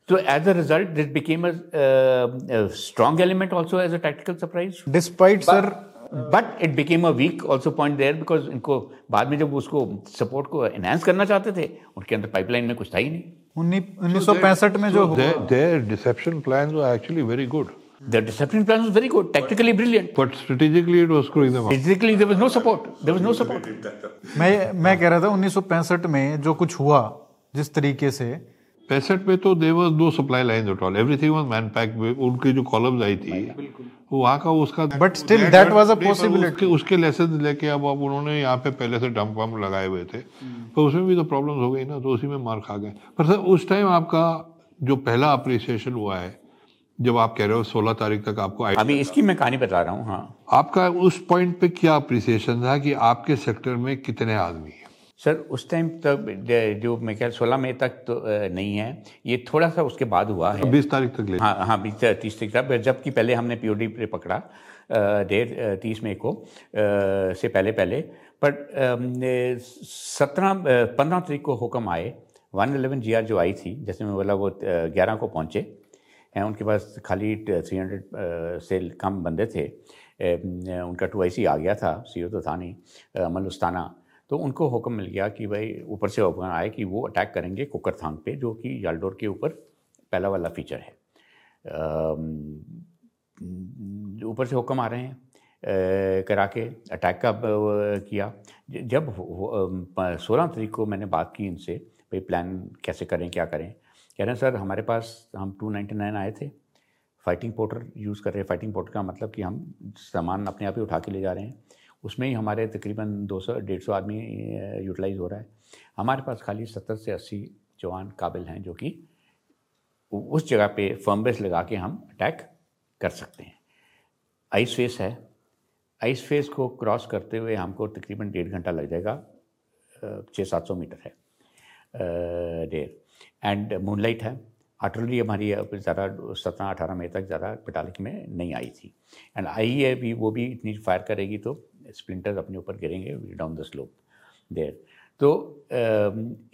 So as a result, this became a, uh, a strong element also as a tactical surprise. Despite, but, sir. But it became a weak also point there because इनको बाद में जब उसको सपोर्ट को एनहांस करना चाहते थे उनके अंदर पाइपलाइन में कुछ था ही नहीं उन्नीस सौ पैंसठ में जो their deception plan were actually very good The deception plan was very good, tactically brilliant. But strategically it was screwing them up. Strategically there was no support. There was no support. मैं मैं कह रहा था 1965 में जो कुछ हुआ जिस तरीके से पैंसठ में तो देवर दो supply line at all everything was man pack उनकी जो कॉलम्स आई थी वो वहाँ का उसका but still that was a possibility उसके लेसन लेके अब अब उन्होंने यहाँ पे पहले से डंप वम्प लगाए हुए थे। तो उसमें भी तो प्रॉब्लम्स हो गई ना तो उसी में मार खा गए। पर सर उस टाइम आपका जो पहला अप्रिसिएशन हुआ है जब आप कह रहे हो सोलह तारीख तक आपको अभी इसकी मैं कहानी बता रहा हूँ हाँ। आपका उस पॉइंट पे क्या अप्रिसिएशन था कि आपके सेक्टर में कितने आदमी हैं? सर उस टाइम तक जो मैं क्या सोलह मई तक तो नहीं है। ये थोड़ा सा उसके बाद हुआ है। बीस तारीख तक ले। हाँ हाँ बीस तीस तारीख तक। जबकि पहले हमने पी ओ डी पे पकड़ा डेढ़ तीस मई को से पहले पहले। पर सत्रह पंद्रह तारीख को हुक्म आए। वन एलेवन जी आर जो आई थी जैसे मैं बोला वो ग्यारह को पहुँचे। हैं उनके पास खाली थ्री हंड्रेड से कम बंदे थे। उनका टू आई सी आ गया था सी ओ तो था नहीं अमल उस्ताना। तो उनको हुक्म मिल गया कि भाई, ऊपर से हुक्म आए कि वो अटैक करेंगे कुकर थांग पे, जो कि याल्डोर के ऊपर पहला वाला फीचर है। ऊपर से हुक्म आ रहे हैं करा के अटैक का किया। जब सोलह तारीख को मैंने बात की इनसे, भाई प्लान कैसे करें, क्या करें? कह रहे हैं, सर, हमारे पास, हम टू नाइन्टी नाइन आए थे फाइटिंग पोर्टर यूज़ कर रहे हैं। फाइटिंग पोर्टर का मतलब कि हम सामान अपने आप ही उठा के ले जा रहे हैं। उसमें ही हमारे तकरीबन 200 डेढ़ सौ आदमी यूटिलाइज हो रहा है। हमारे पास खाली सत्तर से अस्सी जवान काबिल हैं जो कि उस जगह पे फर्म बेस लगा के हम अटैक कर सकते हैं। आइस फेस है। आइस फेस को क्रॉस करते हुए हमको तकरीबन डेढ़ घंटा लग जाएगा। छः सात सौ मीटर है। डेढ़। एंड मूनलाइट है। आर्टलरी हमारी ज़्यादा सत्रह, अठारह मई तक ज़्यादा पिटालिक में नहीं आई थी। एंड आई है भी, वो भी इतनी फायर करेगी तो स्प्लिंटर्स अपने ऊपर गिरेंगे डाउन द स्लोप देर तो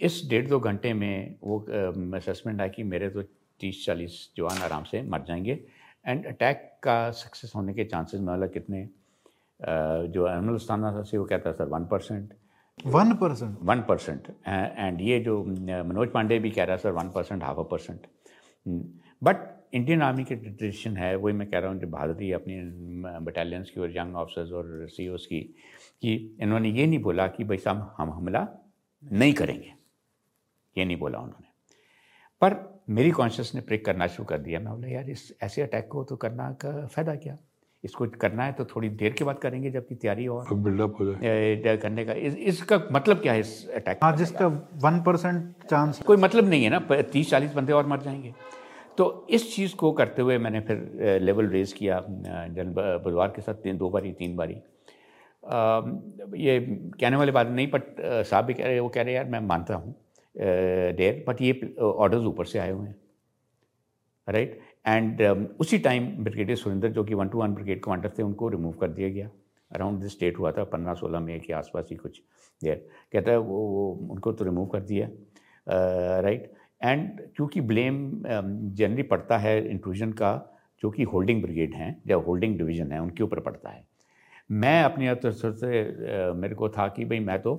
इस डेढ़ दो घंटे में वो असेसमेंट आया कि मेरे तो तीस चालीस जवान आराम से मर जाएँगे एंड अटैक का सक्सेस होने के चांसेस मतलब कितने जो एनमल स्थाना से वो कहता है sir one percent one percent one percent and ये जो मनोज पांडे भी कह रहा है sir one percent half a percent but Indian army की ट्रेडिशन है वही मैं कह रहा हूँ जो बहादुरी अपनी बटालियंस की और यंग ऑफिसर्स और सी की कि इन्होंने ये नहीं बोला कि भाई साहब हम हमला नहीं करेंगे। ये नहीं बोला उन्होंने। पर मेरी कॉन्शियस ने प्रिक करना शुरू कर दिया। मैं बोला यार इस ऐसे अटैक को तो करना का फ़ायदा क्या? इसको करना है तो थोड़ी देर के बाद करेंगे जबकि तैयारी और बिल्डअप हो जाए। करने का इस, इसका मतलब क्या है इस अटैक हाँ जिसका वन परसेंट चांस कोई मतलब नहीं है ना तीस चालीस बंदे और मर जाएँगे। तो इस चीज़ को करते हुए मैंने फिर लेवल रेज किया जन बुधवार के साथ तीन दो बारी तीन बारी। आ, ये कहने वाली बात नहीं बट साहब भी कह रहे वो कह रहे यार मैं मानता हूँ देर बट ये ऑर्डर्स ऊपर से आए हुए हैं। राइट एंड उसी टाइम ब्रिगेडियर सुरेंद्र जो कि one two one brigade commander थे उनको रिमूव कर दिया गया। अराउंड दिस डेट हुआ था पंद्रह सोलह मई के आसपास ही कुछ देर। कहता है वो, वो उनको तो रिमूव कर दिया। राइट एंड क्योंकि ब्लेम जनरली um, पड़ता है इंट्रूजन का जो कि होल्डिंग ब्रिगेड हैं या होल्डिंग डिवीज़न है उनके ऊपर पड़ता है। मैं अपनी तरफ़ से मेरे को था कि भाई मैं तो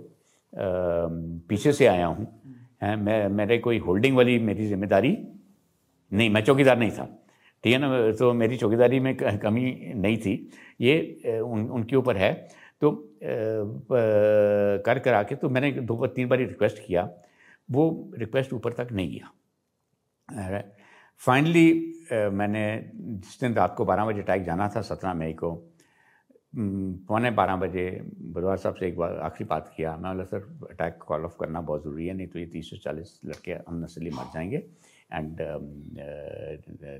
पीछे से आया हूँ। मैं मेरे कोई होल्डिंग वाली मेरी ज़िम्मेदारी नहीं मैं चौकीदार नहीं था। ठीक है ना? तो मेरी चौकीदारी में कमी नहीं थी। ये उन उनके ऊपर है। तो कर कर आके तो मैंने दो तीन बार रिक्वेस्ट किया। वो रिक्वेस्ट ऊपर तक नहीं गया फाइनली मैंने जिस दिन रात को बारह बजे अटैक जाना था सत्रह मई को पौने बारह बजे बुधवार साहब से एक बार आखिरी बात किया। मैं बोला सर अटैक कॉल ऑफ़ करना बहुत ज़रूरी है नहीं तो ये तीस से चालीस लड़के अननेसली मर जाएँगे एंड um,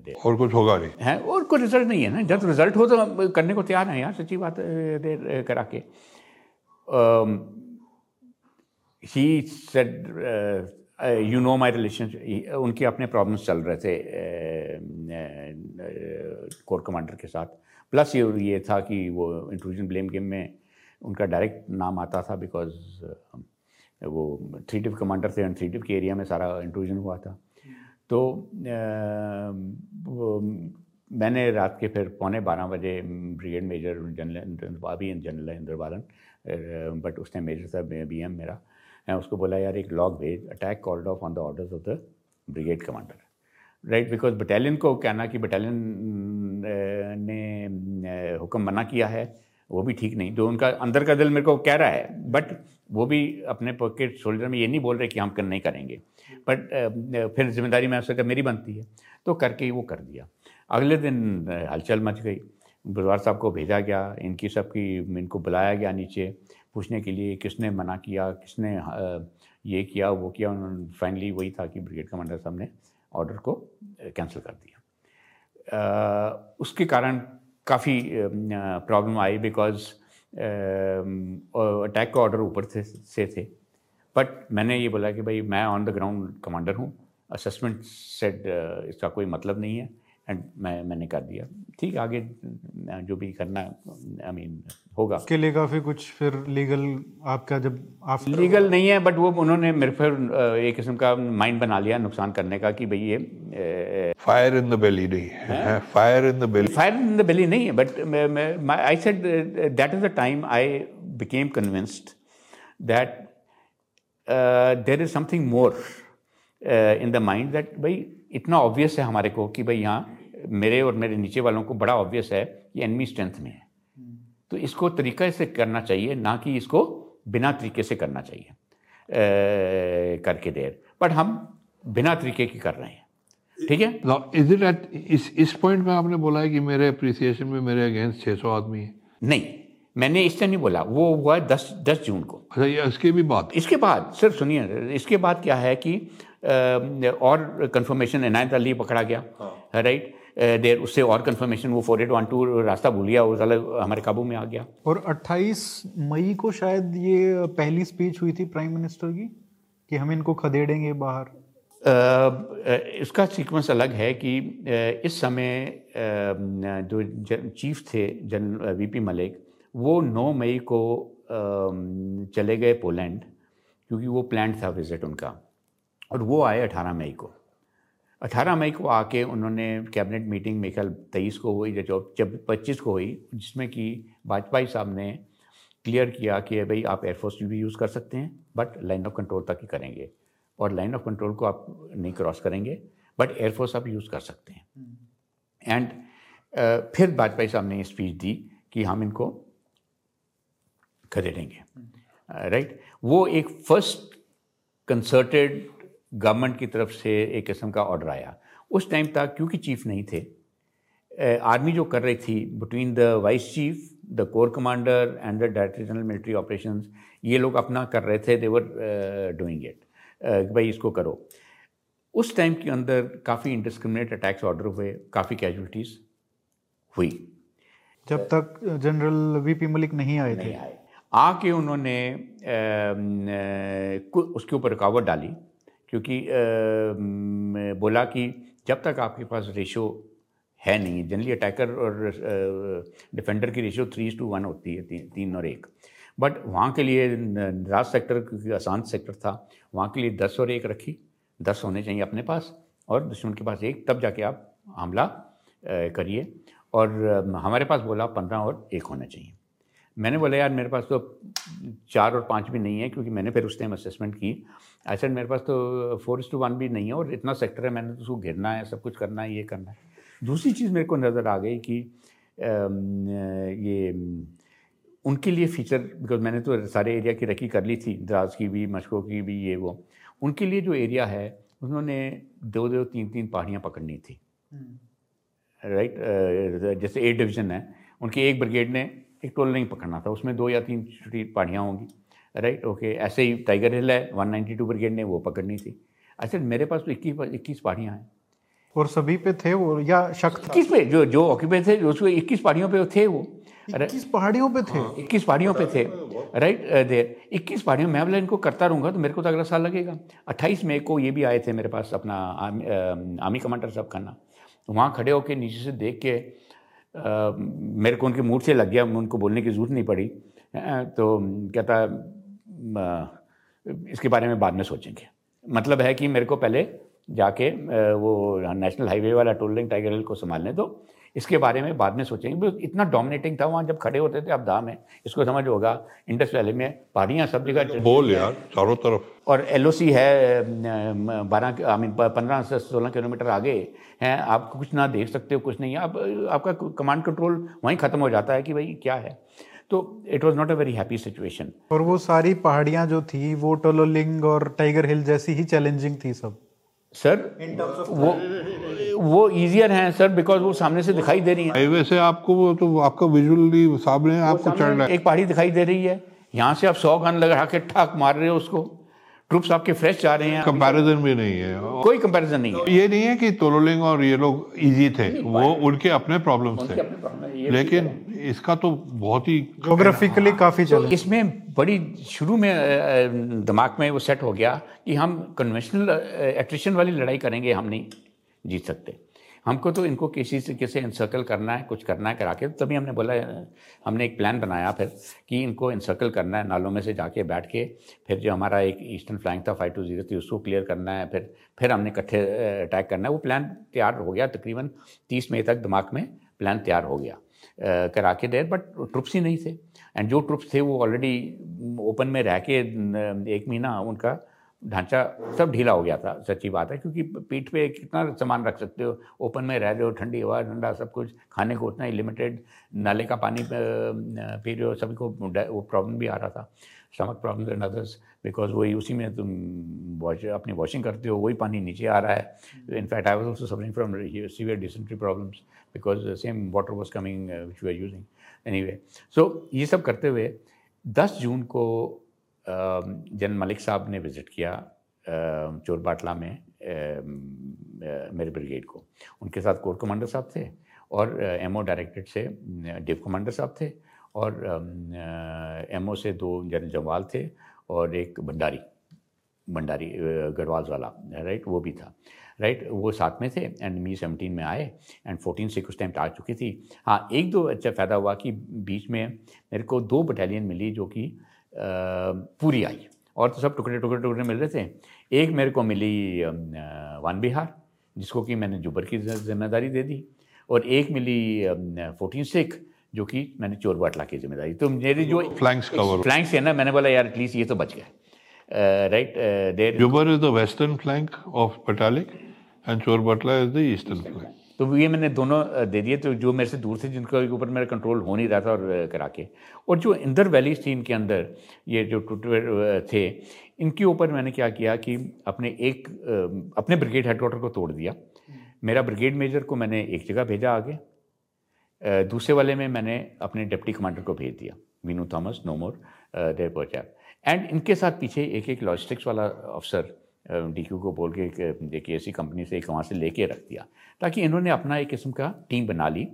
uh, और कुछ होगा नहीं। है और कोई रिज़ल्ट नहीं है ना। जब रिज़ल्ट हो तो करने को तैयार है यार सच्ची बात देर करा के। He said you know my relation उनके अपने प्रॉब्लम्स चल रहे थे कोर कमांडर के साथ। प्लस ये ये था कि वो इंट्रूजन ब्लेम गेम में उनका डायरेक्ट नाम आता था बिकॉज़ वो थ्री टिप कमांडर थे एंड थ्री टिप के एरिया में सारा इंट्रूजन हुआ था। तो मैंने रात के फिर पौने बारह बजे ब्रिगेड मेजर जनरल अभी जनरल इंद्र बालन बट उस टाइम मेजर था बी एम मेरा मैं उसको बोला, यार, एक लॉग भेज attack called off on the orders of the brigade commander right because battalion को कहना कि बटालियन ने हुक्म मना किया है, वो भी ठीक नहीं। तो उनका अंदर का दिल मेरे को कह रहा है बट वो भी अपने पॉकेट शोल्डर में ये नहीं बोल रहे कि हम कर नहीं करेंगे। बट फिर ज़िम्मेदारी मैं उससे मेरी बनती है। तो करके ही वो कर दिया। अगले दिन हलचल मच गई। बुधवार साहब को भेजा गया, इनकी सबकी, इनको बुलाया गया नीचे। पूछने के लिए किसने मना किया, किसने ये किया, वो किया, उन्होंने फाइनली वही था कि ब्रिगेड कमांडर साहब ने ऑर्डर को कैंसिल कर दिया। उसके कारण काफ़ी प्रॉब्लम आई बिकॉज़ अटैक का ऑर्डर ऊपर से से थे। बट मैंने ये बोला कि भाई मैं ऑन द ग्राउंड कमांडर हूँ। असेसमेंट सेट इसका कोई मतलब नहीं है। एंड मैं मैंने कर दिया। ठीक आगे जो भी करना आई मीन होगा। उसके लिए काफ़ी कुछ फिर लीगल आपका जब आप लीगल नहीं है बट वो उन्होंने मेरे फिर एक किस्म का माइंड बना लिया नुकसान करने का कि भाई ये फायर इन द बेली नहीं। है? Fire in the belly fire in the belly नहीं है but I said that is the time I became convinced that there is something more in the mind that भाई इतना obvious है हमारे को कि भाई यहाँ मेरे और मेरे नीचे वालों को बड़ा ऑब्वियस है कि एनमी स्ट्रेंथ में है। तो इसको तरीक़े से करना चाहिए ना कि इसको बिना तरीके से करना चाहिए ए, करके देर। बट हम बिना तरीके की कर रहे हैं। ठीक है? इज़ इट एट इस इस पॉइंट में आपने बोला है कि मेरे अप्रिसिएशन में मेरे अगेंस्ट 600 आदमी है? नहीं मैंने इससे नहीं बोला। वो हुआ दस दस जून को। अच्छा ये इसके भी बाद? इसके बाद सर सुनिए इसके बाद क्या है कि आ, और कंफर्मेशन इनायत अली पकड़ा गया। हाँ। राइट देर उससे और कंफर्मेशन वो फोर एट वन टू रास्ता भूल गया वो हमारे काबू में आ गया। और 28 मई को शायद ये पहली स्पीच हुई थी प्राइम मिनिस्टर की कि हम इनको खदेड़ेंगे बाहर। इसका सीक्वेंस अलग है कि इस समय जो चीफ थे जनरल वीपी मलिक वो 9 मई को चले गए पोलैंड क्योंकि वो प्लान था विज़िट उनका। और वो आए अठारह मई को। अठारह मई को आके उन्होंने कैबिनेट मीटिंग मेरे ख्याल तेईस को हुई जब जब पच्चीस को हुई जिसमें कि वाजपेयी साहब ने क्लियर किया कि भाई आप एयरफोर्स भी यूज़ कर सकते हैं बट लाइन ऑफ़ कंट्रोल तक ही करेंगे। और लाइन ऑफ़ कंट्रोल को आप नहीं क्रॉस करेंगे बट एयरफोर्स आप यूज़ कर सकते हैं। एंड uh, फिर वाजपेयी साहब ने स्पीच दी कि हम इनको खदेड़ेंगे। Right uh, right? वो एक फ़र्स्ट कंसर्टेड गवर्नमेंट की तरफ़ से एक किस्म का ऑर्डर आया। उस टाइम तक क्योंकि चीफ नहीं थे आर्मी जो कर रही थी between the vice chief the corps commander and the director general military operation ये लोग अपना कर रहे थे देवर डूइंग इट भाई इसको करो। उस टाइम के अंदर काफ़ी इंडिस्क्रिमिनेट अटैक्स ऑर्डर हुए काफ़ी कैजुअलिटीज़ हुई। जब तक जनरल वी पी मलिक नहीं आए थे। आए। आके उन्होंने उसके ऊपर रुकावट डाली। क्योंकि बोला कि जब तक आपके पास रेशो है नहीं जनरली अटैकर और डिफेंडर की रेशियो थ्री टू वन होती है ती, तीन और एक। बट वहाँ के लिए राज सेक्टर क्योंकि आसान सेक्टर था वहाँ के लिए दस और एक रखी दस होने चाहिए अपने पास और दुश्मन के पास एक तब जाके आप हमला करिए और हमारे पास बोला पंद्रह और एक होना चाहिए। मैंने बोला यार मेरे पास तो चार और पाँच भी नहीं है क्योंकि मैंने फिर उस टाइम असेसमेंट की ऐसा मेरे पास तो फोर टू वन भी नहीं है और इतना सेक्टर है मैंने तो उसको घिरना है सब कुछ करना है ये करना है। दूसरी चीज़ मेरे को नज़र आ गई कि ये उनके लिए फ़ीचर बिकॉज़ मैंने तो सारे एरिया की रखी कर ली थी द्रास की भी मशकों की भी ये वो। उनके लिए जो एरिया है उन्होंने दो दो तीन तीन पहाड़ियाँ पकड़नी थी। Right hmm. जैसे ए डिवीज़न है उनकी एक ब्रिगेड ने एक टोल नहीं पकड़ना था उसमें दो या तीन छोटी पहाड़ियाँ होंगी। राइट ओके ऐसे ही टाइगर हिल है 192 ब्रिगेड ने वो पकड़नी थी। अच्छा मेरे पास तो इक्कीस इक्कीस पहाड़ियाँ हैं। और सभी पे थे वो या शक इक्कीस पे जो जो ऑक्यूपे थे उसको इक्कीस पहाड़ियों पे थे वो। इक्कीस पहाड़ियों पे थे? हाँ, इक्कीस पहाड़ियों पे थे। राइट देर इक्कीस पहाड़ियों मैं बोला इनको करता रहूँगा तो मेरे को तो अगला साल लगेगा। अट्ठाईस मई को ये भी आए थे मेरे पास अपना आर्मी कमांडर साहब खाना वहाँ खड़े होकर नीचे से देख के आ, मेरे को उनके मूड से लग गया उनको बोलने की ज़रूरत नहीं पड़ी। तो कहता इसके बारे में बाद में सोचेंगे। मतलब है कि मेरे को पहले जाके वो नेशनल हाईवे वाला टोलिंग टाइगर हिल को संभालने दो। इसके बारे में बाद में सोचेंगे। इतना डोमिनेटिंग था वहाँ जब खड़े होते थे अब दाम है। इसको समझ होगा इंडस वैली में पहाड़ियाँ सब जगह बोल यार चारों तरफ़। और एलओसी है बारह आई मीन पंद्रह से सोलह किलोमीटर आगे हैं। आप कुछ ना देख सकते हो कुछ नहीं। आप आपका कमांड कंट्रोल वहीं ख़त्म हो जाता है कि भाई क्या है। तो it was not a very happy situation और वो सारी पहाड़ियाँ जो थी वो टोलोलिंग और टाइगर हिल जैसी ही चैलेंजिंग थी सब। सर वो वो इजियर हैं सर बिकॉज़ वो सामने से दिखाई दे रही है। हाईवे से आपको वो तो आपका विजुअली सामने आपको चढ़ना है। एक पहाड़ी दिखाई दे रही है। यहाँ से आप सौ गन लगा के ठाक मार रहे हो उसको। ट्रूप्स आपके फ्रेश जा रहे हैं कंपैरिजन भी नहीं है। कोई कंपैरिजन नहीं है। ये नहीं है कि तोलोलिंग और ये लोग इजी थे वो उनके अपने प्रॉब्लम्स थे। लेकिन इसका तो बहुत ही जोग्राफिकली काफ़ी चल इसमें बड़ी शुरू में दिमाग में वो सेट हो गया कि हम कन्वेंशनल एट्रिशन वाली लड़ाई करेंगे हम नहीं जीत सकते। हमको तो इनको किसी से, किसी इंसर्कल करना है, कुछ करना है करा के। तभी हमने बोला, हमने एक प्लान बनाया फिर कि इनको इंसर्कल करना है, नालों में से जाके बैठ के, फिर जो हमारा एक ईस्टर्न फ्लैंक था फाइव टू ज़ीरो थी, उसको क्लियर करना है, फिर फिर हमने इकट्ठे अटैक करना है। वो प्लान तैयार हो गया, तकरीबन तीस मई तक दिमाग में प्लान तैयार हो गया करा के देर बट ट्रुप्स ही नहीं थे। एंड जो ट्रुप्स थे, वो ऑलरेडी ओपन में रह के एक महीना उनका ढांचा सब ढीला हो गया था सच्ची बात है क्योंकि पीठ पे कितना सामान रख सकते हो ओपन में रह रहे हो ठंडी हवा ठंडा सब कुछ खाने को उतना ही लिमिटेड नाले का पानी पी रहे हो सभी को वो प्रॉब्लम भी आ रहा था stomach problem and others because वही उसी में तुम वॉश अपनी वॉशिंग करते हो वही पानी नीचे आ रहा है। In fact I was also suffering from severe dysentery problems because same water was coming which we are using anyway so ये सब करते हुए दस जून को जनरल मलिक साहब ने विज़िट किया चोर बाटला में मेरे ब्रिगेड को। उनके साथ कोर कमांडर साहब थे और एमओ डायरेक्टरेट से डिव कमांडर साहब थे और एमओ से दो जनरल जवाल थे और एक भंडारी भंडारी गढ़वाल वाला, राइट, वो भी था, राइट, वो साथ में थे एंड मी सेवनटीन में आए एंड फोर्टीन से कुछ टाइम आ चुकी थी। हाँ एक दो अच्छा फ़ायदा हुआ कि बीच में मेरे को दो बटालियन मिली जो कि पूरी आई। और तो सब टुकड़े टुकड़े टुकड़े मिल रहे थे। एक मेरे को मिली वन बिहार जिसको कि मैंने जुबर की ज़िम्मेदारी दे दी। और एक मिली फोर्टीन सिख जो कि मैंने चोर बाटला की ज़िम्मेदारी। तो मेरी जो फ्लैंक्स कवर फ्लैंक्स है ना मैंने बोला यार एटलीस्ट ये तो बच गया। Right there Jubar is the western flank of Batalik and Chorbatla is the eastern flank तो ये मैंने दोनों दे दिए तो जो मेरे से दूर थे, जिनके ऊपर मेरा कंट्रोल हो नहीं रहा था और करा के। और जो इंदर वैलीज थी इनके अंदर, ये जो टूटे थे, इनके ऊपर मैंने क्या किया कि अपने एक अपने ब्रिगेड हेडक्वार्टर को तोड़ दिया। मेरा ब्रिगेड मेजर को मैंने एक जगह भेजा आगे। दूसरे वाले में मैंने अपने डिप्टी कमांडर को भेज दिया। वीनू थॉमस नोमोर देर पहुँचा। एंड इनके साथ पीछे एक एक लॉजिस्टिक्स वाला अफसर डीक्यू को बोल के देखिए ऐसी कंपनी से एक वहाँ से लेके रख दिया। ताकि इन्होंने अपना एक किस्म का टीम बना ली।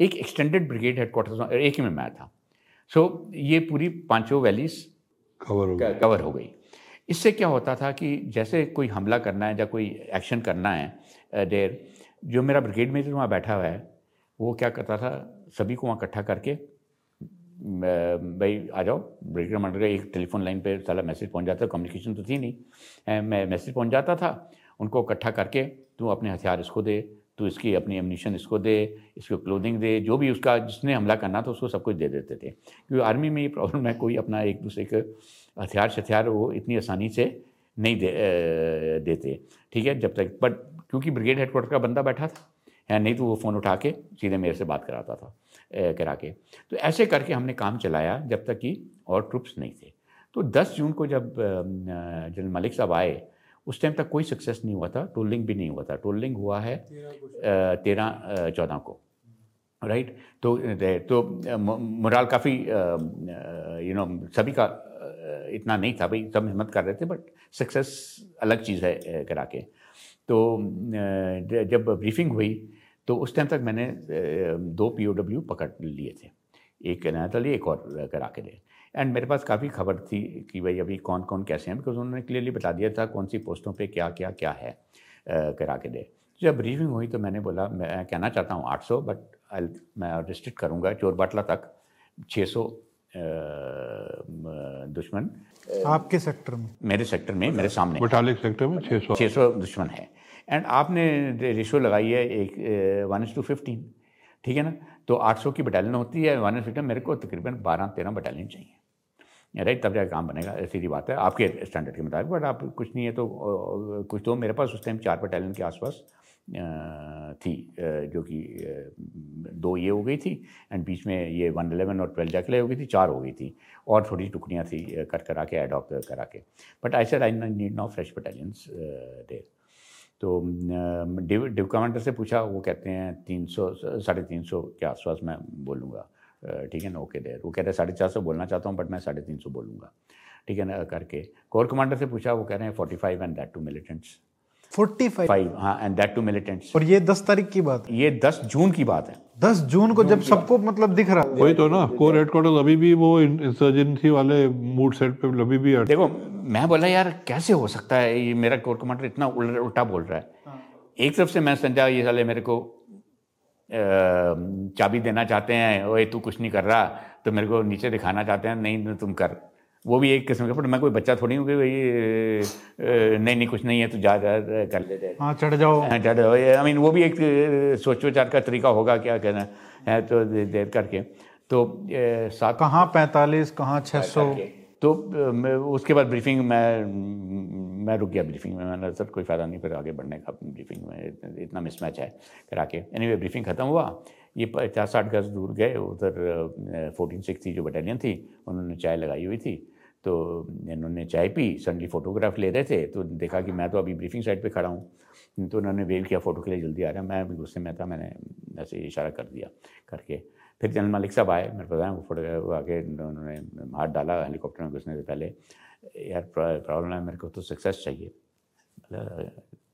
एक एक्सटेंडेड ब्रिगेड हेडक्वार्टर एक ही में मैं था। सो so, ये पूरी पाँचों वैलीज कवर हो गई। कवर हो गई। इससे क्या होता था कि जैसे कोई हमला करना है या कोई एक्शन करना है देर जो मेरा ब्रिगेड मेजर वहाँ बैठा हुआ है वो क्या करता था सभी को वहाँ इकट्ठा करके भाई, आ जाओ ब्रिगेड कमांडर का एक टेलीफोन लाइन पे सारा मैसेज पहुँच जाता कम्युनिकेशन तो थी नहीं। मैं मैसेज पहुँच जाता था, उनको इकट्ठा करके, तू अपने हथियार इसको दे, तू इसकी अपनी एमनीशन इसको दे, इसको क्लोथिंग दे, जो भी उसका, जिसने हमला करना था, उसको सब कुछ दे देते थे। क्योंकि आर्मी में ये प्रॉब्लम है, कोई अपना एक दूसरे के हथियार शथियार वो इतनी आसानी से नहीं दे देते। ठीक है, जब तक बट क्योंकि ब्रिगेड हेडक्वार्टर का बंदा बैठा था, है, नहीं तो वो फ़ोन उठा के सीधे मेरे से बात कराता था। करा के। तो ऐसे करके हमने काम चलाया जब तक कि और ट्रुप्स नहीं थे। तो 10 जून को जब जनरल मलिक साहब आए उस टाइम तक कोई सक्सेस नहीं हुआ था टोलिंग भी नहीं हुआ था। टोलिंग हुआ है तेरह चौदह को। राइट तो तो मुराल काफ़ी यू नो सभी का इतना नहीं था भाई सब हिम्मत कर रहे थे बट सक्सेस अलग चीज़ है करा के। तो जब ब्रीफिंग हुई तो उस टाइम तक मैंने दो पी पकड़ लिए थे। एक अली एक और करा के दे एंड मेरे पास काफ़ी खबर थी कि भाई अभी कौन कौन कैसे हैं बिकॉज़ उन्होंने क्लियरली बता दिया था कौन सी पोस्टों पे क्या क्या क्या है करा के दे जब ब्रीफिंग हुई तो मैंने बोला, मैं कहना चाहता हूँ 800 बट आई मैं रिस्ट्रिक्ट करूँगा, चोर बाटला तक 600 दुश्मन। आपके सेक्टर में? मेरे सेक्टर में मेरे सामने। बटालिक सेक्टर में 600 600 दुश्मन है। एंड आपने रेशो लगाई है एक वन टू फिफ्टीन ठीक है ना? तो 800 की बटालियन होती है वन फिफ्टीन मेरे को तकरीबन बारह तेरह बटालियन चाहिए। राइट तब जाकर काम बनेगा सीधी बात है। आपके स्टैंडर्ड के मुताबिक बट आप कुछ नहीं है तो कुछ तो मेरे पास उस टाइम चार बटालियन के आसपास थी जो कि दो ये हो गई थी एंड बीच में ये वन एलेवन और ट्वेल्व जाके हो गई थी, चार हो गई थी, और थोड़ी टुकड़ियाँ थी कर करा के एडॉप्ट करा के but I said I need no fresh battalions there तो डिव डिव कमांडर से पूछा, वो कहते हैं, तीन सौ, साढ़े तीन सौ के आसपास मैं बोलूँगा। ठीक है ना, ओके देर वो कहते हैं साढ़े चार सौ बोलना चाहता हूँ बट मैं साढ़े तीन सौ बोलूँगा। ठीक है ना, करके। कोर कमांडर से पूछा, वो कह रहे हैं forty five and that too militants forty five. हाँ एंड दैट टू मिलिटेंट्स और ये दस तारीख की बात है। ये दस जून की बात है। दस जून को जब सबको मतलब दिख रहा वही तो ना कोर हेडक्वार्टर अभी भी वो इंसर्जेंसी वाले मूड सेट पे अभी भी देखो मैं बोला यार कैसे हो सकता है? ये मेरा कोर कमांडर इतना उल्टा बोल रहा है। हाँ। एक तरफ़ से मैं समझा ये साले मेरे को चाबी देना चाहते हैं ओए तू कुछ नहीं कर रहा तो मेरे को नीचे दिखाना चाहते हैं नहीं तुम कर। वो भी एक किस्म का बट मैं कोई बच्चा थोड़ी हूँ कि भाई नहीं नहीं कुछ नहीं है तो जा जा कर ले हाँ चढ़ जाओ। हाँ चढ़ जाओ। आई मीन वो भी एक सोच विचार का तरीका होगा क्या कहना है तो देर करके। तो सात कहाँ पैंतालीस कहाँ छः सौ? तो उसके बाद ब्रीफिंग मैं मैं रुक गया ब्रीफिंग में मैंने सर कोई फ़ायदा नहीं फिर आगे बढ़ने का ब्रीफिंग में इतना मिसमैच है करा के। एनी वे ब्रीफिंग ख़त्म हुआ। ये पचास साठ गज दूर गए उधर फोर्टीन सिक्स थी जो बटालियन थी उन्होंने चाय लगाई हुई थी। तो इन्होंने चाय पी सडनली फ़ोटोग्राफ ले रहे थे तो देखा कि मैं तो अभी ब्रीफिंग साइड पे खड़ा हूँ। तो उन्होंने वेव किया फ़ोटो के लिए जल्दी आ रहा मैं गुस्से में था, मैंने ऐसे इशारा कर दिया करके। फिर जनरल मलिक साहब आए मेरे पता है वो फ़ोटो आके उन्होंने हाथ डाला हेलीकॉप्टर में घुसने से पहले। यार प्रॉब्लम है, मेरे को तो सक्सेस चाहिए।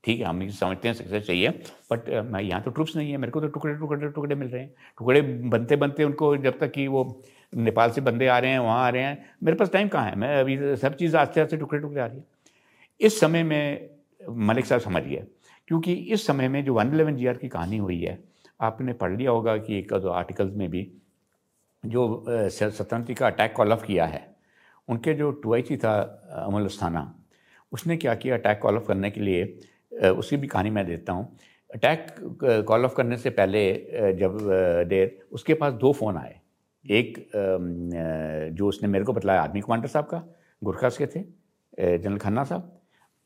ठीक है, हम समझते हैं सक्सेस चाहिए बट मैं यहाँ तो ट्रुप्स नहीं है, मेरे को तो टुकड़े टुकड़े टुकड़े मिल रहे हैं। टुकड़े बनते बनते उनको जब तक कि वो नेपाल से बंदे आ रहे हैं, वहाँ आ रहे हैं। मेरे पास टाइम कहाँ है? मैं अभी सब चीज़ आस्ते आस्ते टुकड़े टुकड़े आ रही है। इस समय में मलिक साहब समझिए, क्योंकि इस समय में जो वन इलेवन जीआर की कहानी हुई है, आपने पढ़ लिया होगा कि एक दो आर्टिकल्स में भी जो स्वतंत्र का अटैक कॉल ऑफ़ किया है, उनके जो टू था अमल अस्थाना उसने क्या किया अटैक कॉल ऑफ़ करने के लिए? उसकी भी कहानी मैं देता हूँ। अटैक कॉल ऑफ़ करने से पहले जब देर, उसके पास दो फ़ोन आए। एक जो उसने मेरे को बतलाया आर्मी कमांडर साहब का गुरखा के थे जनरल खन्ना साहब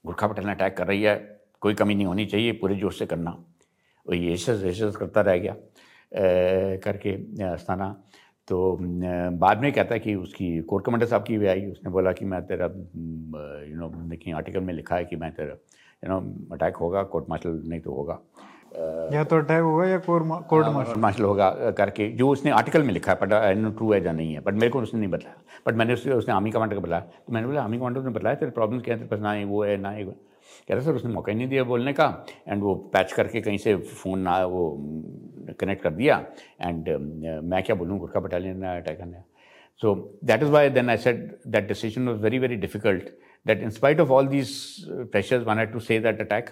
गुरखा बटालियन अटैक कर रही है कोई कमी नहीं होनी चाहिए पूरे जोश से करना। वो ये एशस करता रह गया आ, करके आस्थाना तो बाद में कहता है कि उसकी कोर्ट कमांडर साहब की भी आई उसने बोला कि मैं तेरा यू नो देखिए आर्टिकल में लिखा है कि मैं तेरा यू नो अटैक होगा कोर्ट मार्शल नहीं तो होगा। या तो अटैक होगा या कोर्ट मार्शल। मार्शल होगा करके जो उसने आर्टिकल में लिखा है बट आई नो ट्रू है या नहीं है बट मेरे को उसने नहीं बताया। बट मैंने उसने उसने आर्मी कमांडर को बताया तो मैंने बोला आर्मी कमांडर ने बताया तेरे प्रॉब्लम क्या है? तेरे पास ना वो है ना है। कह रहा सर उसने मौका ही नहीं दिया बोलने का एंड वो पैच करके कहीं से फ़ोन ना वो कनेक्ट कर दिया एंड मैं क्या बोलूँ गुरखा बटालियन ने अटैक करने so that is why then I said that decision was very very difficult that in spite of all these pressures one had to say that attack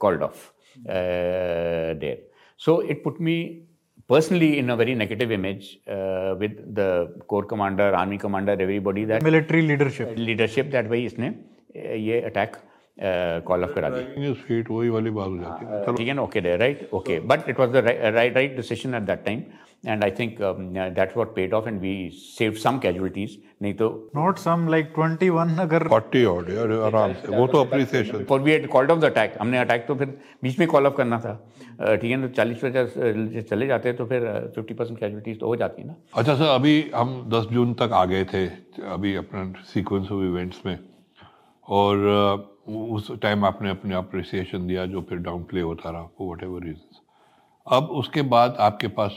called off there. So it put me personally in a very negative image uh, with the corps commander, army commander, everybody that military leadership leadership that way इसने ये attack call of करा दी feet वही वाली बात हो जाती है ठीक है ना okay right okay but it was the right right decision at that time and I think um, that's what paid off, and we saved some casualties. नहीं तो not some like 21 अगर 40 odd आराम से। वो तो appreciation for we had called off the attack हमने attack तो फिर बीच में कॉल ऑफ़ करना था। ठीक है ना चालीस पचास चले जाते हैं तो फिर फिफ्टी परसेंट कैजुअलिटीज तो हो जाती है ना। अच्छा सर अभी हम 10 जून तक आ गए थे अभी अपना सीक्वेंस ऑफ़ इवेंट्स में। और उस टाइम आपने अपने अप्रिसिएशन दिया जो फिर डाउन प्ले होता रहा फॉर वट एवर रीजन अब उसके बाद आपके पास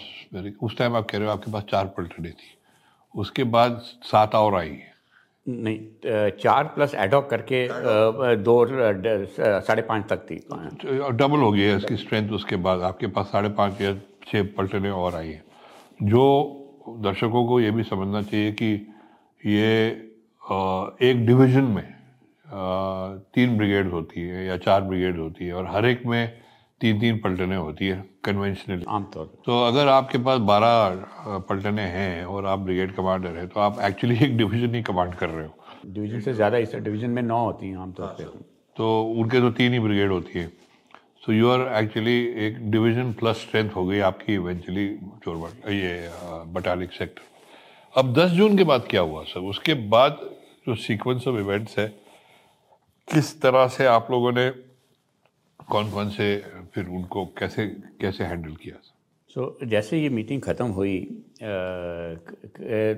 उस टाइम आप कह रहे हो आपके पास चार पलटने थी। उसके बाद सात और आई नहीं चार प्लस एडॉक करके दो साढ़े पाँच तक थी। डबल हो गई है इसकी स्ट्रेंथ उसके बाद। आपके पास साढ़े पाँच या छः पलटने और आई है। जो दर्शकों को ये भी समझना चाहिए कि ये एक डिवीज़न में तीन ब्रिगेड होती है या चार ब्रिगेड होती है और हर एक में तीन तीन पलटने होती है कन्वेंशनली आमतौर तो अगर आपके पास बारह पलटने हैं और आप ब्रिगेड कमांडर हैं तो आप एक्चुअली एक डिवीज़न ही कमांड कर रहे हो। डिवीज़न से ज़्यादा इस डिवीज़न में नौ होती हैं आमतौर पर तो उनके तो तीन ही ब्रिगेड होती है। सो यू आर एक्चुअली एक डिवीज़न प्लस स्ट्रेंथ हो गई आपकी इवेंचुअली चोरबाट ये बटालिक सेक्टर अब 10 जून के बाद क्या हुआ सर? उसके बाद जो सीक्वेंस ऑफ़ इवेंट्स है किस तरह से आप लोगों ने कौन कौन से फिर उनको कैसे कैसे हैंडल किया? सो so, जैसे ये मीटिंग ख़त्म हुई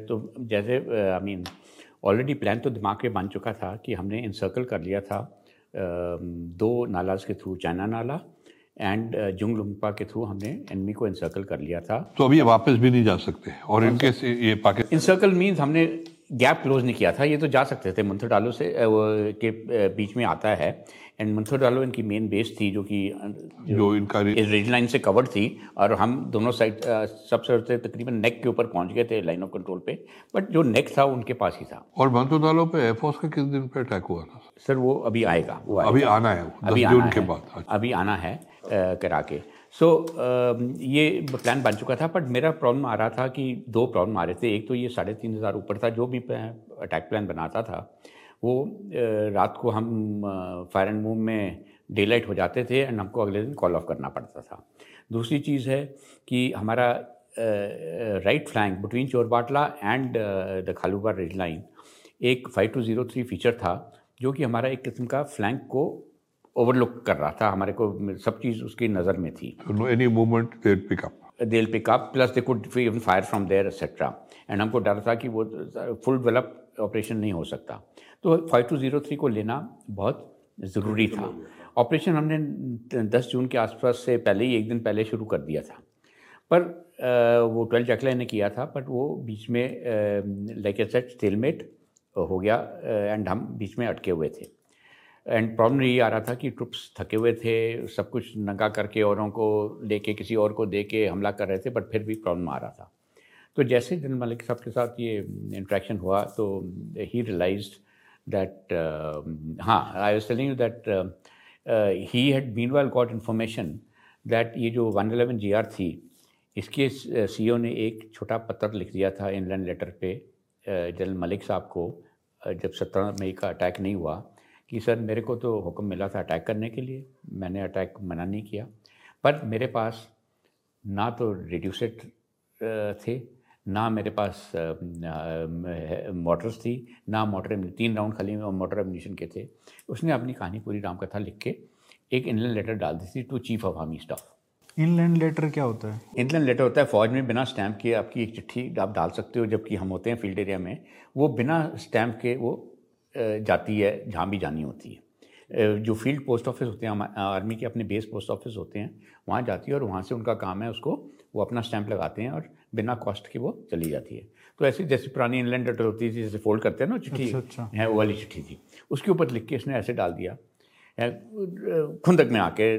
तो जैसे आई मीन ऑलरेडी प्लान तो दिमाग के बन चुका था कि हमने इंसर्कल कर लिया था दो नालाज के थ्रू चाइना नाला एंड जुंगलुम्पा के थ्रू हमने एनमी को इंसर्कल कर लिया था। तो अभी वापस भी नहीं जा सकते और इनके से ये पाकिस्तान इंसर्कल मीन्स हमने गैप क्लोज नहीं किया था ये तो जा सकते थे मंथर डालो से के बीच में आता है। एंड मंथर डालो इनकी मेन बेस थी जो कि जो, जो इनका रेड लाइन से कवर्ड थी। और हम दोनों साइड सबसे तकरीबन नेक के ऊपर पहुँच गए थे लाइन ऑफ़ कंट्रोल पे। बट जो नेक था उनके पास ही था। और मंथर डालो पे एयरफोर्स का किस दिन पे अटैक हुआ था? सर वो अभी आएगा। वो आएगा। अभी आना है अभी आना के बाद अच्छा। अभी आना है करा के। सो so, ये प्लान बन चुका था। बट मेरा प्रॉब्लम आ रहा था कि दो प्रॉब्लम आ रहे थे। एक तो ये साढ़े तीन हज़ार ऊपर था जो भी अटैक प्लान बनाता था। वो रात को हम फायर एंड मूव में डे लाइट हो जाते थे एंड हमको अगले दिन कॉल ऑफ़ करना पड़ता था। दूसरी चीज़ है कि हमारा right flank between Chorbatla and the Khalubar red line एक five two zero three feature था जो कि हमारा एक किस्म का फ्लैंक को ओवरलुक कर रहा था। हमारे को सब चीज़ उसकी नज़र में थी। Any movement they pick up they plus they could even fire from there etcetera and हमको डर था कि वो फुल डेवलप ऑपरेशन नहीं हो सकता। तो फाइव टू ज़ीरो थ्री को लेना बहुत ज़रूरी था। ऑपरेशन हमने दस जून के आसपास से पहले ही एक दिन पहले शुरू कर दिया था। पर वो ट्वेल्व जकला ने किया था बट वो बीच में लाइक ए सेट स्टेलमेट हो गया एंड हम बीच में अटके हुए थे। एंड प्रॉब्लम यही आ रहा था कि ट्रुप्स थके हुए थे सब कुछ नंगा करके औरों को लेके किसी और को दे के हमला कर रहे थे बट फिर भी प्रॉब्लम आ रहा था। तो जैसे जनरल मलिक साहब के साथ ये इंट्रैक्शन हुआ तो ही रियलाइज़ दैट हाँ I was telling you that he had been वाल गॉट इन्फॉर्मेशन दैट ये जो जी आर थी इसके सी uh, ने एक छोटा पत्र लिख दिया था इनलैंड लेटर पे जनरल uh, मलिक साहब को uh, जब सत्रह मई का अटैक नहीं हुआ कि सर मेरे को तो हुक्म मिला था अटैक करने के लिए मैंने अटैक मना नहीं किया पर मेरे पास ना तो रिड्यूसेड थे ना मेरे पास मोटर्स थी ना मोटर तीन राउंड खाली मोटर एमिनेशन के थे। उसने अपनी कहानी पूरी राम कथा लिख के एक इनलैंड लेटर डाल दी थी to chief of army staff inland letter क्या होता है? इनलैंड लेटर होता है फौज में बिना स्टैंप के आपकी एक चिट्ठी आप डाल सकते हो जबकि हम होते हैं फ़ील्ड एरिया में। वो बिना स्टैंप के वो जाती है जहाँ भी जानी होती है। जो फ़ील्ड पोस्ट ऑफ़िस होते हैं आर्मी के अपने बेस पोस्ट ऑफ़िस होते हैं वहाँ जाती है और वहाँ से उनका काम है उसको वो अपना स्टैंप लगाते हैं और बिना कॉस्ट के वो चली जाती है। तो ऐसी जैसे पुरानी इनलैंड लेटर होती थी जैसे फोल्ड करते हैं ना चिट्ठी अच्छा, अच्छा। है वो वाली चिट्ठी थी। उसके ऊपर लिख के इसने ऐसे डाल दिया खुंदक में आके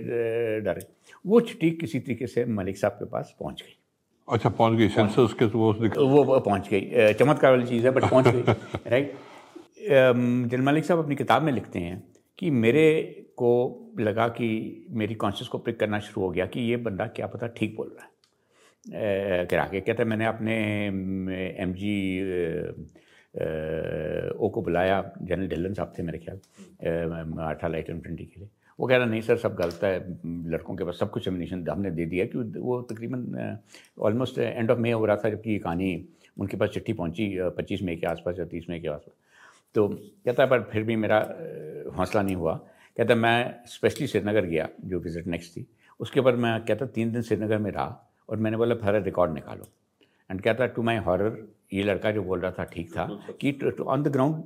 डरे वो चिट्ठी किसी तरीके से मलिक साहब के पास पहुँच गई। अच्छा पहुँच गई। सेंसस के तो वो वो पहुँच गई। चमत्कार वाली चीज़ है बट पहुँच गई (laughs) राइट जनरल मलिक साहब अपनी किताब में लिखते हैं कि मेरे को लगा कि मेरी कॉन्शियस को पिक करना शुरू हो गया कि ये बंदा क्या पता ठीक बोल रहा है। करा के कहते मैंने अपने एम जी ओ को बुलाया, जनरल ढिल्लन साहब थे मेरे ख्याल अठा लाइट इन्फेंट्री के लिए। वो कह रहा, नहीं सर, सब गलत है, लड़कों के पास सब कुछ एमिनेशन हमने दे दिया कि वो तकरीबन ऑलमोस्ट एंड ऑफ़ मे हो रहा था, जबकि ये कहानी उनके पास चिट्ठी पहुँची पच्चीस मई के आसपास या तीस मई के आसपास। तो कहता है, पर फिर भी मेरा हौसला नहीं हुआ। कहता मैं स्पेशली श्रीनगर गया, जो विज़िट नेक्स्ट थी। उसके बाद मैं, कहता, तीन दिन श्रीनगर में रहा और मैंने बोला फिर रिकॉर्ड निकालो. एंड कहता टू माई हॉरर ये लड़का जो बोल रहा था ठीक था कि ऑन द ग्राउंड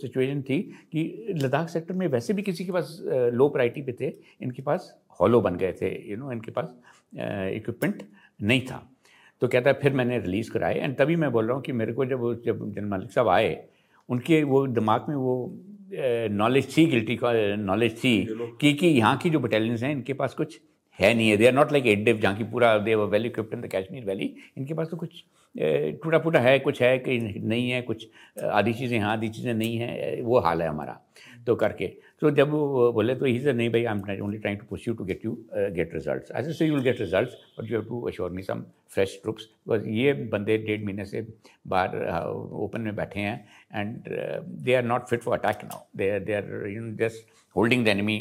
सिचुएशन थी कि लद्दाख सेक्टर में वैसे भी किसी के पास लो प्रायरिटी पे थे इनके पास हॉलो बन गए थे यू नो इनके पास इक्विपमेंट नहीं था। तो कहता है फिर मैंने रिलीज़ कराए. एंड तभी मैं बोल रहा हूँ कि मेरे को जब जब जन मलिक साहब आए उनके वो दिमाग में वो नॉलेज थी गिल्टी का नॉलेज थी कि कि यहाँ की जो बटालियंस हैं इनके पास कुछ है नहीं है। They are not like a div जहाँ की पूरा the valley equipped in the Kashmir valley इनके पास तो कुछ टूटा फूटा है, कुछ है कि नहीं है, कुछ आधी चीज़ें हाँ आधी चीज़ें नहीं है वो हाल है हमारा तो करके। तो जब वो बोले तो ही नहीं भाई I am only trying to push you to get you get result I so you will get result but you have to assure me some fresh troops because ये बंदे डेढ़ महीने से बाहर ओपन में बैठे हैं and they are not fit for attack now they are they are you just holding the enemy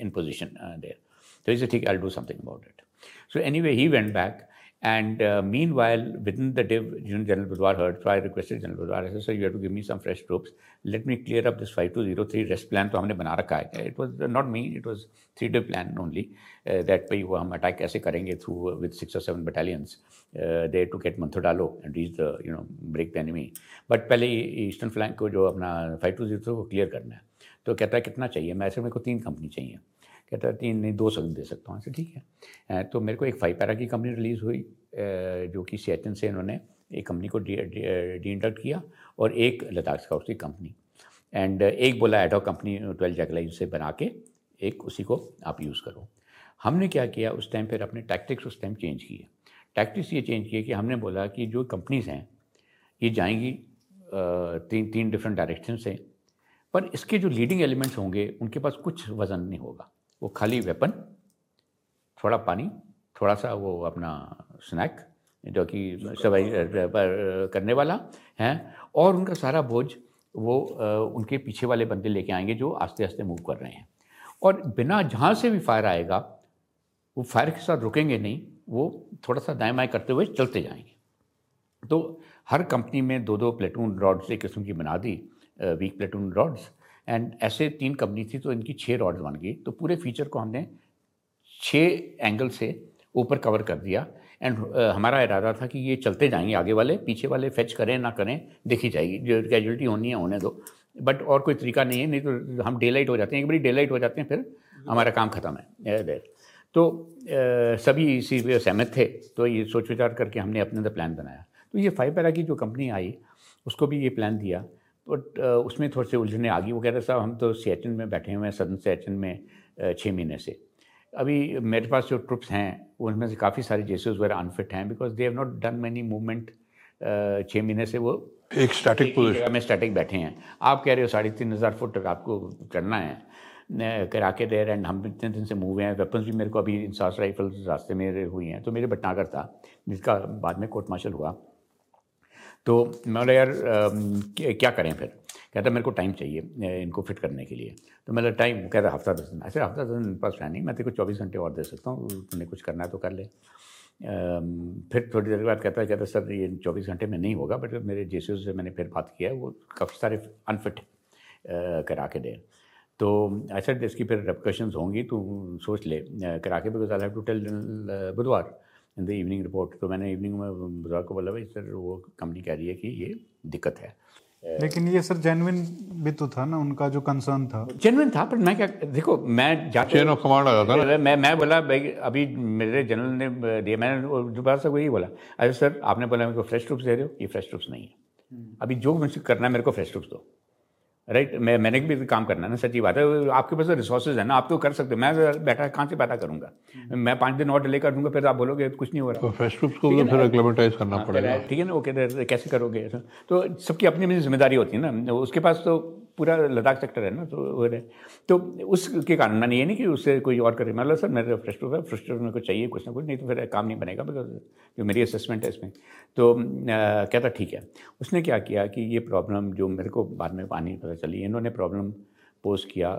in position there तो इज ठीक I do something about it so anyway he went back And uh, meanwhile, within the div, you know, General Budwar heard, so I requested General Budwar, I said, sir, you have to give me some fresh troops. Let me clear up this 5203 rest plan. तो हमने बना रखा है. It was not me, it was three day plan only. Uh, that way वो हम attack कैसे करेंगे through uh, with six or seven battalions uh, there to get Manthudalo and reach the, you know, break the enemy. But पहले eastern flank को जो अपना 5203 को clear करना है. तो कहता है कितना चाहिए? मैं ऐसे मेरे को तीन कंपनी चाहिए. कहता तीन नहीं, दो सौ दे सकता हूँ। ठीक है। तो मेरे को एक फाइव पैरा की कंपनी रिलीज़ हुई जो कि सियाचिन से इन्होंने एक कंपनी को डी इंडक्ट किया और एक लद्दाख स्काउट की कंपनी एंड एक बोला एडॉक कंपनी ट्वेल्व जैकलाइज से बना के एक उसी को आप यूज़ करो। हमने क्या किया, उस टाइम फिर अपने टैक्टिक्स उस टाइम चेंज किए। टैक्टिक्स ये चेंज किए कि हमने बोला कि जो कंपनीज़ हैं, ये जाएँगी तीन तीन डिफरेंट डायरेक्शन से, पर इसके जो लीडिंग एलिमेंट्स होंगे, उनके पास कुछ वज़न नहीं होगा। वो खाली वेपन थोड़ा पानी, थोड़ा सा वो अपना स्नैक जो कि सवाई करने वाला है। और उनका सारा बोझ वो उनके पीछे वाले बंदे लेके आएँगे जो आस्ते आस्ते मूव कर रहे हैं। और बिना जहाँ से भी फायर आएगा, वो फायर के साथ रुकेंगे नहीं, वो थोड़ा सा दाएँ बाएँ करते हुए चलते जाएँगे। तो हर कंपनी में दो दो प्लेटून रॉड्स एक किस्म की बना दी वीक प्लेटून रॉड्स एंड ऐसे तीन कंपनी थी तो इनकी छः रॉड्स बन गई। तो पूरे फीचर को हमने छः एंगल से ऊपर कवर कर दिया। एंड हमारा इरादा था कि ये चलते जाएँगे आगे वाले, पीछे वाले फेच करें, ना करें, देखी जाएगी। जो कैजुअलिटी होनी है, होने दो। बट और कोई तरीका नहीं है, नहीं तो हम डे लाइट हो जाते हैं। एक बारी डे लाइट हो जाते हैं, फिर हमारा काम ख़त्म है। तो सभी इसी पे सहमत थे। तो ये सोच विचार करके हमने अपने प्लान बनाया। तो ये फाइव पैरा की जो कंपनी आई, उसको भी ये प्लान दिया। बट उसमें थोड़े से उलझने आ गई वो कह रहे साहब हम तो सियाचिन में बैठे हुए हैं सदन सियाचिन में छः महीने से। अभी मेरे पास जो ट्रुप्स हैं उनमें से काफ़ी सारे जेसेस वगैरह अनफिट हैं because they have not done many movement छः महीने से वो एक स्टैटिक पोजिशन में स्टैटिक बैठे हैं। आप कह रहे हो साढ़े तीन हज़ार फुट तक आपको करना है करा के देर एंड हम इतने दिन से मूव हैं वेपन्स भी मेरे को अभी इंसास राइफल्स रास्ते में हुई हैं तो मेरे भटनागर था जिसका बाद में कोर्ट मार्शल हुआ। तो मैं बोला, यार क्या करें फिर? कहता, मेरे को टाइम चाहिए इनको फिट करने के लिए। तो मतलब टाइम कहता, हफ़्ता दस दिन। ऐसे हफ़्ता दस दिन पास है नहीं मैं तेरे को चौबीस घंटे और दे सकता हूँ तुमने कुछ करना है तो कर ले। फिर थोड़ी देर के बाद कहता है कहता, सर, ये चौबीस घंटे में नहीं होगा, बट मेरे जे से मैंने फिर बात किया है, वो काफ़ी सारे अनफिट करा के दें। तो सेड इसकी फिर रेपकशंस होंगी, तू सोच ले करा के because I have to tell बुधवार। इन द इवनिंग रिपोर्ट तो मैंने इवनिंग में बुधवार को बोला भाई सर वो कंपनी कह रही है कि ये दिक्कत है. लेकिन ये सर जेनविन भी तो था ना उनका जो कंसर्न था। जेनविन था पर मैं क्या देखो मैं जाते चेन ऑफ़ कमांड आ जाता ना। मैं मैं बोला भाई अभी मेरे जनरल ने दिया मैंने दोबारा से वही बोला अरे सर आपने बोला मेरे को फ्रेश ट्रूप्स दे रहे हो ये फ्रेश ट्रूप्स नहीं है। अभी जो मुझे करना है मेरे को फ्रेश ट्रूप्स दो। राइट मैं मैंने भी काम करना है ना सच्ची बात है। आपके पास रिसोर्सेज है ना आप तो कर सकते हो। मैं बैठा कहाँ से पैदा करूँगा? मैं पाँच दिन और डिले कर दूँगा फिर आप बोलोगे कुछ नहीं हो रहा। तो फ्रेश ग्रुप्स को तो फिर एक्लेमेटाइज करना हाँ, पड़ेगा। ठीक है ना? ओके कैसे करोगे? तो सबकी अपनी अपनी ज़िम्मेदारी होती है ना। उसके पास तो पूरा लद्दाख सेक्टर है ना तो वो है। तो उसके कारण मैंने ये नहीं कि उससे कोई और करे। मतलब सर, मेरे फ्रस्ट्रेट है फ्रस्ट्रेट मेरे को चाहिए, कुछ ना कुछ, नहीं तो फिर काम नहीं बनेगा बिकॉज़ जो मेरी असेसमेंट है इसमें। तो कहता ठीक है। उसने क्या किया कि ये प्रॉब्लम जो मेरे को बाद में पानी पता चली, इन्होंने प्रॉब्लम पोस्ट किया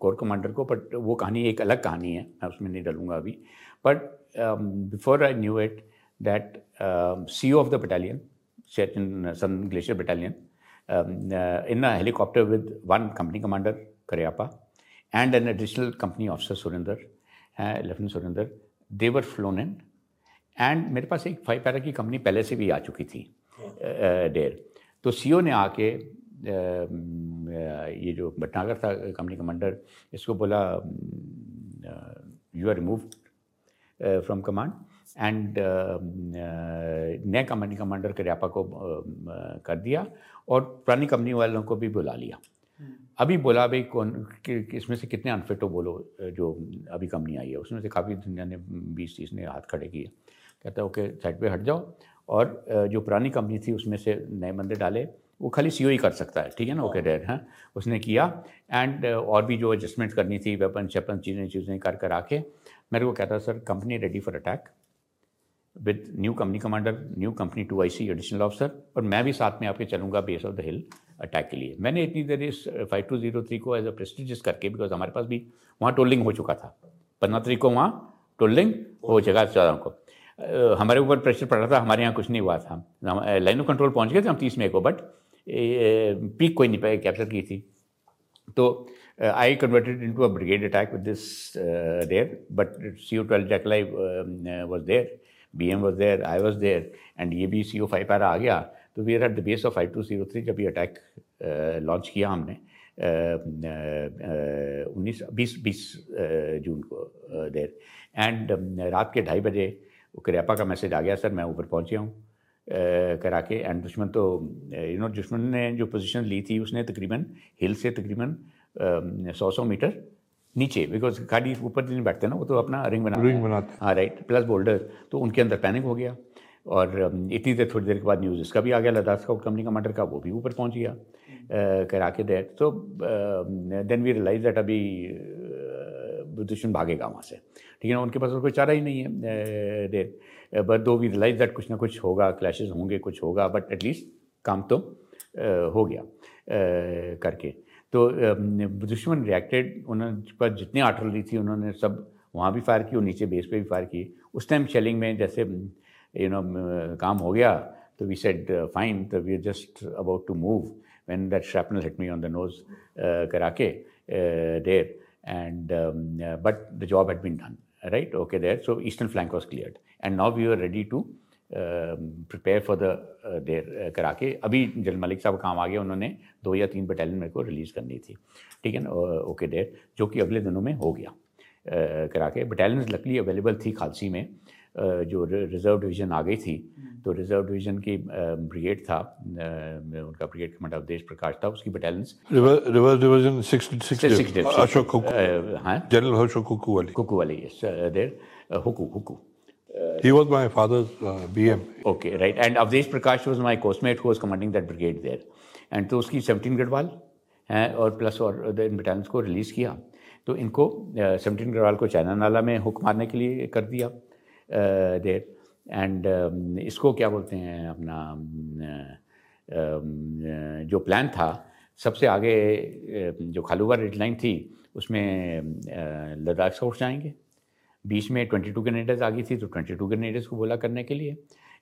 कोर कमांडर को बट वो कहानी एक अलग कहानी है, मैं उसमें नहीं डालूँगा अभी। But before I knew it that C O of the battalion uh, Southern Glacier Battalion um, uh, in a helicopter with one company commander, Karyapa, and an additional company officer, Surinder, uh, Lieutenant Surinder. They were flown in. And मेरे पास एक five para की company पहले से भी आ चुकी थी der तो सीओ ने आके ये जो भटनागर था कंपनी कमांडर इसको बोला you are remove from command and नए कंपनी कमांडर करियापा को uh, कर दिया और पुरानी कंपनी वालों को भी बुला लिया। अभी बोला भाई कौन इसमें से कितने अनफिट हो बोलो जो अभी कंपनी आई है उसमें से काफ़ी दुनिया ने बीस तीस ने हाथ खड़े किए। कहता है ओके साइड पे हट जाओ। और जो पुरानी कंपनी थी उसमें से नए बंदे डाले। वो खाली सी ही कर सकता है ठीक है ना? ओके डेर हाँ? उसने किया। एंड और भी जो एडजस्टमेंट करनी थी वेपन शेपन चीज़ें चीज़ें कर कर आके मेरे को कहता sir company ready for attack with new company commander new company two I additional officer और मैं भी साथ में आपके चलूँगा base of the hill attack के लिए। मैंने इतनी देर इस फाइव टू ज़ीरो थ्री को एज अ प्रेस्टिजियस करके बिकॉज़ हमारे पास भी वहाँ टोलिंग हो चुका था। पंद्रह तारीख को वहाँ टोलिंग हो चुका चौदह को। हमारे ऊपर प्रेशर पड़ रहा था, हमारे यहाँ कुछ नहीं हुआ था। लाइन ऑफ़ कंट्रोल पहुँच गए थे हम तीस मई को बट पीक कोई नहीं कैप्चर की थी। तो I converted in to a brigade attack with this there but C O twelve JAK LI was there B M was there I was there and ये भी सी ओ फाइव पैरा आ गया तो we are at the base of five two zero three जब ये attack launch किया हमने उन्नीस, बीस बीस जून को देर एंड रात के ढाई बजे करियापा का मैसेज आ गया, सर, मैं ऊपर पहुँच गया हूँ करा के एंड दुश्मन तो यू नो दुश्मन ने जो पोजीशन ली थी, उसने तकरीबन हिल से तकरीबन सौ सौ मीटर नीचे बिकॉज़ गाड़ी ऊपर नहीं बैठते ना वो तो अपना रिंग बना रिंग बनाते हाँ। राइट प्लस बोल्डर तो उनके अंदर पैनिक हो गया। और इतनी देर थोड़ी देर के बाद न्यूज़ इसका भी आ गया लद्दाख स्काउट कंपनी कमांडर का वो भी ऊपर पहुँच गया करा के दैट तो देन वी रियलाइज़ दैट अभी दुश्मन भागेगा वहाँ से। ठीक है ना उनके पास कोई चारा ही नहीं है there but though we realize that कुछ ना कुछ होगा क्लैशेज होंगे कुछ होगा बट एटलीस्ट काम तो हो गया करके। तो दुश्मन रिएक्टेड उन्होंने पर जितनी आर्टलरी थी, उन्होंने सब वहाँ भी फायर की और नीचे बेस पे भी फायर की। उस टाइम शेलिंग में जैसे यू नो काम हो गया तो वी सेड फाइन तो we are just about to move when that shrapnel hit me on the nose करा के there and but the job had been done right okay there so eastern flank was clear and now we are ready to prepare for the there करा के अभी general Malik साहब काम आ गया उन्होंने दो या तीन बटालियन मेरे को रिलीज़ करनी थी। ठीक है ना? ओके देर जो कि अगले दिनों में हो गया। करा के बटालियन लकली अवेलेबल थी खालसी में। जो रिज़र्व डिवीज़न आ गई थी तो रिज़र्व डिवीज़न की ब्रिगेड था। उनका ब्रिगेड कमांडर अवधेश प्रकाश था उसकी बटालियंस रिवर्स डिवीज़न अशोक हाँ? जनरल अशोक कुकू वाली। कुकू वाली देर हुकू हुकू he was my father's uh, BM. Okay, right. And Avdesh Prakash was my coastmate who was commanding that brigade there. And तो उसकी सेवनटीन गढ़वाल और प्लस और इन बटालियंस को रिलीज़ किया तो इनको सेवनटीन गढ़वाल को चाइना नाला में हुक मारने के लिए कर दिया देर एंड इसको क्या बोलते हैं अपना जो प्लान था सबसे आगे जो खालूवा रेड लाइन थी उसमें लद्दाख से उठ जाएँगे बीच में ट्वेंटी टू ग्रेनेडर्स आ गई थी तो ट्वेंटी टू ग्रेनेडर्स को बोला करने के लिए।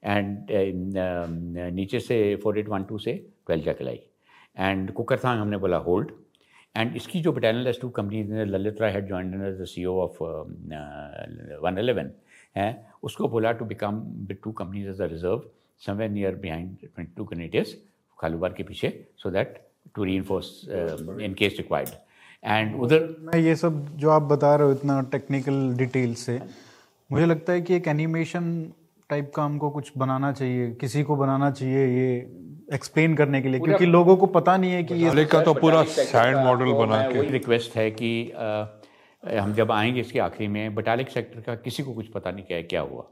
एंड uh, नीचे से फोर एट वन टू से twelve JAK LI and Kukarthang हमने बोला होल्ड एंड इसकी जो battalion as two company Lalit Rai head join the C O of one eleven है उसको बोला to become two companies as a reserve somewhere near behind twenty two कनेटियस Khalubar के पीछे so that to reinforce in case required and उधर मैं ये सब जो आप बता रहे हो इतना टेक्निकल डिटेल से मुझे लगता है कि एक एनिमेशन टाइप का हमको कुछ बनाना चाहिए किसी को बनाना चाहिए ये एक्सप्लेन करने के लिए क्योंकि लोगों को पता नहीं है कि ये का तो पूरा सैंड मॉडल बना के रिक्वेस्ट है कि आ, हम जब आएँगे इसके आखिरी में बटालिक सेक्टर का किसी को कुछ पता नहीं क्या क्या हुआ।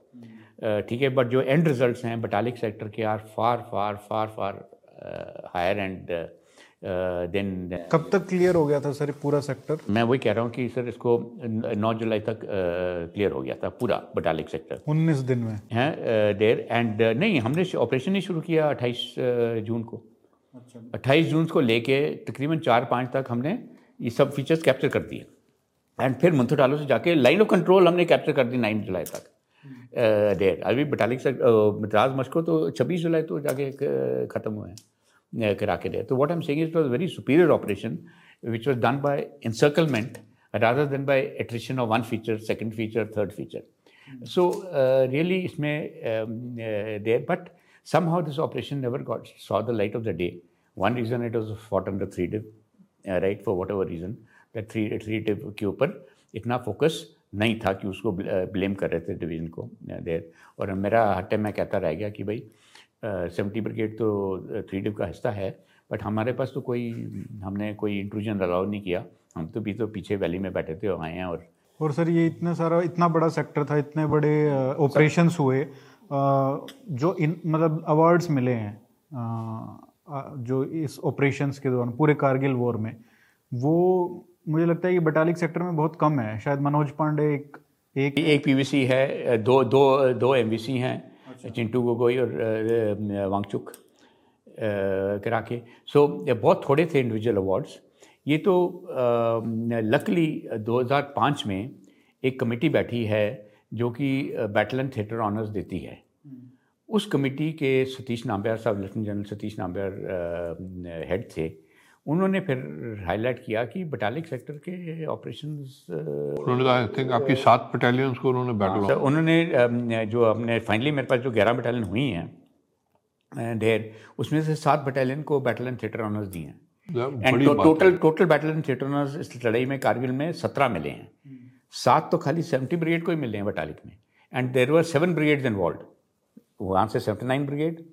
ठीक है बट जो एंड रिजल्ट्स हैं बटालिक सेक्टर के are far far far far higher and then uh, कब तक क्लियर हो गया था सर पूरा सेक्टर मैं वही कह रहा हूँ कि सर इसको 9 जुलाई तक क्लियर uh, हो गया था पूरा बटालिक सेक्टर 19 दिन में? हैं देर एंड नहीं हमने ऑपरेशन ही शुरू किया 28 जून को। अच्छा। 28 जून को लेके तकरीबन चार पाँच तक हमने ये सब फीचर्स कैप्चर कर दिए। एंड फिर मंथोटालो से जाके लाइन ऑफ़ कंट्रोल हमने कैप्चर कर दी नाइन जुलाई तक। देर अभी बटालिक मद्रास मस्को तो छब्बीस जुलाई तो जाके ख़त्म हुए हैं। करा के दे तो what am seeing it was very superior operation which was done by encirclement rather than by attrition of one feature second feature third feature so really इसमें there but somehow this operation never got saw the light of the day one reason it was fought on the three div right for whatever reason the three three div के ऊपर इतना focus नहीं था कि उसको blame कर रहे थे डिवीज़न को देर और मेरा हटे में कहता रह गया कि भाई सेवेंटी ब्रिगेड तो थ्री डिव का हिस्सा है बट हमारे पास तो कोई हमने कोई इंट्रूजन अलाउ नहीं किया हम तो भी तो पीछे वैली में बैठे थे और आए हैं और और सर ये इतना सारा इतना बड़ा सेक्टर था इतने बड़े ऑपरेशंस हुए जो इन मतलब अवार्ड्स मिले हैं जो इस ऑपरेशंस के दौरान पूरे कारगिल वॉर में वो मुझे लगता है कि बटालिक सेक्टर में बहुत कम है शायद मनोज पांडे एक एक एक पीवीसी है दो दो दो एमवीसी हैं। चिंटू गोगोई और वांगचुक करा के। सो बहुत थोड़े थे इंडिविजुअल अवार्ड्स ये तो लकली 2005 में एक कमेटी बैठी है जो कि बैटलन थिएटर ऑनर्स देती है। हम्म। उस कमेटी के सतीश नाम्बियार साहब lieutenant general Satish Nambiar head थे। उन्होंने फिर हाईलाइट किया कि बटालिक सेक्टर के ऑपरेशन उन्होंने आई थिंक आपकी सात बटालियंस को उन्होंने बैटल हाँ, उन्होंने जो अपने फाइनली मेरे पास जो ग्यारह बटालियन हुई हैं ढेर उसमें से सात बटालियन को बैटलियन थिएटर ऑनर्स दिए हैं। And total total battalion theatre honours इस लड़ाई में कारगिल में सत्रह मिले हैं। सात तो खाली सेवेंटी ब्रिगेड को ही मिले हैं बटालिक में। And there were seven brigades involve वहाँ से seventy nine brigade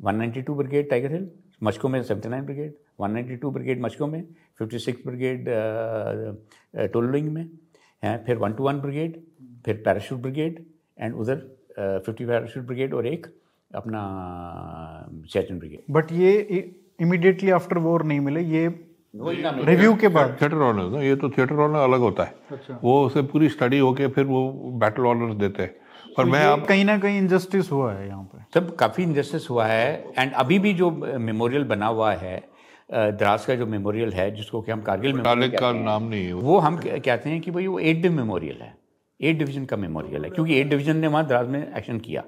one ninety two brigade tiger hill Mushkoh में seventy nine brigade 192 brigade Mushkoh में 56 ब्रिगेड टोलिंग में हैं फिर वन टू वन ब्रिगेड फिर पैराशूट ब्रिगेड एंड उधर फिफ्टी पैराशूट ब्रिगेड और एक अपना चैचन ब्रिगेड। बट ये इमिडिएटली आफ्टर वॉर नहीं मिले ये रिव्यू के बाद। थिएटर ऑनर्स ना? ये तो थिएटर ऑनर अलग होता है। अच्छा। वो उसे पूरी स्टडी होके फिर वो बैटल ऑनर्स देते हैं। पर तो मैं आप कहीं ना कहीं इंजस्टिस हुआ है यहाँ पे। सब काफ़ी इंजस्टिस हुआ है एंड अभी भी जो मेमोरियल बना हुआ है द्रास का जो मेमोरियल है जिसको कि हम कारगिल मेमोरियल का नाम नहीं है वो। हम कहते हैं कि भाई वो एट डिव मेमोरियल है। एट डिवीज़न का मेमोरियल है क्योंकि एट डिवीज़न ने वहाँ द्रास में एक्शन किया।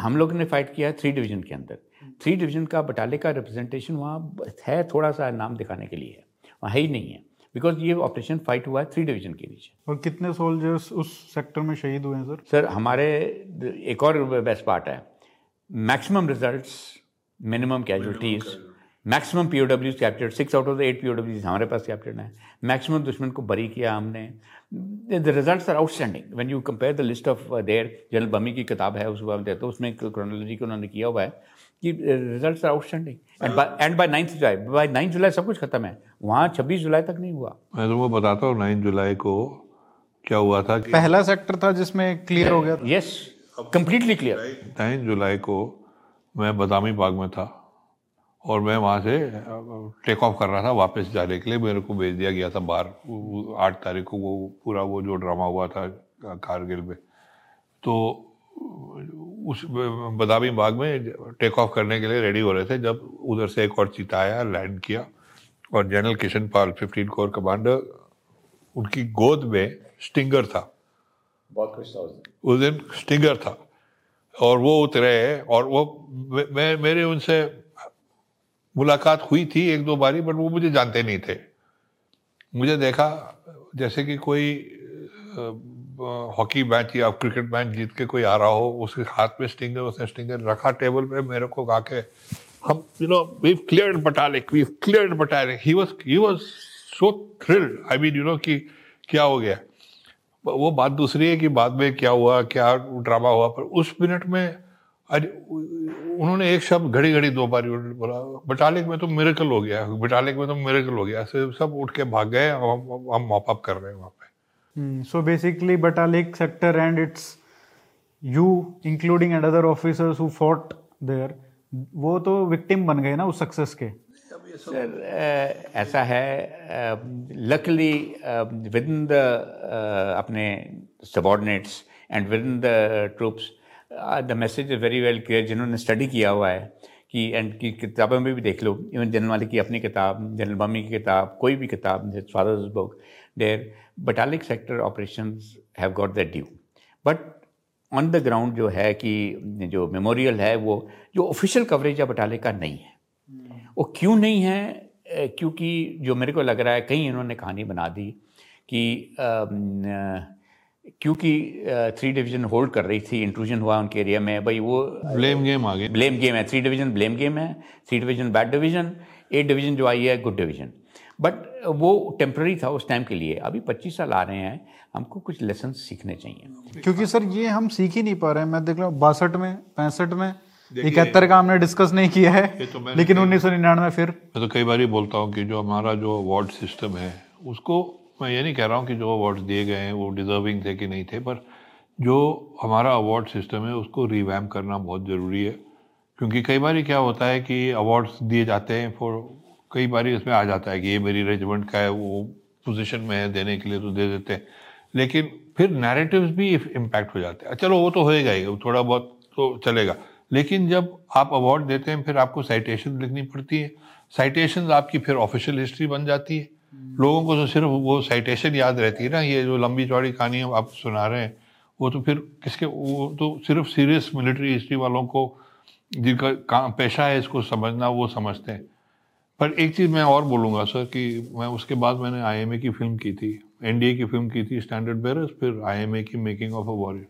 हम लोग ने फाइट किया है थ्री डिवीज़न के अंदर। थ्री डिवीज़न का बटाले का रिप्रेजेंटेशन वहाँ है थोड़ा सा नाम दिखाने के लिए। है वहाँ है ही नहीं है बिकॉज़ ये ऑपरेशन फाइट हुआ है थ्री डिवीज़न के नीचे। और कितने सोल्जर्स उस सेक्टर में शहीद हुए हैं सर सर हमारे एक और बेस्ट पार्ट है। Maximum results minimum casualties maximum P O डब्ल्यूज captured six out of the eight P O डब्ल्यूज हमारे पास कैप्चर्ड है। मैक्सिमम दुश्मन को बरी किया हमने। The results are outstanding when you compare the list of there general Bammi की किताब है उस बार तो उसमें क्रोनोलॉजी को उन्होंने किया हुआ है कि results are outstanding and by ninth July by ninth July सब कुछ खत्म है। वहाँ छब्बीस जुलाई तक नहीं हुआ। मैं तुमको बताता हूँ नाइन्थ जुलाई को क्या हुआ था कि पहला सेक्टर था जिसमें क्लियर हो गया yes completely clear ninth July को मैं बदामी बाग में था। और मैं वहाँ से टेक ऑफ़ कर रहा था वापस जाने के लिए। मेरे को भेज दिया गया था बाहर। आठ तारीख को वो पूरा वो जो ड्रामा हुआ था कारगिल में। तो उस बदामी बाग में टेक ऑफ़ करने के लिए रेडी हो रहे थे जब उधर से एक और चीता आया लैंड किया। और general Kishan Pal fifteen corps commander उनकी गोद में स्टिंगर था। बहुत खुश था उस दिन। स्टिंगर था। और वो उतरे और वो मैं मेरे उनसे मुलाकात हुई थी एक दो बारी बट वो मुझे जानते नहीं थे। मुझे देखा, जैसे कि कोई हॉकी मैच या क्रिकेट मैच जीत के कोई आ रहा हो, उसके हाथ में स्टिंगर उसने स्टिंगर रखा टेबल पे, मेरे को गा के, हम you know we clear Batalik we clear Batalik he was he was so thrilled I mean you know कि क्या हो गया। वो बात दूसरी है कि बाद में क्या हुआ, क्या ड्रामा हुआ, पर उस मिनट में उन्होंने एक शब्द घड़ी घड़ी दो बार बोला बटालिक में तो मेरेकल हो गया बटालिक में तो मेरेकल हो गया सब उठ के भाग गए हम मॉप अप कर रहे हैं वहाँ पे. So basically Batalik sector and it's you including and other officers who fought there वो तो विक्टिम बन गए ना उस सक्सेस के। सर ऐसा है लकली विद इन द अपने subordinates and within the troops the message is very well clear जिन्होंने स्टडी किया हुआ है कि एंड की किताबों में भी देख लो इवन जनरल मालिक की अपनी किताब, जनरल बमी की किताब, कोई भी किताब fathers book there Batalik sector operation have got the due but on the ground जो है कि जो मेमोरियल है वो, जो ऑफिशियल कवरेज है बटालिक का नहीं है। वो क्यों नहीं है? क्योंकि जो मेरे को लग रहा है, कहीं इन्होंने कहानी बना दी कि क्योंकि थ्री डिवीज़न होल्ड कर रही थी इंट्रूजन हुआ उनके एरिया में भाई वो ब्लेम गेम आ गया। ब्लेम गेम है थ्री डिवीज़न ब्लेम गेम है three division bad division eight division जो आई है गुड डिवीज़न बट वो टेम्प्रेरी था उस टाइम के लिए। अभी 25 साल आ रहे हैं हमको कुछ लेसन सीखने चाहिए। क्योंकि सर ये हम सीख ही नहीं पा रहे हैं। मैं देख रहा हूँ बासठ में पैंसठ में इकहत्तर का हमने डिस्कस नहीं किया है तो लेकिन उन्नीस सौ निन्यानवे फिर। मैं तो कई बार ही बोलता हूँ कि जो हमारा जो अवार्ड सिस्टम है उसको मैं ये नहीं कह रहा हूँ कि जो अवार्ड्स दिए गए हैं वो डिजर्विंग थे कि नहीं थे, पर जो हमारा अवार्ड सिस्टम है उसको रिवैम करना बहुत ज़रूरी है। क्योंकि कई बार क्या होता है कि अवार्ड्स दिए जाते हैं फॉर कई बार इसमें आ जाता है कि ये मेरी रेजिमेंट का है, वो पोजीशन में है, देने के लिए तो दे देते हैं। लेकिन फिर नैरेटिव्स भी इम्पैक्ट हो जाते हैं। चलो, वो तो होएगा ही थोड़ा बहुत तो चलेगा। लेकिन जब आप अवार्ड देते हैं, फिर आपको साइटेशन लिखनी पड़ती है। साइटेशन आपकी फिर ऑफिशियल हिस्ट्री बन जाती है। लोगों को तो सिर्फ़ वो साइटेशन याद रहती है ना, ये जो लंबी चौड़ी कहानी आप सुना रहे हैं, वो तो फिर किसके, वो तो सिर्फ़ सीरियस मिलिट्री हिस्ट्री वालों को जिनका काम, पेशा है इसको समझना, वो समझते हैं। पर एक चीज़ मैं और बोलूँगा, सर, कि मैं, उसके बाद मैंने आईएमए की फ़िल्म की थी एनडीए की फ़िल्म की थी स्टैंडर्ड बेरस फिर आईएमए की मेकिंग ऑफ़ अ वॉरियर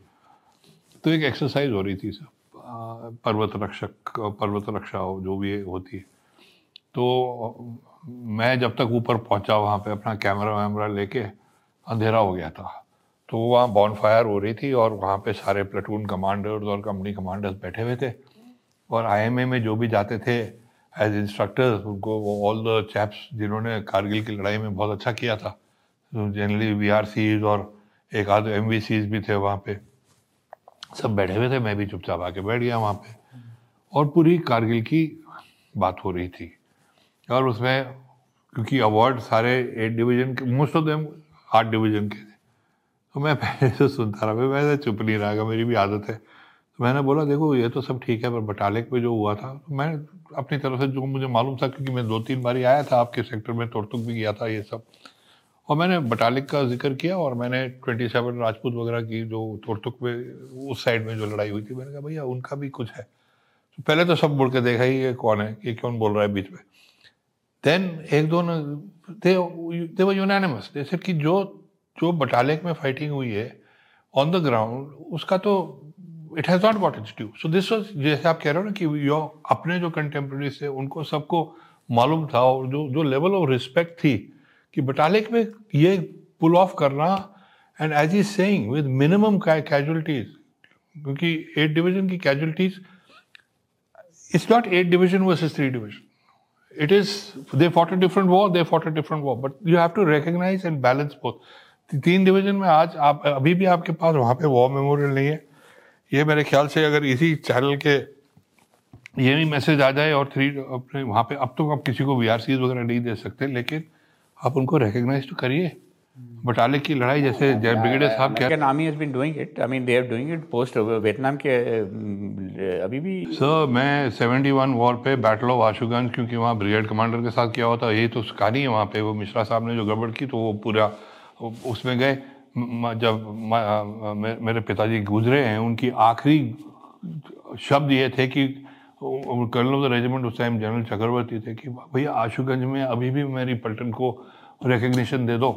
तो एक एक्सरसाइज हो रही थी, सर पर्वत रक्षक, पर्वत रक्षा हो, जो भी होती है। तो मैं जब तक ऊपर पहुँचा वहाँ पे अपना कैमरा वैमरा लेके, अंधेरा हो गया था। तो वहाँ बॉन फायर हो रही थी और वहाँ पे सारे प्लेटून कमांडर्स और कंपनी कमांडर्स बैठे हुए थे। और आईएमए में जो भी जाते थे एज इंस्ट्रक्टर्स उनको वो ऑल द चैप्स जिन्होंने कारगिल की लड़ाई में बहुत अच्छा किया था। जनरली वी आर सीज और एक आध एम वी सीज भी थे वहाँ पे। सब बैठे हुए थे, मैं भी चुपचाप आके बैठ गया वहाँ पे। और पूरी कारगिल की बात हो रही थी। और उसमें क्योंकि अवार्ड सारे एट डिवीज़न के मोस्ट ऑफ़ देम आठ डिवीज़न के थे। तो मैं पहले से सुनता रहा, मैं चुप नहीं रहा, मेरी भी आदत है। तो मैंने बोला, देखो, ये तो सब ठीक है, पर बटालिक पे जो हुआ था तो मैं अपनी तरफ़ से जो मुझे मालूम था, क्योंकि मैं दो तीन बार आया था, आपके सेक्टर में तोड़तुक भी किया था ये सब। और मैंने बटालिक का ज़िक्र किया और मैंने ट्वेंटी सेवन राजपूत वगैरह की जो तोड़तुक में, उस साइड में जो लड़ाई हुई थी, मैंने कहा, भैया, उनका भी कुछ है। तो पहले तो सब मुड़ के देखा ही ये कौन है? ये कौन बोल रहा है बीच में? देन एक दो दे वर यूनानिमस जैसे कि जो जो बटालिक में फाइटिंग हुई है ऑन द ग्राउंड उसका तो it has not got its due so this was जैसे आप कह रहे हो ना कि यो अपने जो कंटेम्प्रेरी थे उनको सबको मालूम था और जो जो लेवल ऑफ़ रिस्पेक्ट थी कि बटालिक में ये पुल ऑफ़ करना and as is saying with minimum casualties क्योंकि एट डिवीज़न की casualties it's not eight division versus three division it is, they fought a different war, they fought a different war. But you have to recognize and balance both. तीन division में आज आप, अभी भी आपके पास वहाँ पे वॉर मेमोरियल नहीं है। ये मेरे ख्याल से अगर इसी चैनल के ये भी मैसेज आ जाए और थ्री अपने वहाँ पे अब तो आप किसी को वी वगैरह नहीं दे सकते, लेकिन आप उनको रिकग्नाइज तो करिए। बटाले की लड़ाई जैसे ब्रिगेडियर साहब क्या नामी has been doing it I mean they are doing it post Vietnam के अभी भी। सर मैं 71 वॉर पे बैटल ऑफ़ आशुगंज क्योंकि वहाँ ब्रिगेड कमांडर के साथ क्या होता यही तो कहानी है वहाँ पे। वो मिश्रा साहब ने जो गड़बड़ की तो वो पूरा उसमें गए। जब मेरे पिताजी गुजरे हैं उनकी आखिरी शब्द ये थे कि कर्नल ऑफ़ द रेजिमेंट उस टाइम जनरल चक्रवर्ती थे कि भैया आशुगंज में अभी भी मेरी पलटन को रिकग्निशन दे दो।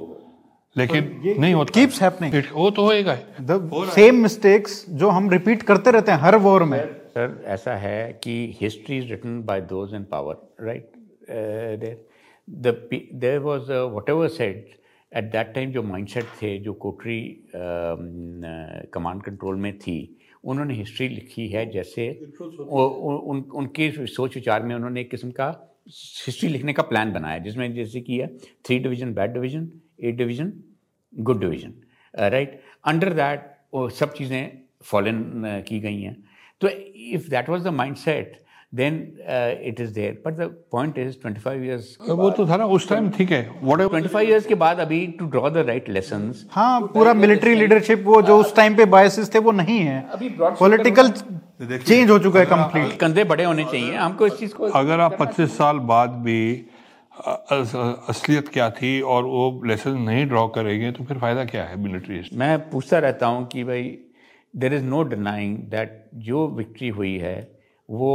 लेकिन नहीं होता कीप्स हैपनिंग वो तो होएगा द सेम मिस्टेक्स जो हम रिपीट करते रहते हैं हर वॉर में। सर ऐसा है कि history is written by those in power right there there was whatever said at that time जो माइंडसेट थे जो कोटरी कमांड कंट्रोल में थी उन्होंने हिस्ट्री लिखी है जैसे उन, उनके सोच विचार में उन्होंने एक किस्म का हिस्ट्री लिखने का प्लान बनाया जिसमें जैसे कि है three division bad division eight division good division right under that वो सब चीज़ें फॉलन की गई हैं। तो if that was the mind set then it is there but the point is 25 years वो तो था ना उस टाइम ठीक है। वट 25 इयर्स के बाद अभी to draw the right lessons हाँ पूरा मिलिट्री लीडरशिप वो जो उस टाइम पे बायसेस थे वो नहीं है। पॉलिटिकल चेंज हो चुका है कंप्लीट कंधे बड़े होने चाहिए। हमको इस चीज़ को अगर आप 25 साल बाद भी असलियत क्या थी और वो लेसन नहीं ड्रॉ करेंगे तो फिर फ़ायदा क्या है मिलिट्री मैं पूछता रहता हूँ कि भाई there is no denying that जो विक्ट्री हुई है, वो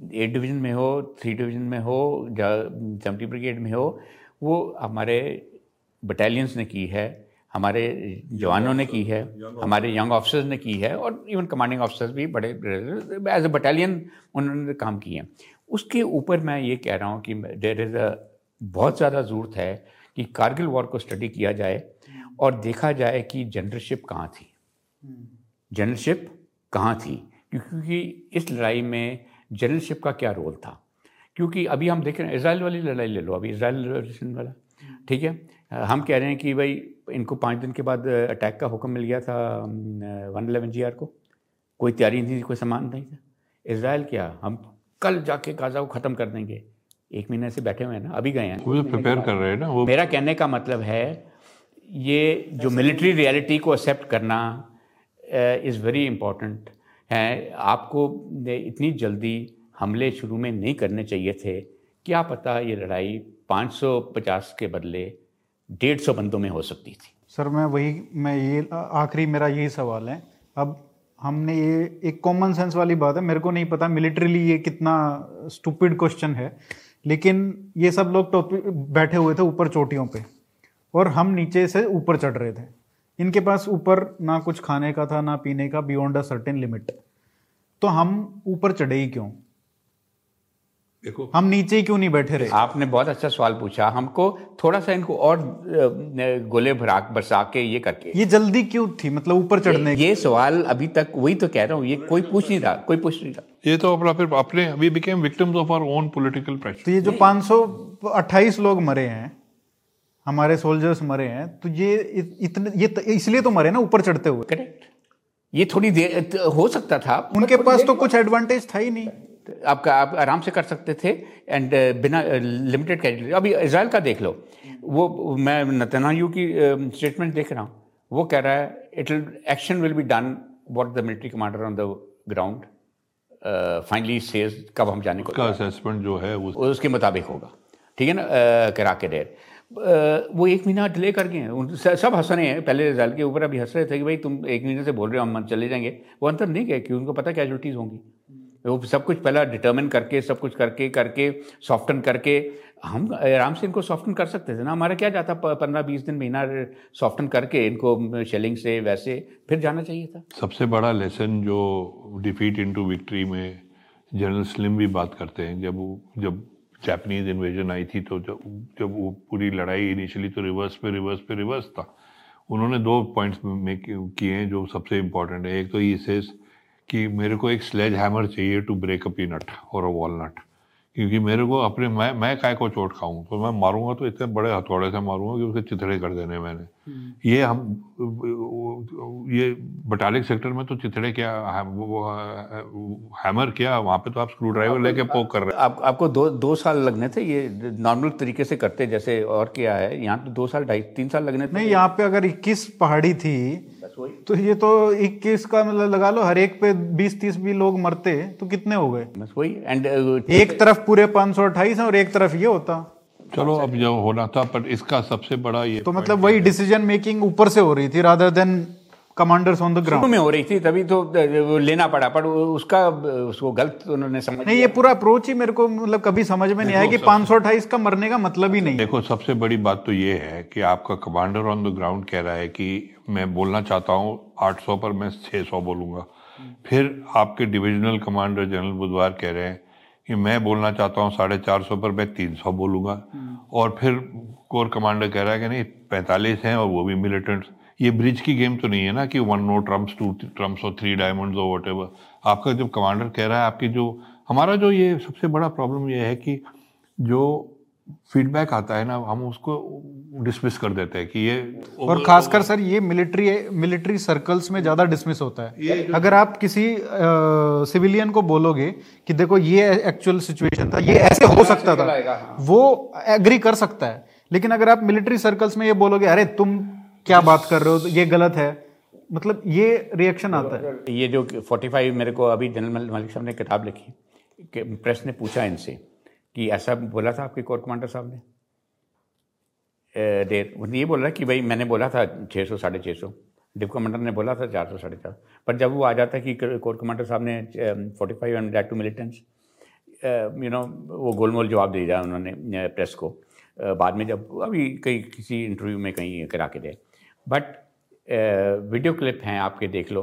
एट डिवीज़न में हो थ्री डिवीज़न में हो सेवेंटी ब्रिगेड में हो, वो हमारे बटालियंस ने की है, हमारे जवानों ने की है, हमारे यंग ऑफिसर्स ने की है और इवन कमांडिंग ऑफिसर्स भी बड़े एज ए बटालियन उन्होंने काम किए हैं। उसके ऊपर मैं ये कह रहा हूँ कि देर इज़ अ बहुत ज़्यादा ज़रूरत है कि कारगिल वॉर को स्टडी किया जाए और देखा जाए कि जनरलशिप कहाँ थी। जनरलशिप कहाँ थी? क्योंकि इस लड़ाई में जनरलशिप का क्या रोल था? क्योंकि अभी हम देख रहे हैं इसराइल वाली लड़ाई ले लो, अभी इसराइल वाला, ठीक है? हम कह रहे हैं कि भाई, इनको पाँच दिन के बाद अटैक का हुक्म मिल गया था वन अलेवन जी को। कोई तैयारी नहीं थी, कोई सामान नहीं था। इसराइल क्या? हम कल जाके गाजा को ख़त्म कर देंगे। एक महीने से बैठे हुए हैं ना अभी गए हैं। वो तो प्रिपेयर कर रहे हैं ना वो मेरा कहने का मतलब है ये जो मिलिट्री रियलिटी को एक्सेप्ट करना इज़ वेरी इंपॉर्टेंट है आपको इतनी जल्दी हमले शुरू में नहीं करने चाहिए थे। क्या पता ये लड़ाई 550 के बदले 150 बंदों में हो सकती थी। सर मैं वही मैं ये आखिरी मेरा यही सवाल है। अब हमने ये एक कॉमन सेंस वाली बात है, मेरे को नहीं पता मिलिट्रीली ये कितना स्टूपिड क्वेश्चन है, लेकिन ये सब लोग टॉपिक बैठे हुए थे ऊपर चोटियों पे और हम नीचे से ऊपर चढ़ रहे थे। इनके पास ऊपर ना कुछ खाने का था, ना पीने का बियॉन्ड अ सर्टेन लिमिट तो हम ऊपर चढ़े ही क्यों? देखो। हम नीचे ही क्यों नहीं बैठे रहे? आपने बहुत अच्छा सवाल पूछा। हमको थोड़ा सा इनको और गोले भराक बरसा के ये करके। ये जल्दी क्यों थी? मतलब ऊपर चढ़ने की ये सवाल अभी तक वही तो कह रहा हूँ ये कोई पूछ नहीं रहा कोई पूछ नहीं रहा। ये तो अपना फिर अपने we became victims of our own political pressure तो ये जो 528 लोग मरे हैं हमारे सोल्जर्स मरे हैं तो ये इतने ये इसलिए तो मरे ना ऊपर चढ़ते हुए। करेक्ट ये थोड़ी देर हो सकता था उनके पास तो कुछ एडवांटेज था ही नहीं। आपका आप आराम से कर सकते थे एंड बिना लिमिटेड कैटेगरी अभी इसराइल का देख लो। वो मैं नतनायू की स्टेटमेंट देख रहा हूँ। वो कह रहा है it action will be done what the military commander on the ground finally says कब हम जाने को असेसमेंट जो है वो उसके मुताबिक होगा। ठीक है ना? अ, करा के डेर वो एक महीना डिले कर गए हैं। सब हंस रहे हैं। पहले रिज़ल्ट के ऊपर अभी हंस रहे थे कि भाई तुम एक महीने से बोल रहे हो हम चले जाएँगे। वो अंतर नहीं गए क्योंकि उनको पता कैजुअलिटीज़ होंगी। वो सब कुछ पहला डिटर्मिन करके, सब कुछ करके करके सॉफ्टन करके, हम आराम से इनको सॉफ्टन कर सकते थे ना। हमारा क्या जाता पंद्रह बीस दिन महीना सॉफ्टन करके इनको शेलिंग से, वैसे, फिर जाना चाहिए था। सबसे बड़ा लेसन जो डिफीट इनटू विक्ट्री में जनरल स्लिम भी बात करते हैं, जब वो, जब जापानीज इन्वेजन आई थी तो जब जब वो पूरी लड़ाई इनिशियली तो रिवर्स पे रिवर्स पे रिवर्स था। उन्होंने दो पॉइंट्स मेक किए हैं जो सबसे इम्पोर्टेंट है। एक तो ये सेज कि मेरे को एक स्लेज हैमर चाहिए टू ब्रेक अ पीनट और अ वॉलनट क्योंकि मेरे को अपने मैं मैं काय को चोट खाऊं? तो मैं मारूँगा तो इतने बड़े हथौड़े से मारूँगा कि उसके चिथड़े कर देने मैंने। ये हम ये बटालिक सेक्टर में तो चिथड़े क्या है- वो- वो- हैमर क्या वहाँ पे तो आप स्क्रू ड्राइवर लेके पोक कर रहे हैं। आप आपको दो दो साल लगने थे? ये नॉर्मल तरीके से करते जैसे और क्या है? यहाँ तो दो साल ढाई तीन साल लगने थे? नहीं यहाँ पे अगर 21 पहाड़ी थी तो ये तो 21 का मतलब लगा लो हर एक पे बीस तीस भी लोग मरते तो कितने हो गए? बस वही एंड एक तरफ़ पूरे पाँच सौ अट्ठाईस और एक तरफ़ ये होता। चलो अब जो होना था पर इसका सबसे बड़ा ये तो मतलब वही डिसीज़न मेकिंग ऊपर से हो रही थी rather than commanders on the ground में हो रही थी तभी तो लेना पड़ा पर उसका उसको गलत उन्होंने समझ नहीं ये पूरा अप्रोच ही मेरे को मतलब कभी समझ में नहीं आया कि पाँच सौ अट्ठाईस का मरने का मतलब ही नहीं। देखो सबसे बड़ी बात तो ये है कि आपका कमांडर ऑन द ग्राउंड कह रहा है कि मैं बोलना चाहता हूँ आठ सौ पर मैं छह सौ बोलूँगा। फिर आपके डिविजनल कमांडर जनरल बुधवार कह रहे हैं कि मैं बोलना चाहता हूँ साढ़े चार सौ पर मैं तीन सौ बोलूँगा। और फिर कोर कमांडर कह रहा है कि नहीं पैंतालीस हैं और वो भी मिलिटेंट्स ये ब्रिज की गेम तो नहीं है ना कि one no trumps two trumps और थ्री डायमंड्स और वट आपका जब कमांडर कह रहा है आपकी जो हमारा जो ये सबसे बड़ा प्रॉब्लम ये है कि जो फीडबैक आता है ना हम उसको डिसमिस कर देते हैं कि ये और खासकर सर ये मिलिट्री मिलिट्री सर्कल्स में ज़्यादा डिसमिस होता है। अगर आप किसी सिविलियन को बोलोगे कि देखो ये एक्चुअल सिचुएशन था ये ऐसे हो सकता था हाँ। वो एग्री कर सकता है। लेकिन अगर आप मिलिट्री सर्कल्स में ये बोलोगे अरे तुम क्या बात कर रहे हो? ये गलत है। मतलब ये रिएक्शन आता है। ये जो 45 मेरे को अभी जनरल मलिक साहब ने किताब लिखी, कि प्रेस ने पूछा इनसे, कि ऐसा बोला था आपके कोर कमांडर साहब ने? देर, उन्होंने ये बोला कि भाई, मैंने बोला था छः सौ, साढ़े छः सौ। डिप कमांडर ने बोला था चार सौ, साढ़े चार पर जब वो आ जाता है कि कोर कमांडर साहब ने forty five and two militants you know वो गोलमोल जवाब दे दिया उन्होंने प्रेस को। बाद में जब अभी कहीं, किसी इंटरव्यू में कहीं करा के दे बट वीडियो क्लिप हैं आपके देख लो।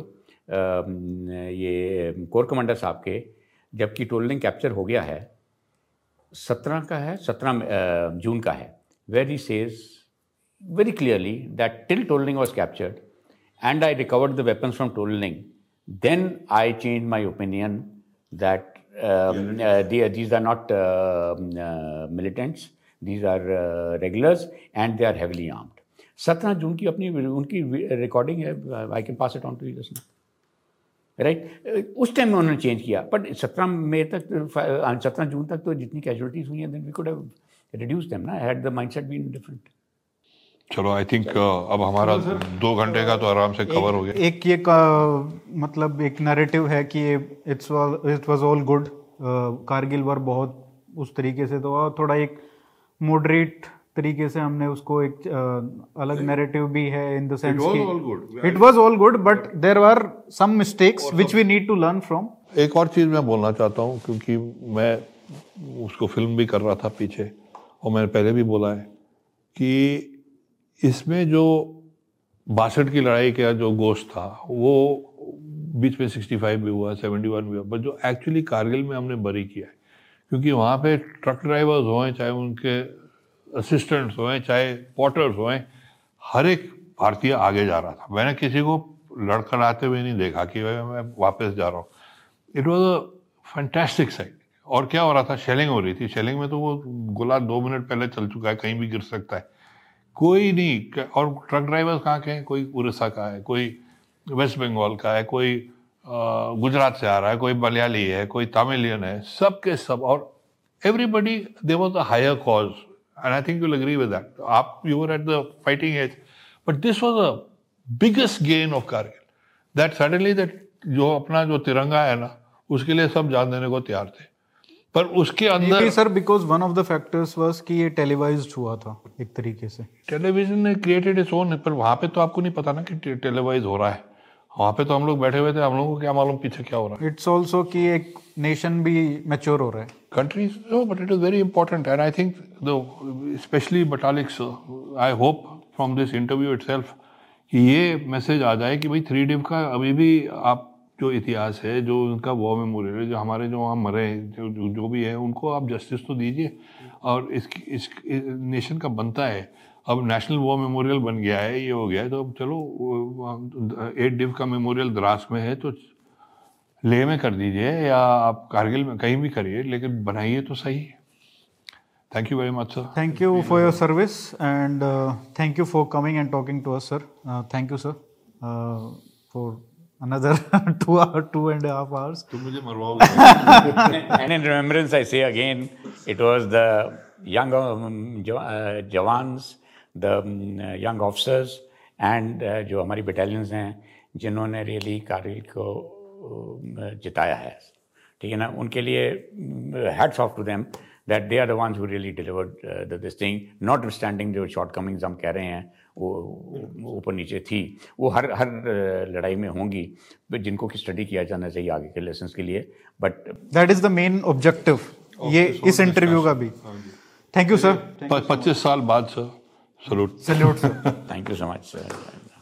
ये कोर कमांडर साहब के जबकि टोलिंग कैप्चर हो गया है सत्रह का है सत्रह जून का है very says very clearly that till Tololing was captured and I recovered the weapons from Tololing then I change my opinion that these are not militants these are regulars and they are heavily armed सत्रह जून की अपनी उनकी recording है I can pass it on to you just right उस time में उन्होंने change किया बट सत्रह मई तक सत्रह जून तक तो जितनी कैजुअलिटीज हुई हैं then we could have reduce them ना? Had the mindset been different चलो आई थिंक uh, अब हमारा दो घंटे का तो आराम से कवर हो गया। एक ये का मतलब एक नैरेटिव है कि it's it was all good Kargil war बहुत उस तरीके से तो थोड़ा एक मॉडरेट तरीके से हमने उसको एक uh, अलग नैरेटिव भी है इन द सेंस कि it was all good but there are some mistakes which we need to learn from एक और चीज़ मैं बोलना चाहता हूँ क्योंकि मैं उसको फ़िल्म भी कर रहा था पीछे और मैंने पहले भी बोला है कि इसमें जो बासठ की लड़ाई का जो गोश्त था वो बीच में 65 भी हुआ 71 भी हुआ बट जो एक्चुअली कारगिल में हमने बरी किया है क्योंकि वहाँ पे ट्रक ड्राइवर्स हों चाहे उनके असिस्टेंट्स हों चाहे पोर्टर्स हों हर एक भारतीय आगे जा रहा था। मैंने किसी को लड़कर आते हुए नहीं देखा कि भाई मैं वापस जा रहा हूँ। It was a fantastic side और क्या हो रहा था? शेलिंग हो रही थी। शेलिंग में तो वो गोला दो मिनट पहले चल चुका है, कहीं भी गिर सकता है। कोई नहीं और ट्रक ड्राइवर्स कहाँ के हैं? कोई उड़ीसा का है, कोई वेस्ट बंगाल का है, कोई गुजरात से आ रहा है, कोई मलयाली है, कोई तमिलियन है सब के सब। और everybody they was a higher cause and I think you agree with that आप you were at the fighting edge but this was a biggest gain of Kargil that suddenly that जो अपना जो तिरंगा है ना उसके लिए सब जान देने को तैयार थे। पर उसके अंदर sir because one of the factors was कि ये टेलीवाइज्ड हुआ था एक तरीके से। टेलीविज़न ने क्रिएटेड इट्स ओन पर वहाँ पे तो आपको नहीं पता ना कि टेलीवाइज हो रहा है। वहाँ पे तो हम लोग बैठे हुए थे। हम लोगों को क्या मालूम पीछे क्या हो रहा है? इट्स ऑल्सो कि एक नेशन भी मेच्योर हो रहा है। Countries no but it is very important and I think specially बटालिक्स I hope from this interview it कि ये मैसेज आ जाए कि भाई थ्री डिव का अभी भी आप जो इतिहास है जो उनका वॉर मेमोरियल है जो हमारे जो वहाँ मरे जो, जो भी है उनको आप जस्टिस तो दीजिए। और इस, इस इस नेशन का बनता है। अब नेशनल वॉर मेमोरियल बन गया है ये हो गया है तो अब चलो एट डिव का मेमोरियल द्रास में है तो लेह में कर दीजिए या आप कारगिल में कहीं भी करिए लेकिन बनाइए तो सही। Thank you very much sir thank you for your service and thank you for coming and talking to us sir thank you sir for another (laughs) two hour, two and a half hours. (laughs) and in remembrance, I say again, it was the young um, uh, Jawans, the um, young officers, and uh, जो हमारी battalions हैं जिन्होंने really Kargil को जिताया है। ठीक है ना? उनके लिए hats off to them that they are the ones who really delivered this thing not standing जो शॉर्टकमिंग्स हम कह रहे हैं वो ऊपर नीचे थी। वो हर हर लड़ाई में होंगी जिनको की स्टडी किया जाना चाहिए आगे के लेसन के लिए but that is the main objective ये इस इंटरव्यू का भी। थैंक यू सर पच्चीस साल बाद sir Salute. Salute, sir. (laughs) Thank you so much, sir.